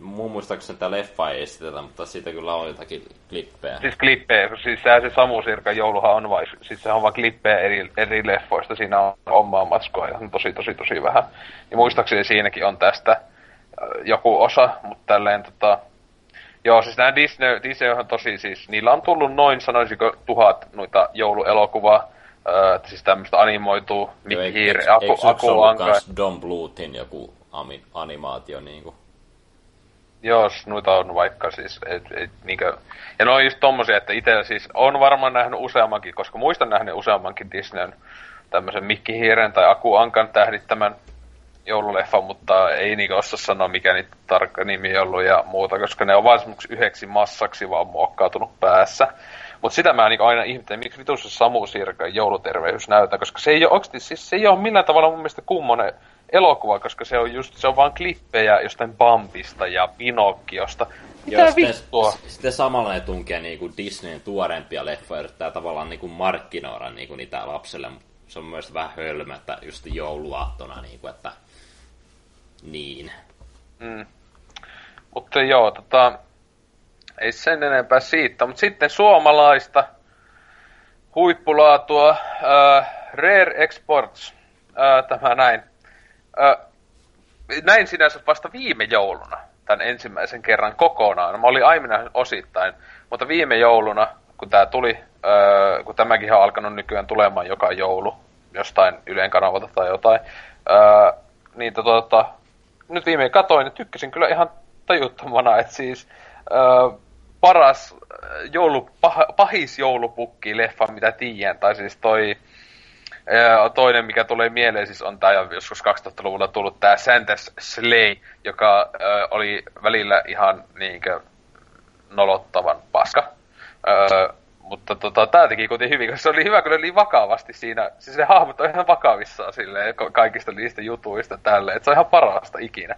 Mun muistaakseni tämä leffa ei esitetä, mutta siitä kyllä on jotakin klippejä. Siis klippejä, kun siis sehän se Samu Sirkan jouluhan on vai, siis se on vaan klippejä eri, eri leffoista, siinä on omaa matskua ja on tosi tosi tosi vähän. Ja muistaakseni siinäkin on tästä äh, joku osa, mutta tälleen tota, Joo, siis nämä Disney, Disney on tosi siis, niillä on tullut noin, sanoisiko, tuhat noita jouluelokuvaa, öö, siis tämmöistä animoituu, Mikki eikö- Hiiri, eikö- Aku, eikö Aku Anka. kans Don Bluethin joku ami- animaatio niinku? Jos noita on vaikka siis, et, et, niinkö, ja ne on just tommosia, että itse siis on varmaan nähnyt useammankin, koska muistan nähnyt useammankin Disneyn tämmöisen Mikki Hiiren tai Aku Ankan tähdittämän joululeffa, mutta ei niinku osaa sanoa mikä niitä tarkka nimi ollut ja muuta, koska ne on vaan semmoiksi yhdeksi massaksi vaan muokkautunut päässä. Mutta sitä mä niinku aina ihmettelen, miksi vitussa Samu Sirkan jouluterveys näyttää, koska se ei ole siis se ei ole millään tavalla mun mielestä kummonen elokuva, koska se on just, se on vaan klippejä jostain Bambista ja Pinokkiosta. Mitä Joo, vittua? Sitten, sitten samalla ne tunkee niinku Disneyn tuorempia leffoja, yrittää tavallaan niinku markkinoida niinku niitä lapselle, mutta se on myös vähän hölmö, että just jouluaattona, niinku, että niin. Mm. Mutta joo, tota, ei sen enempää siitä. Mutta sitten suomalaista huippulaatua, äh, Rare Exports, äh, tämä näin. Äh, näin sinänsä vasta viime jouluna, tämän ensimmäisen kerran kokonaan. Mä olin aiemmin osittain, mutta viime jouluna, kun tämä tuli, äh, kun tämäkin on alkanut nykyään tulemaan joka joulu, jostain Ylen kanavalta tai jotain, äh, niin tota, nyt viimein katoin ja tykkäsin kyllä ihan tajuttomana, että siis äh, paras joulu, pah, pahis joulupukki leffa, mitä tiedän, tai siis toi äh, toinen, mikä tulee mieleen, siis on tämä joskus 2000-luvulla tullut tämä Santa's Slay, joka äh, oli välillä ihan niinkö nolottavan paska. Äh, mutta tota, tää teki kuitenkin hyvin, koska se oli hyvä, kun oli vakavasti siinä. Siis ne hahmot on ihan vakavissaan silleen, kaikista niistä jutuista tälleen. Että se on ihan parasta ikinä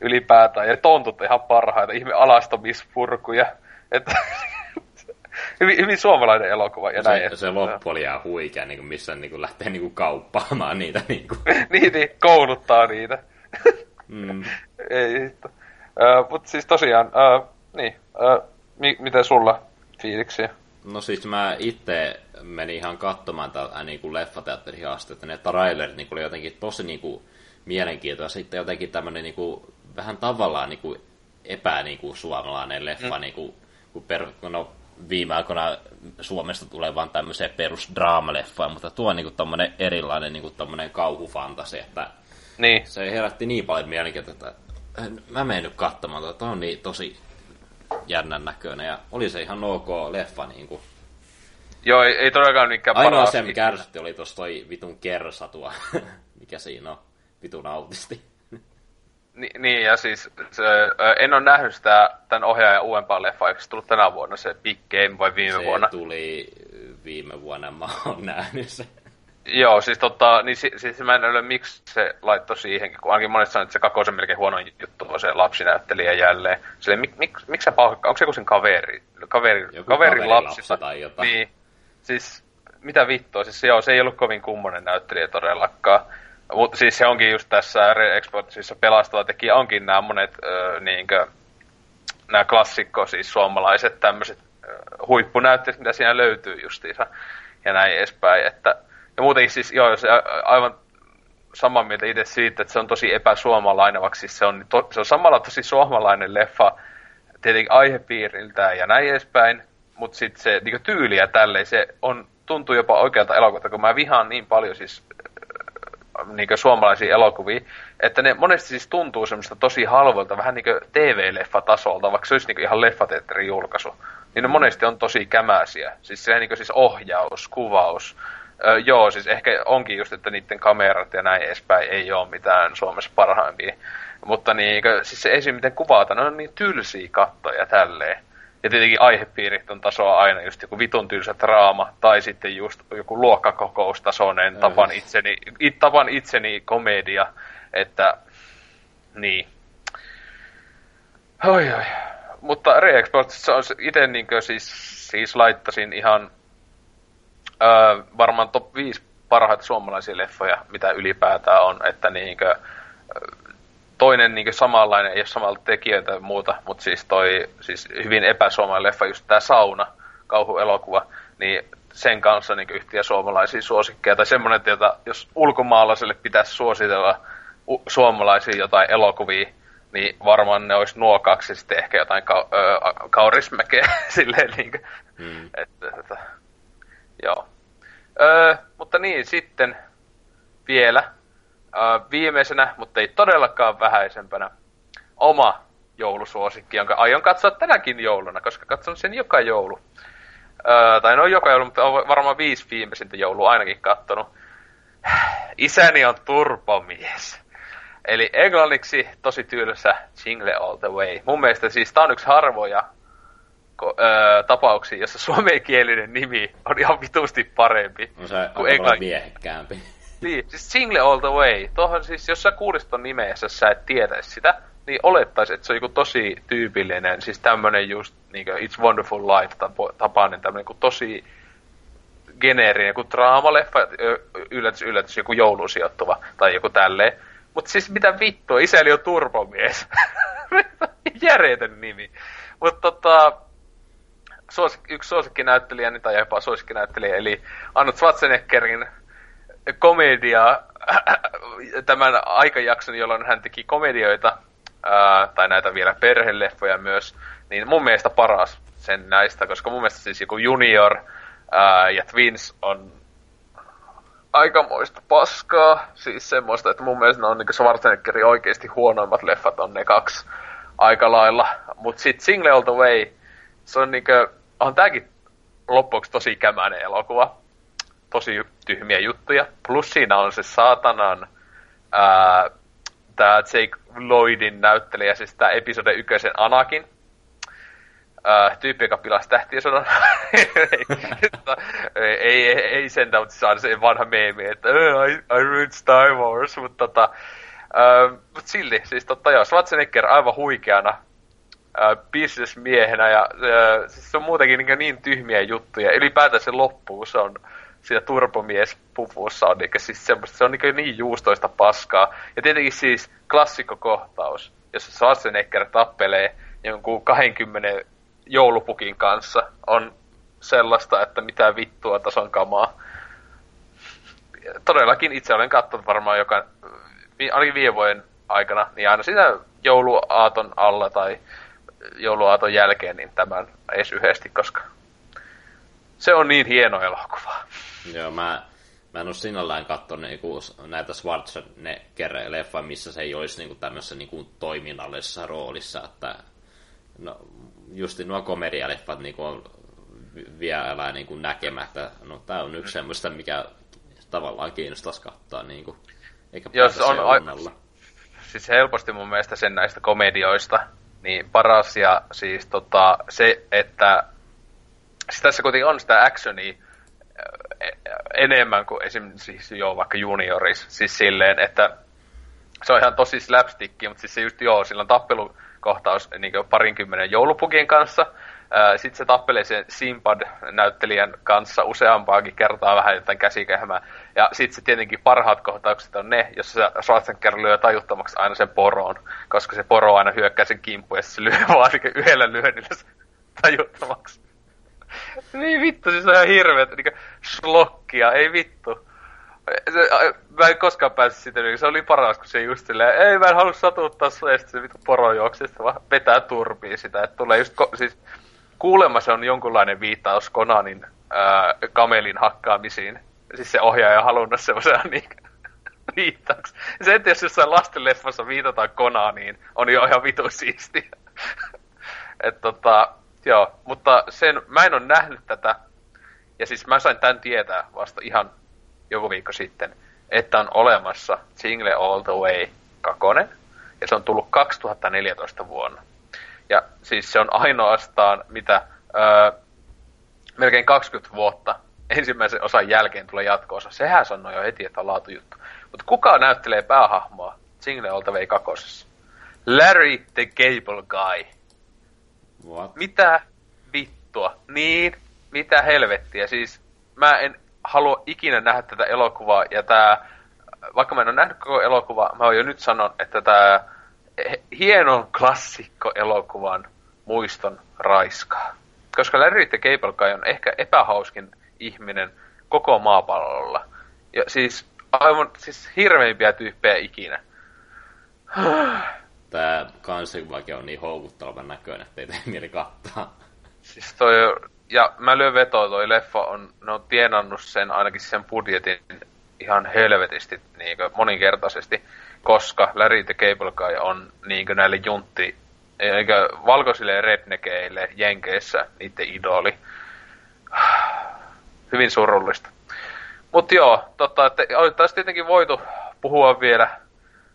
ylipäätään. Ja tontut on ihan parhaita, ihme alastomispurkuja. Että hyvin, hyvin suomalainen elokuva ja se, näin. Se loppu oli ihan huikea, niin kuin missä niin kuin lähtee niin kuin kauppaamaan niitä. Niin, kuin. niin, niin, kouluttaa niitä. mm. Ei hitto. Uh, Mutta siis tosiaan, uh, niin, uh, mi- miten sulla fiiliksiä? No siis mä itse menin ihan katsomaan tätä niin kuin leffateatteriin asti, että ne trailerit niin oli jotenkin tosi niin kuin, mielenkiintoista. Sitten jotenkin tämmöinen niin kuin, vähän tavallaan niin kuin, epä niin kuin, suomalainen leffa, mm. niin kuin, kun per, no, viime aikoina Suomesta tulee vaan tämmöisiä perusdraamaleffoja, mutta tuo on niin kuin, erilainen niin kuin, kauhufantasi, että niin. se herätti niin paljon mielenkiintoista, että mä menen nyt katsomaan, että on niin tosi jännän näköinen ja oli se ihan ok leffa niin kuin. Joo, ei, ei todellakaan mikään Ainoa paras. se, mikä ärsytti, oli tuossa toi vitun kersa tuo, mikä siinä on, vitun autisti. Ni, niin, ja siis se, en ole nähnyt sitä tämän ohjaajan uudempaa leffaa, eikö se tullut tänä vuonna se Big Game vai viime se vuonna? Se tuli viime vuonna, mä oon nähnyt se. Joo, siis tota, niin si, siis mä en ole miksi se laittoi siihenkin, kun ainakin monet sanoo, että se kakosen melkein huono juttu se lapsinäyttelijä jälleen. Silleen, mik, mik, miksi sä palkka, onko se joku sen kaveri, kaveri, joku kaverin lapsi, lapsi tai jotain. Niin, siis mitä vittua, siis joo, se ei ollut kovin kummonen näyttelijä todellakaan. Mutta siis se onkin just tässä Re-Exportsissa pelastava tekijä onkin nämä monet niinkö, nämä klassikko, siis suomalaiset tämmöiset huippunäyttelijät, mitä siinä löytyy justiinsa ja näin edespäin, että ja muutenkin siis, joo, se aivan samaa mieltä itse siitä, että se on tosi epäsuomalainen, vaikka siis se on, to, se on samalla tosi suomalainen leffa, tietenkin aihepiiriltä ja näin edespäin, mutta sitten se niin tyyli ja tälleen, se on, tuntuu jopa oikealta elokuvalta, kun mä vihaan niin paljon siis niin suomalaisia elokuvia, että ne monesti siis tuntuu semmoista tosi halvolta, vähän niin TV-leffa-tasolta, vaikka se olisi niin ihan leffateatterin julkaisu. Niin ne monesti on tosi kämäisiä. Siis se niin siis ohjaus, kuvaus, Öö, joo, siis ehkä onkin just, että niiden kamerat ja näin edespäin ei ole mitään Suomessa parhaimpia. Mutta niin, siis se esim. miten kuvataan, ne on niin tylsiä kattoja tälleen. Ja tietenkin aihepiirit on tasoa aina just joku vitun tylsä draama, tai sitten just joku luokkakokoustasoinen tapan itseni, it, tapan itseni komedia, että niin. Oi, oi. Mutta Re-Exportissa itse niin siis, siis laittasin ihan öö, varmaan top 5 parhaita suomalaisia leffoja, mitä ylipäätään on, että niinkö, toinen niinkö samanlainen, ei ole samalta tekijöitä ja muuta, mutta siis toi siis hyvin epäsuomalainen leffa, just tää Sauna, kauhuelokuva, niin sen kanssa niin yhtiä suomalaisia suosikkeja, tai semmoinen, että jos ulkomaalaiselle pitäisi suositella u- suomalaisia jotain elokuvia, niin varmaan ne olisi nuo kaksi sitten ehkä jotain ka- ö, kaurismäkeä silleen niin kuin, hmm. että, että, joo. Öö, mutta niin, sitten vielä öö, viimeisenä, mutta ei todellakaan vähäisempänä, oma joulusuosikki, jonka aion katsoa tänäkin jouluna, koska katson sen joka joulu. Öö, tai no joka joulu, mutta on varmaan viisi viimeisintä joulua ainakin kattonut. Isäni on turpomies. Eli englanniksi tosi tylsä Jingle All The Way. Mun mielestä siis tää on yksi harvoja ko, öö, tapauksia, jossa suomenkielinen nimi on ihan vitusti parempi. On se kuin aika paljon englann- miehekkäämpi. Niin, siis Jingle All The Way. Tuohon siis, jos sä kuulisit ton nimeä, sä et tietäisi sitä, niin olettais, että se on joku tosi tyypillinen, siis tämmönen just niinku It's Wonderful Life tapainen tämmönen kuin tosi geneerinen, joku draamaleffa, yllätys, yllätys, joku jouluun sijoittuva tai joku tälleen. Mut siis mitä vittua, isäni on turbomies. Järjetön nimi. Mut tota, suosik, yksi suosikkinäyttelijäni tai jopa suosikkinäyttelijä, eli Arnold Schwarzeneggerin komedia, tämän aikajakson, jolloin hän teki komedioita, ää, tai näitä vielä perheleffoja myös, niin mun mielestä paras sen näistä, koska mun mielestä siis joku Junior ää, ja Twins on aikamoista paskaa. Siis semmoista, että mun mielestä ne on niinku Schwarzeneggerin oikeasti huonoimmat leffat on ne kaksi aika lailla. Mut sit Single All The Way, se on niinku, on tääkin loppuksi tosi kämäinen elokuva. Tosi tyhmiä juttuja. Plus siinä on se saatanan tää Jake Lloydin näyttelijä, siis tää episode ykkösen Anakin. Ää, tyyppi, joka pilasi tähtiösodan. ei, ei, ei, sentään, mutta saa se vanha meemi, että "Oh, I, I ruined Star Wars, mutta tota, ää, mut silti, siis totta joo, Schwarzenegger aivan huikeana ää, businessmiehenä ja ää, siis se on muutenkin niin, niin tyhmiä juttuja. Ylipäätään se loppu, kun se on siinä turbomies puvussa on niin, siis semmoista, se on niin, niin juustoista paskaa. Ja tietenkin siis klassikkokohtaus, jossa Schwarzenegger tappelee jonkun 20 joulupukin kanssa, on sellaista, että mitä vittua tason kamaa. Todellakin itse olen katsonut varmaan joka, ainakin viime vuoden aikana, niin aina siinä jouluaaton alla tai jouluaaton jälkeen, niin tämän edes yhdesti, koska se on niin hieno elokuva. Joo, mä, mä en ole sinällään katsonut niinku näitä Schwarzenegger-leffoja, missä se ei olisi niinku tämmöisessä niinku toiminnallisessa roolissa, että no, justi nuo komedialeffat niinku on vi- vielä niinku näkemättä. No tää on yksi semmoista, mikä tavallaan kiinnostaisi katsoa niinku, eikä Jos on onnella. siis helposti mun mielestä sen näistä komedioista, niin paras ja siis tota, se, että siis tässä kuitenkin on sitä actionia enemmän kuin esimerkiksi siis joo, vaikka junioris. Siis silleen, että se on ihan tosi slapstickia, mutta siis se just joo, sillä on tappelukohtaus niin parinkymmenen joulupukin kanssa. Sitten se tappelee sen Simpad-näyttelijän kanssa useampaakin kertaa vähän jotain käsikehmää. Ja sitten se tietenkin parhaat kohtaukset on ne, jossa Schwarzenegger lyö tajuttomaksi aina sen poroon. Koska se poro aina hyökkää sen kimppuun ja se lyö vaan yhdellä lyönnillä tajuttomaksi. Niin vittu, siis on ihan hirveet, niin slokkia, ei vittu. Se, mä en koskaan päässyt sitä, niin se oli paras, kun se just silleen, ei mä en halua satuttaa sua, ja sitten se vittu poro sitten vaan vetää turpiin sitä, että tulee just, ko- siis kuulemma se on jonkunlainen viittaus Konanin ää, kamelin hakkaamisiin. Siis se ohjaaja on halunnut semmoisen niin viittauksen. Se, että jos jossain lastenleffassa viitataan Konaniin, on jo ihan vitu siistiä. Et tota, joo, mutta sen, mä en ole nähnyt tätä, ja siis mä sain tämän tietää vasta ihan joku viikko sitten, että on olemassa Single All The Way 2, ja se on tullut 2014 vuonna. Ja siis se on ainoastaan, mitä öö, melkein 20 vuotta ensimmäisen osan jälkeen tulee jatko-osa. Sehän sanoo jo heti, että on laatujuttu. Mutta kuka näyttelee päähahmoa Single All The Way 2? Larry the Cable Guy. What? Mitä vittua? Niin, mitä helvettiä? Siis mä en halua ikinä nähdä tätä elokuvaa, ja tää, vaikka mä en ole nähnyt koko elokuvaa, mä oon jo nyt sanon, että tää hienon klassikko-elokuvan muiston raiskaa. Koska Larry the Cable Guy on ehkä epähauskin ihminen koko maapallolla. Ja siis aivan siis hirveimpiä tyyppejä ikinä. Tää kansikuvakin on niin houkuttelevan näköinen, että ei tee mieli kattaa. Siis toi, ja mä lyön vetoa, toi leffa on, ne on tienannut sen ainakin sen budjetin ihan helvetisti niin moninkertaisesti, koska Larry the Cable Guy on niin näille juntti, eikä valkoisille rednekeille Jenkeissä niiden idoli. Hyvin surullista. Mut joo, totta, että olisi tietenkin voitu puhua vielä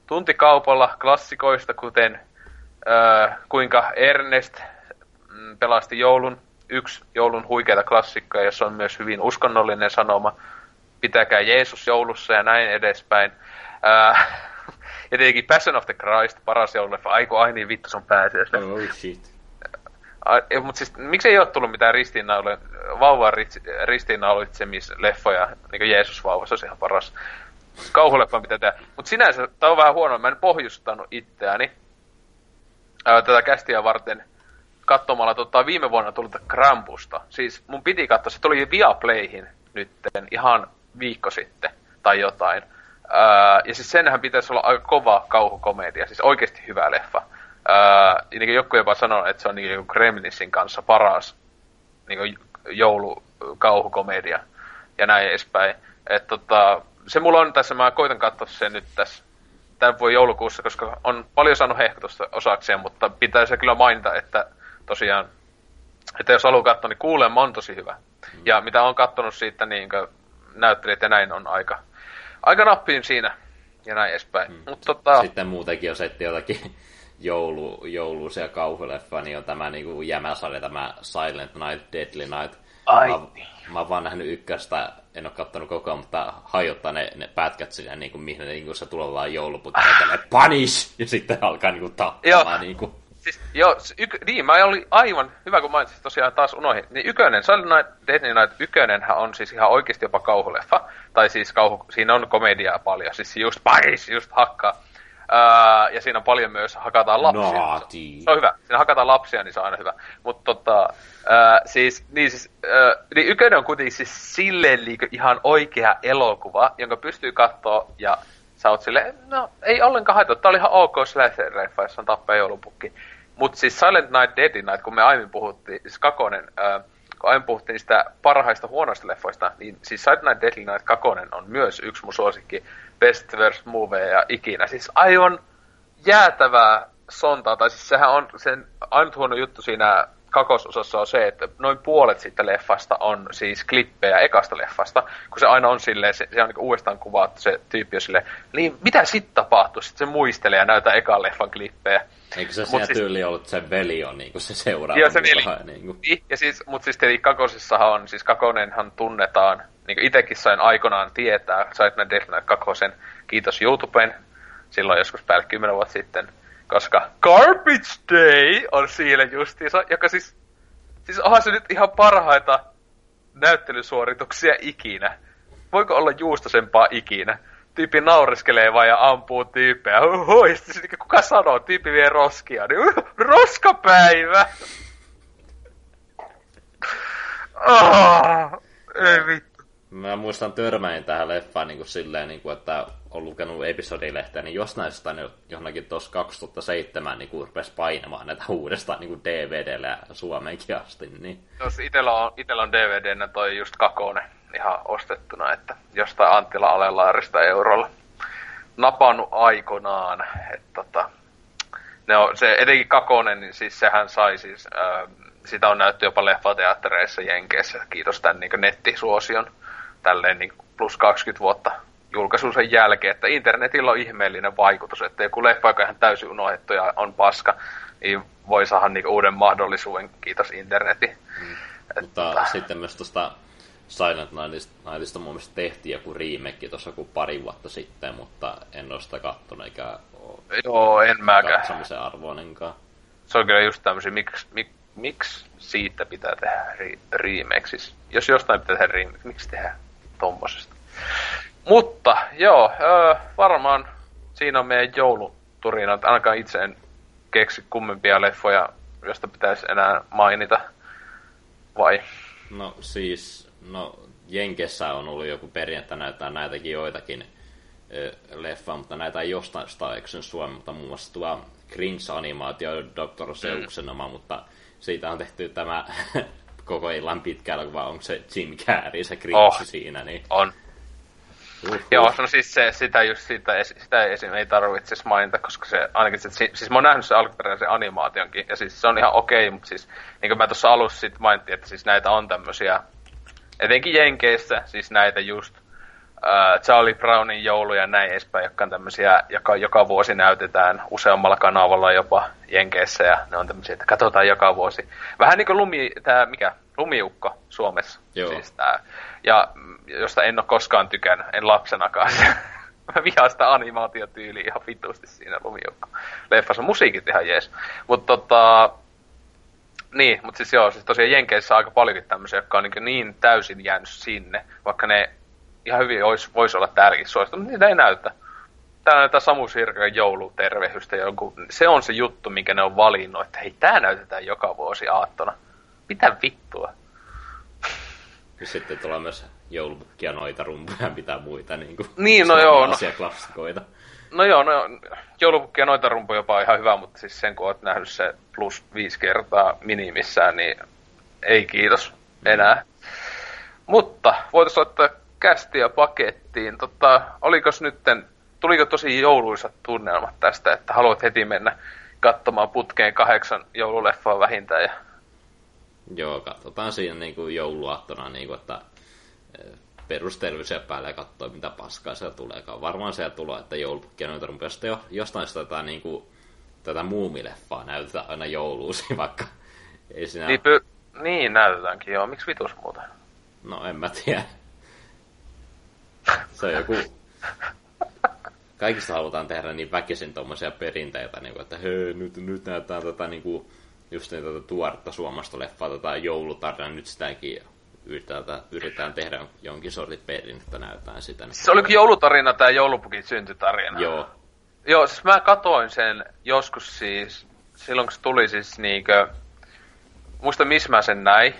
tuntikaupalla klassikoista, kuten ö, kuinka Ernest mm, pelasti joulun, yksi joulun huikeita klassikkoja, jossa on myös hyvin uskonnollinen sanoma, pitäkää Jeesus joulussa ja näin edespäin. Ö, ja tietenkin Passion of the Christ, paras joululeffa, aiku ai niin vittu, se on pääsiäisleffa. Oh shit. Mutta siis miksi ei ole tullut mitään vauvan ristiinnaulitsemisleffoja, niin kuin Jeesus vauva, se olisi ihan paras kauhuleffa, mitä tehdä. Mutta sinänsä, tämä on vähän huono, mä en pohjustanut itseäni ää, tätä kästiä varten katsomalla tota, viime vuonna tullutta Krampusta. Siis mun piti katsoa, se tuli Viaplayhin nytten ihan viikko sitten tai jotain. Ää, ja siis senhän pitäisi olla aika kova kauhukomedia, siis oikeasti hyvä leffa. Ää, niin joku jopa sanoo, että se on niin kuin Gremlinsin kanssa paras niin joulukauhukomedia ja näin edespäin. Et tota, se mulla on tässä, mä koitan katsoa sen nyt tässä tämän vuoden joulukuussa, koska on paljon saanut hehkutusta osakseen, mutta pitäisi kyllä mainita, että tosiaan, että jos haluaa katsoa, niin kuulemma on tosi hyvä. Ja mitä on katsonut siitä, niin näyttelijät ja näin on aika, aika nappiin siinä ja näin edespäin. Mm. Mut, tota, Sitten muutenkin, jos etsii jotakin joulu, jouluisia kauhuleffa, niin on tämä niin kuin jämäsarja, tämä Silent Night, Deadly Night. Ai. Mä, mä oon vaan nähnyt ykköstä, en ole kattonut koko ajan, mutta hajottaa ne, ne pätkät sinne, niin kuin, mihin ne niin kuin se tulevaan jouluputki, ah. panish! Ja sitten alkaa niin kuin, tappamaan. Joo. Niin kuin. Siis, joo, yk, niin, mä olin aivan, hyvä kun mainitsit tosiaan taas unohin. Niin ykönen, Silent Night, Deadly Night ykönenhän on siis ihan oikeasti jopa kauhuleffa. Tai siis kauhu, siinä on komediaa paljon, siis just paris, just hakkaa. Ää, ja siinä on paljon myös hakataan lapsia. Naughty. Se on hyvä. Siinä hakataan lapsia, niin se on aina hyvä. Mutta tota, ää, siis, niin siis, ää, niin Ykönen on kuitenkin siis silleen liikö ihan oikea elokuva, jonka pystyy katsoa ja sä oot silleen, no ei ollenkaan haittaa, tää oli ihan ok slasher-leffa, jossa on tappaa joulupukki. Mutta siis Silent Night, Deadly Night, kun me aiemmin puhuttiin, siis Kakonen, ää, kun aiemmin puhuttiin niistä parhaista huonoista leffoista, niin siis Silent Night, Deadly Night Kakonen on myös yksi mun suosikki Best Worst Moveja ikinä. Siis aivan jäätävää sontaa, tai siis sehän on sen ainut huono juttu siinä kakososassa on se, että noin puolet siitä leffasta on siis klippejä ekasta leffasta, kun se aina on silleen, se, se on niin uudestaan kuvattu se tyyppi on silleen, niin mitä sitten tapahtuu? Sitten se muistelee ja näyttää ekan leffan klippejä. Eikö se Mut siinä siis- tyyli ollut, se veli on niin kuin se seuraava? Joo, se veli. Niin kuin. Niin, ja siis, mutta siis tietenkin kakosissahan on, siis kakonenhan tunnetaan, niin kuin itekin sain aikoinaan tietää, sait näin Death Knight kakosen, kiitos YouTuben, silloin joskus päälle 10 vuotta sitten, koska Garbage Day on siinä justiinsa, joka siis, siis onhan se nyt ihan parhaita näyttelysuorituksia ikinä. Voiko olla juustosempaa ikinä? Tyyppi naureskelee vaan ja ampuu tyyppejä. Ja sitten kuka sanoo, tyyppi vie roskia. Niin, "Uh, roskapäivä! Oh, ei vittu. Mä muistan törmäin tähän leffaan niin kuin silleen, niin kuin, että on lukenut episodilehteä, niin jos näistä ne johonkin tuossa 2007 niin kuin rupesi painamaan näitä uudestaan niin DVDllä Suomeenkin asti, niin Jos itellä on, itellä on DVDnä toi just kakone ihan ostettuna, että jostain Anttila Alelaarista eurolla napannut aikonaan. Että tota, ne on, se etenkin kakonen, niin siis sehän sai siis, ää, sitä on näytty jopa leffateattereissa Jenkeissä, kiitos tämän niin nettisuosion, tälleen niin plus 20 vuotta julkaisun sen jälkeen, että internetillä on ihmeellinen vaikutus, että joku leffa, joka on ihan täysin unohdettu ja on paska, niin voi saada niin uuden mahdollisuuden, kiitos internetin. Et Mutta tota, sitten myös tuosta Silent Nightista, Nightista mun mielestä tehtiin joku remake tuossa kuin pari vuotta sitten, mutta en ole sitä kattonut eikä ole Joo, en mäkään. katsomisen arvoinenkaan. Se on kyllä just tämmöisiä, miksi mik, miksi siitä pitää tehdä ri, remake? Siis, jos jostain pitää tehdä remake, miksi tehdä tommosesta? Mutta joo, öö, varmaan siinä on meidän jouluturina. Ainakaan itse en keksi kummempia leffoja, josta pitäisi enää mainita. Vai? No siis, no Jenkessä on ollut joku perjantai näyttää näitäkin joitakin ö, leffa, mutta näitä ei jostain Staeksen Suomi, mutta muun muassa tuo Cringe-animaatio Dr. Seuksen oma, mutta siitä on tehty tämä koko illan pitkä elokuva, onko se Jim Carrey, se Cringe Oh. siinä, niin On. uh, Joo, no siis se, sitä just sitä, sitä esim. ei tarvitse edes mainita, koska se ainakin se, si- siis mä oon nähnyt sen alkuperäisen animaationkin, ja siis se on ihan okei, mutta siis niin kuin mä tuossa alussa sit mainitsin, että siis näitä on tämmösiä, etenkin Jenkeissä, siis näitä just äh, Charlie Brownin joulu ja näin edespäin, jotka on tämmöisiä, joka joka vuosi näytetään useammalla kanavalla jopa Jenkeissä ja ne on tämmöisiä, että katsotaan joka vuosi. Vähän niin kuin lumi, tää, mikä, lumiukko Suomessa. Joo. Siis tää, ja mm, josta en ole koskaan tykännyt, en lapsenakaan. Mä vihaan sitä animaatiotyyliä ihan vitusti siinä lumiukko. Leffassa musiikit ihan jees. Mutta tota, niin, mutta siis joo, siis tosiaan Jenkeissä on aika paljonkin tämmöisiä, jotka on niin, niin täysin jäänyt sinne, vaikka ne ihan hyvin vois, voisi olla täälläkin suosittu, mutta niitä ei näytä. Täällä näytetään Samu Sirkön joulutervehystä jonkun, se on se juttu, minkä ne on valinnut, että hei, tää näytetään joka vuosi aattona. Mitä vittua? Sitten tulee myös joulupukkia noita rumpuja ja mitä muita niin kuin Niin, no joo, no. klassikoita. No joo, no joulupukki ja noita rumpuja jopa on ihan hyvä, mutta siis sen kun oot nähnyt se plus viisi kertaa minimissään, niin ei kiitos enää. Mutta voitaisiin ottaa kästiä pakettiin. Tota, olikos nytten, tuliko tosi jouluisat tunnelmat tästä, että haluat heti mennä katsomaan putkeen kahdeksan joululeffaa vähintään ja Joo, katsotaan siinä niin kuin jouluaattona, niin kuin, että eh, perusterveisiä päälle ja katsoo, mitä paskaa siellä tuleekaan. Varmaan siellä tulee, että joulupukki ja noita. Sitten jo, jostain sitä tätä, niin kuin, tätä muumileffaa näytetään aina jouluusi, vaikka ei siinä... niin, py- niin näytetäänkin joo. Miksi vitus muuta? No en mä tiedä. Se on joku... Kaikista halutaan tehdä niin väkisin tuommoisia perinteitä, niin kuin, että hei, nyt, nyt näytetään tätä niin kuin, just niin tätä tuoretta suomasta leffaa, tätä joulutarinaa, nyt sitäkin yritetään, yritetään tehdä jonkin sortin perinnettä, näytetään sitä. Niin Se oliko joulutarina tai joulupukin syntytarina? Joo. Joo, siis mä katoin sen joskus siis, silloin kun se tuli siis niinkö, muista missä mä sen näin.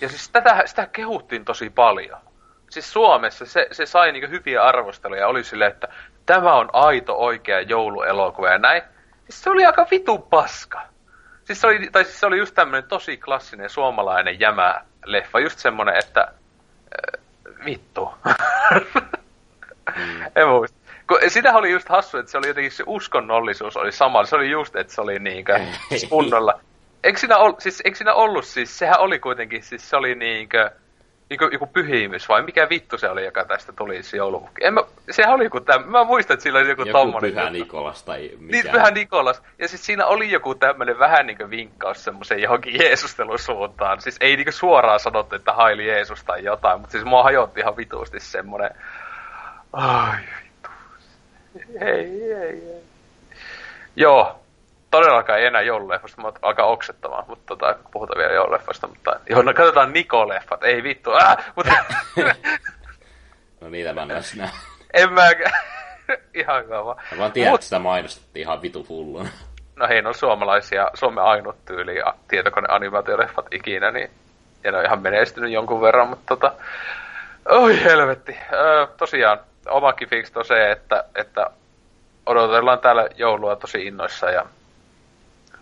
Ja siis tätä, sitä kehuttiin tosi paljon. Siis Suomessa se, se sai niinkö hyviä arvosteluja. Oli silleen, että tämä on aito oikea jouluelokuva ja näin. Siis se oli aika vitu paska. Siis se oli, tai siis se oli just tämmönen tosi klassinen suomalainen jämä leffa. Just semmonen, että äh, vittu. Mm. en muista. Kun sitä oli just hassu, että se oli jotenkin se uskonnollisuus oli sama. Se oli just, että se oli niinkö kunnolla. Eikö siinä, ol, siis, eikö siinä ollut siis, sehän oli kuitenkin, siis se oli niinkö, niinkö joku pyhimys vai mikä vittu se oli, joka tästä tuli se joulupukki. En mä, sehän oli joku täm, mä muistan, että sillä oli joku, Joku tommonen. pyhä juttu. Nikolas tai mikä. Niin, Pyhä Nikolas. Ja siis siinä oli joku tämmönen vähän niinku vinkkaus semmoisen johonkin Jeesustelun suuntaan. Siis ei niinku suoraan sanottu, että haili Jeesus tai jotain, mutta siis mua hajotti ihan vituusti semmonen... Ai vittu. Ei, ei, ei. Joo. Todellakaan ei enää joululeffasta, mä alkaa oksettamaan, mutta tota, puhutaan vielä joululeffasta, mutta joo, no katsotaan Niko-leffat, ei vittu, äh, mutta No niitä mä en edes näe. en mä, ihan kava. Mä vaan tiedän, Mut- että sitä mainostettiin ihan vitu fulluna. no hei, ne on suomalaisia, Suomen ainut tyyli ja tietokoneanimaatioleffat ikinä, niin ja ne on ihan menestynyt jonkun verran, mutta tota, oi helvetti. Öö, tosiaan, omakin fiksit on se, että, että odotellaan täällä joulua tosi innoissa ja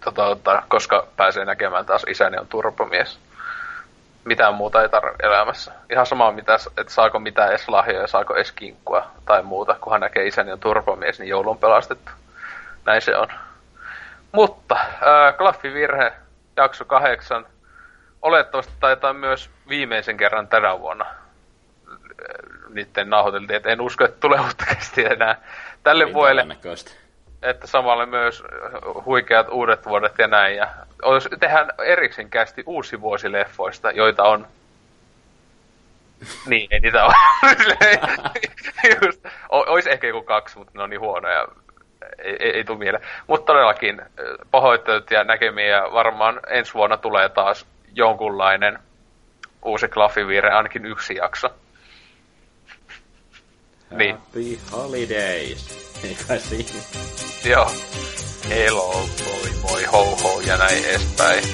tota, tota, koska pääsee näkemään taas isäni on turpomies. Mitään muuta ei tarvitse elämässä. Ihan sama, mitä, että saako mitään edes lahjoja, saako edes kinkkua tai muuta. Kunhan näkee isäni on turpomies, niin joulu on pelastettu. Näin se on. Mutta äh, klaffivirhe, jakso kahdeksan. Olettavasti taitaa myös viimeisen kerran tänä vuonna niiden nauhoiteltiin, että en usko, että tulee uutta enää tälle Hyvin vuodelle. Että samalla myös huikeat uudet vuodet ja näin. Ja jos tehdään erikseen kästi uusi vuosileffoista, joita on niin, ei niitä ole. Just, o- ois ehkä joku kaksi, mutta ne on niin huonoja. Ei, ei, ei tule mieleen. Mutta todellakin äh, pahoittelut ja näkemiä. Varmaan ensi vuonna tulee taas jonkunlainen uusi klaffiviire, ainakin yksi jakso. Niin, Happy holidays. Ei kai siinä. joo. Hello, moi moi, ho ho ja näin edespäin.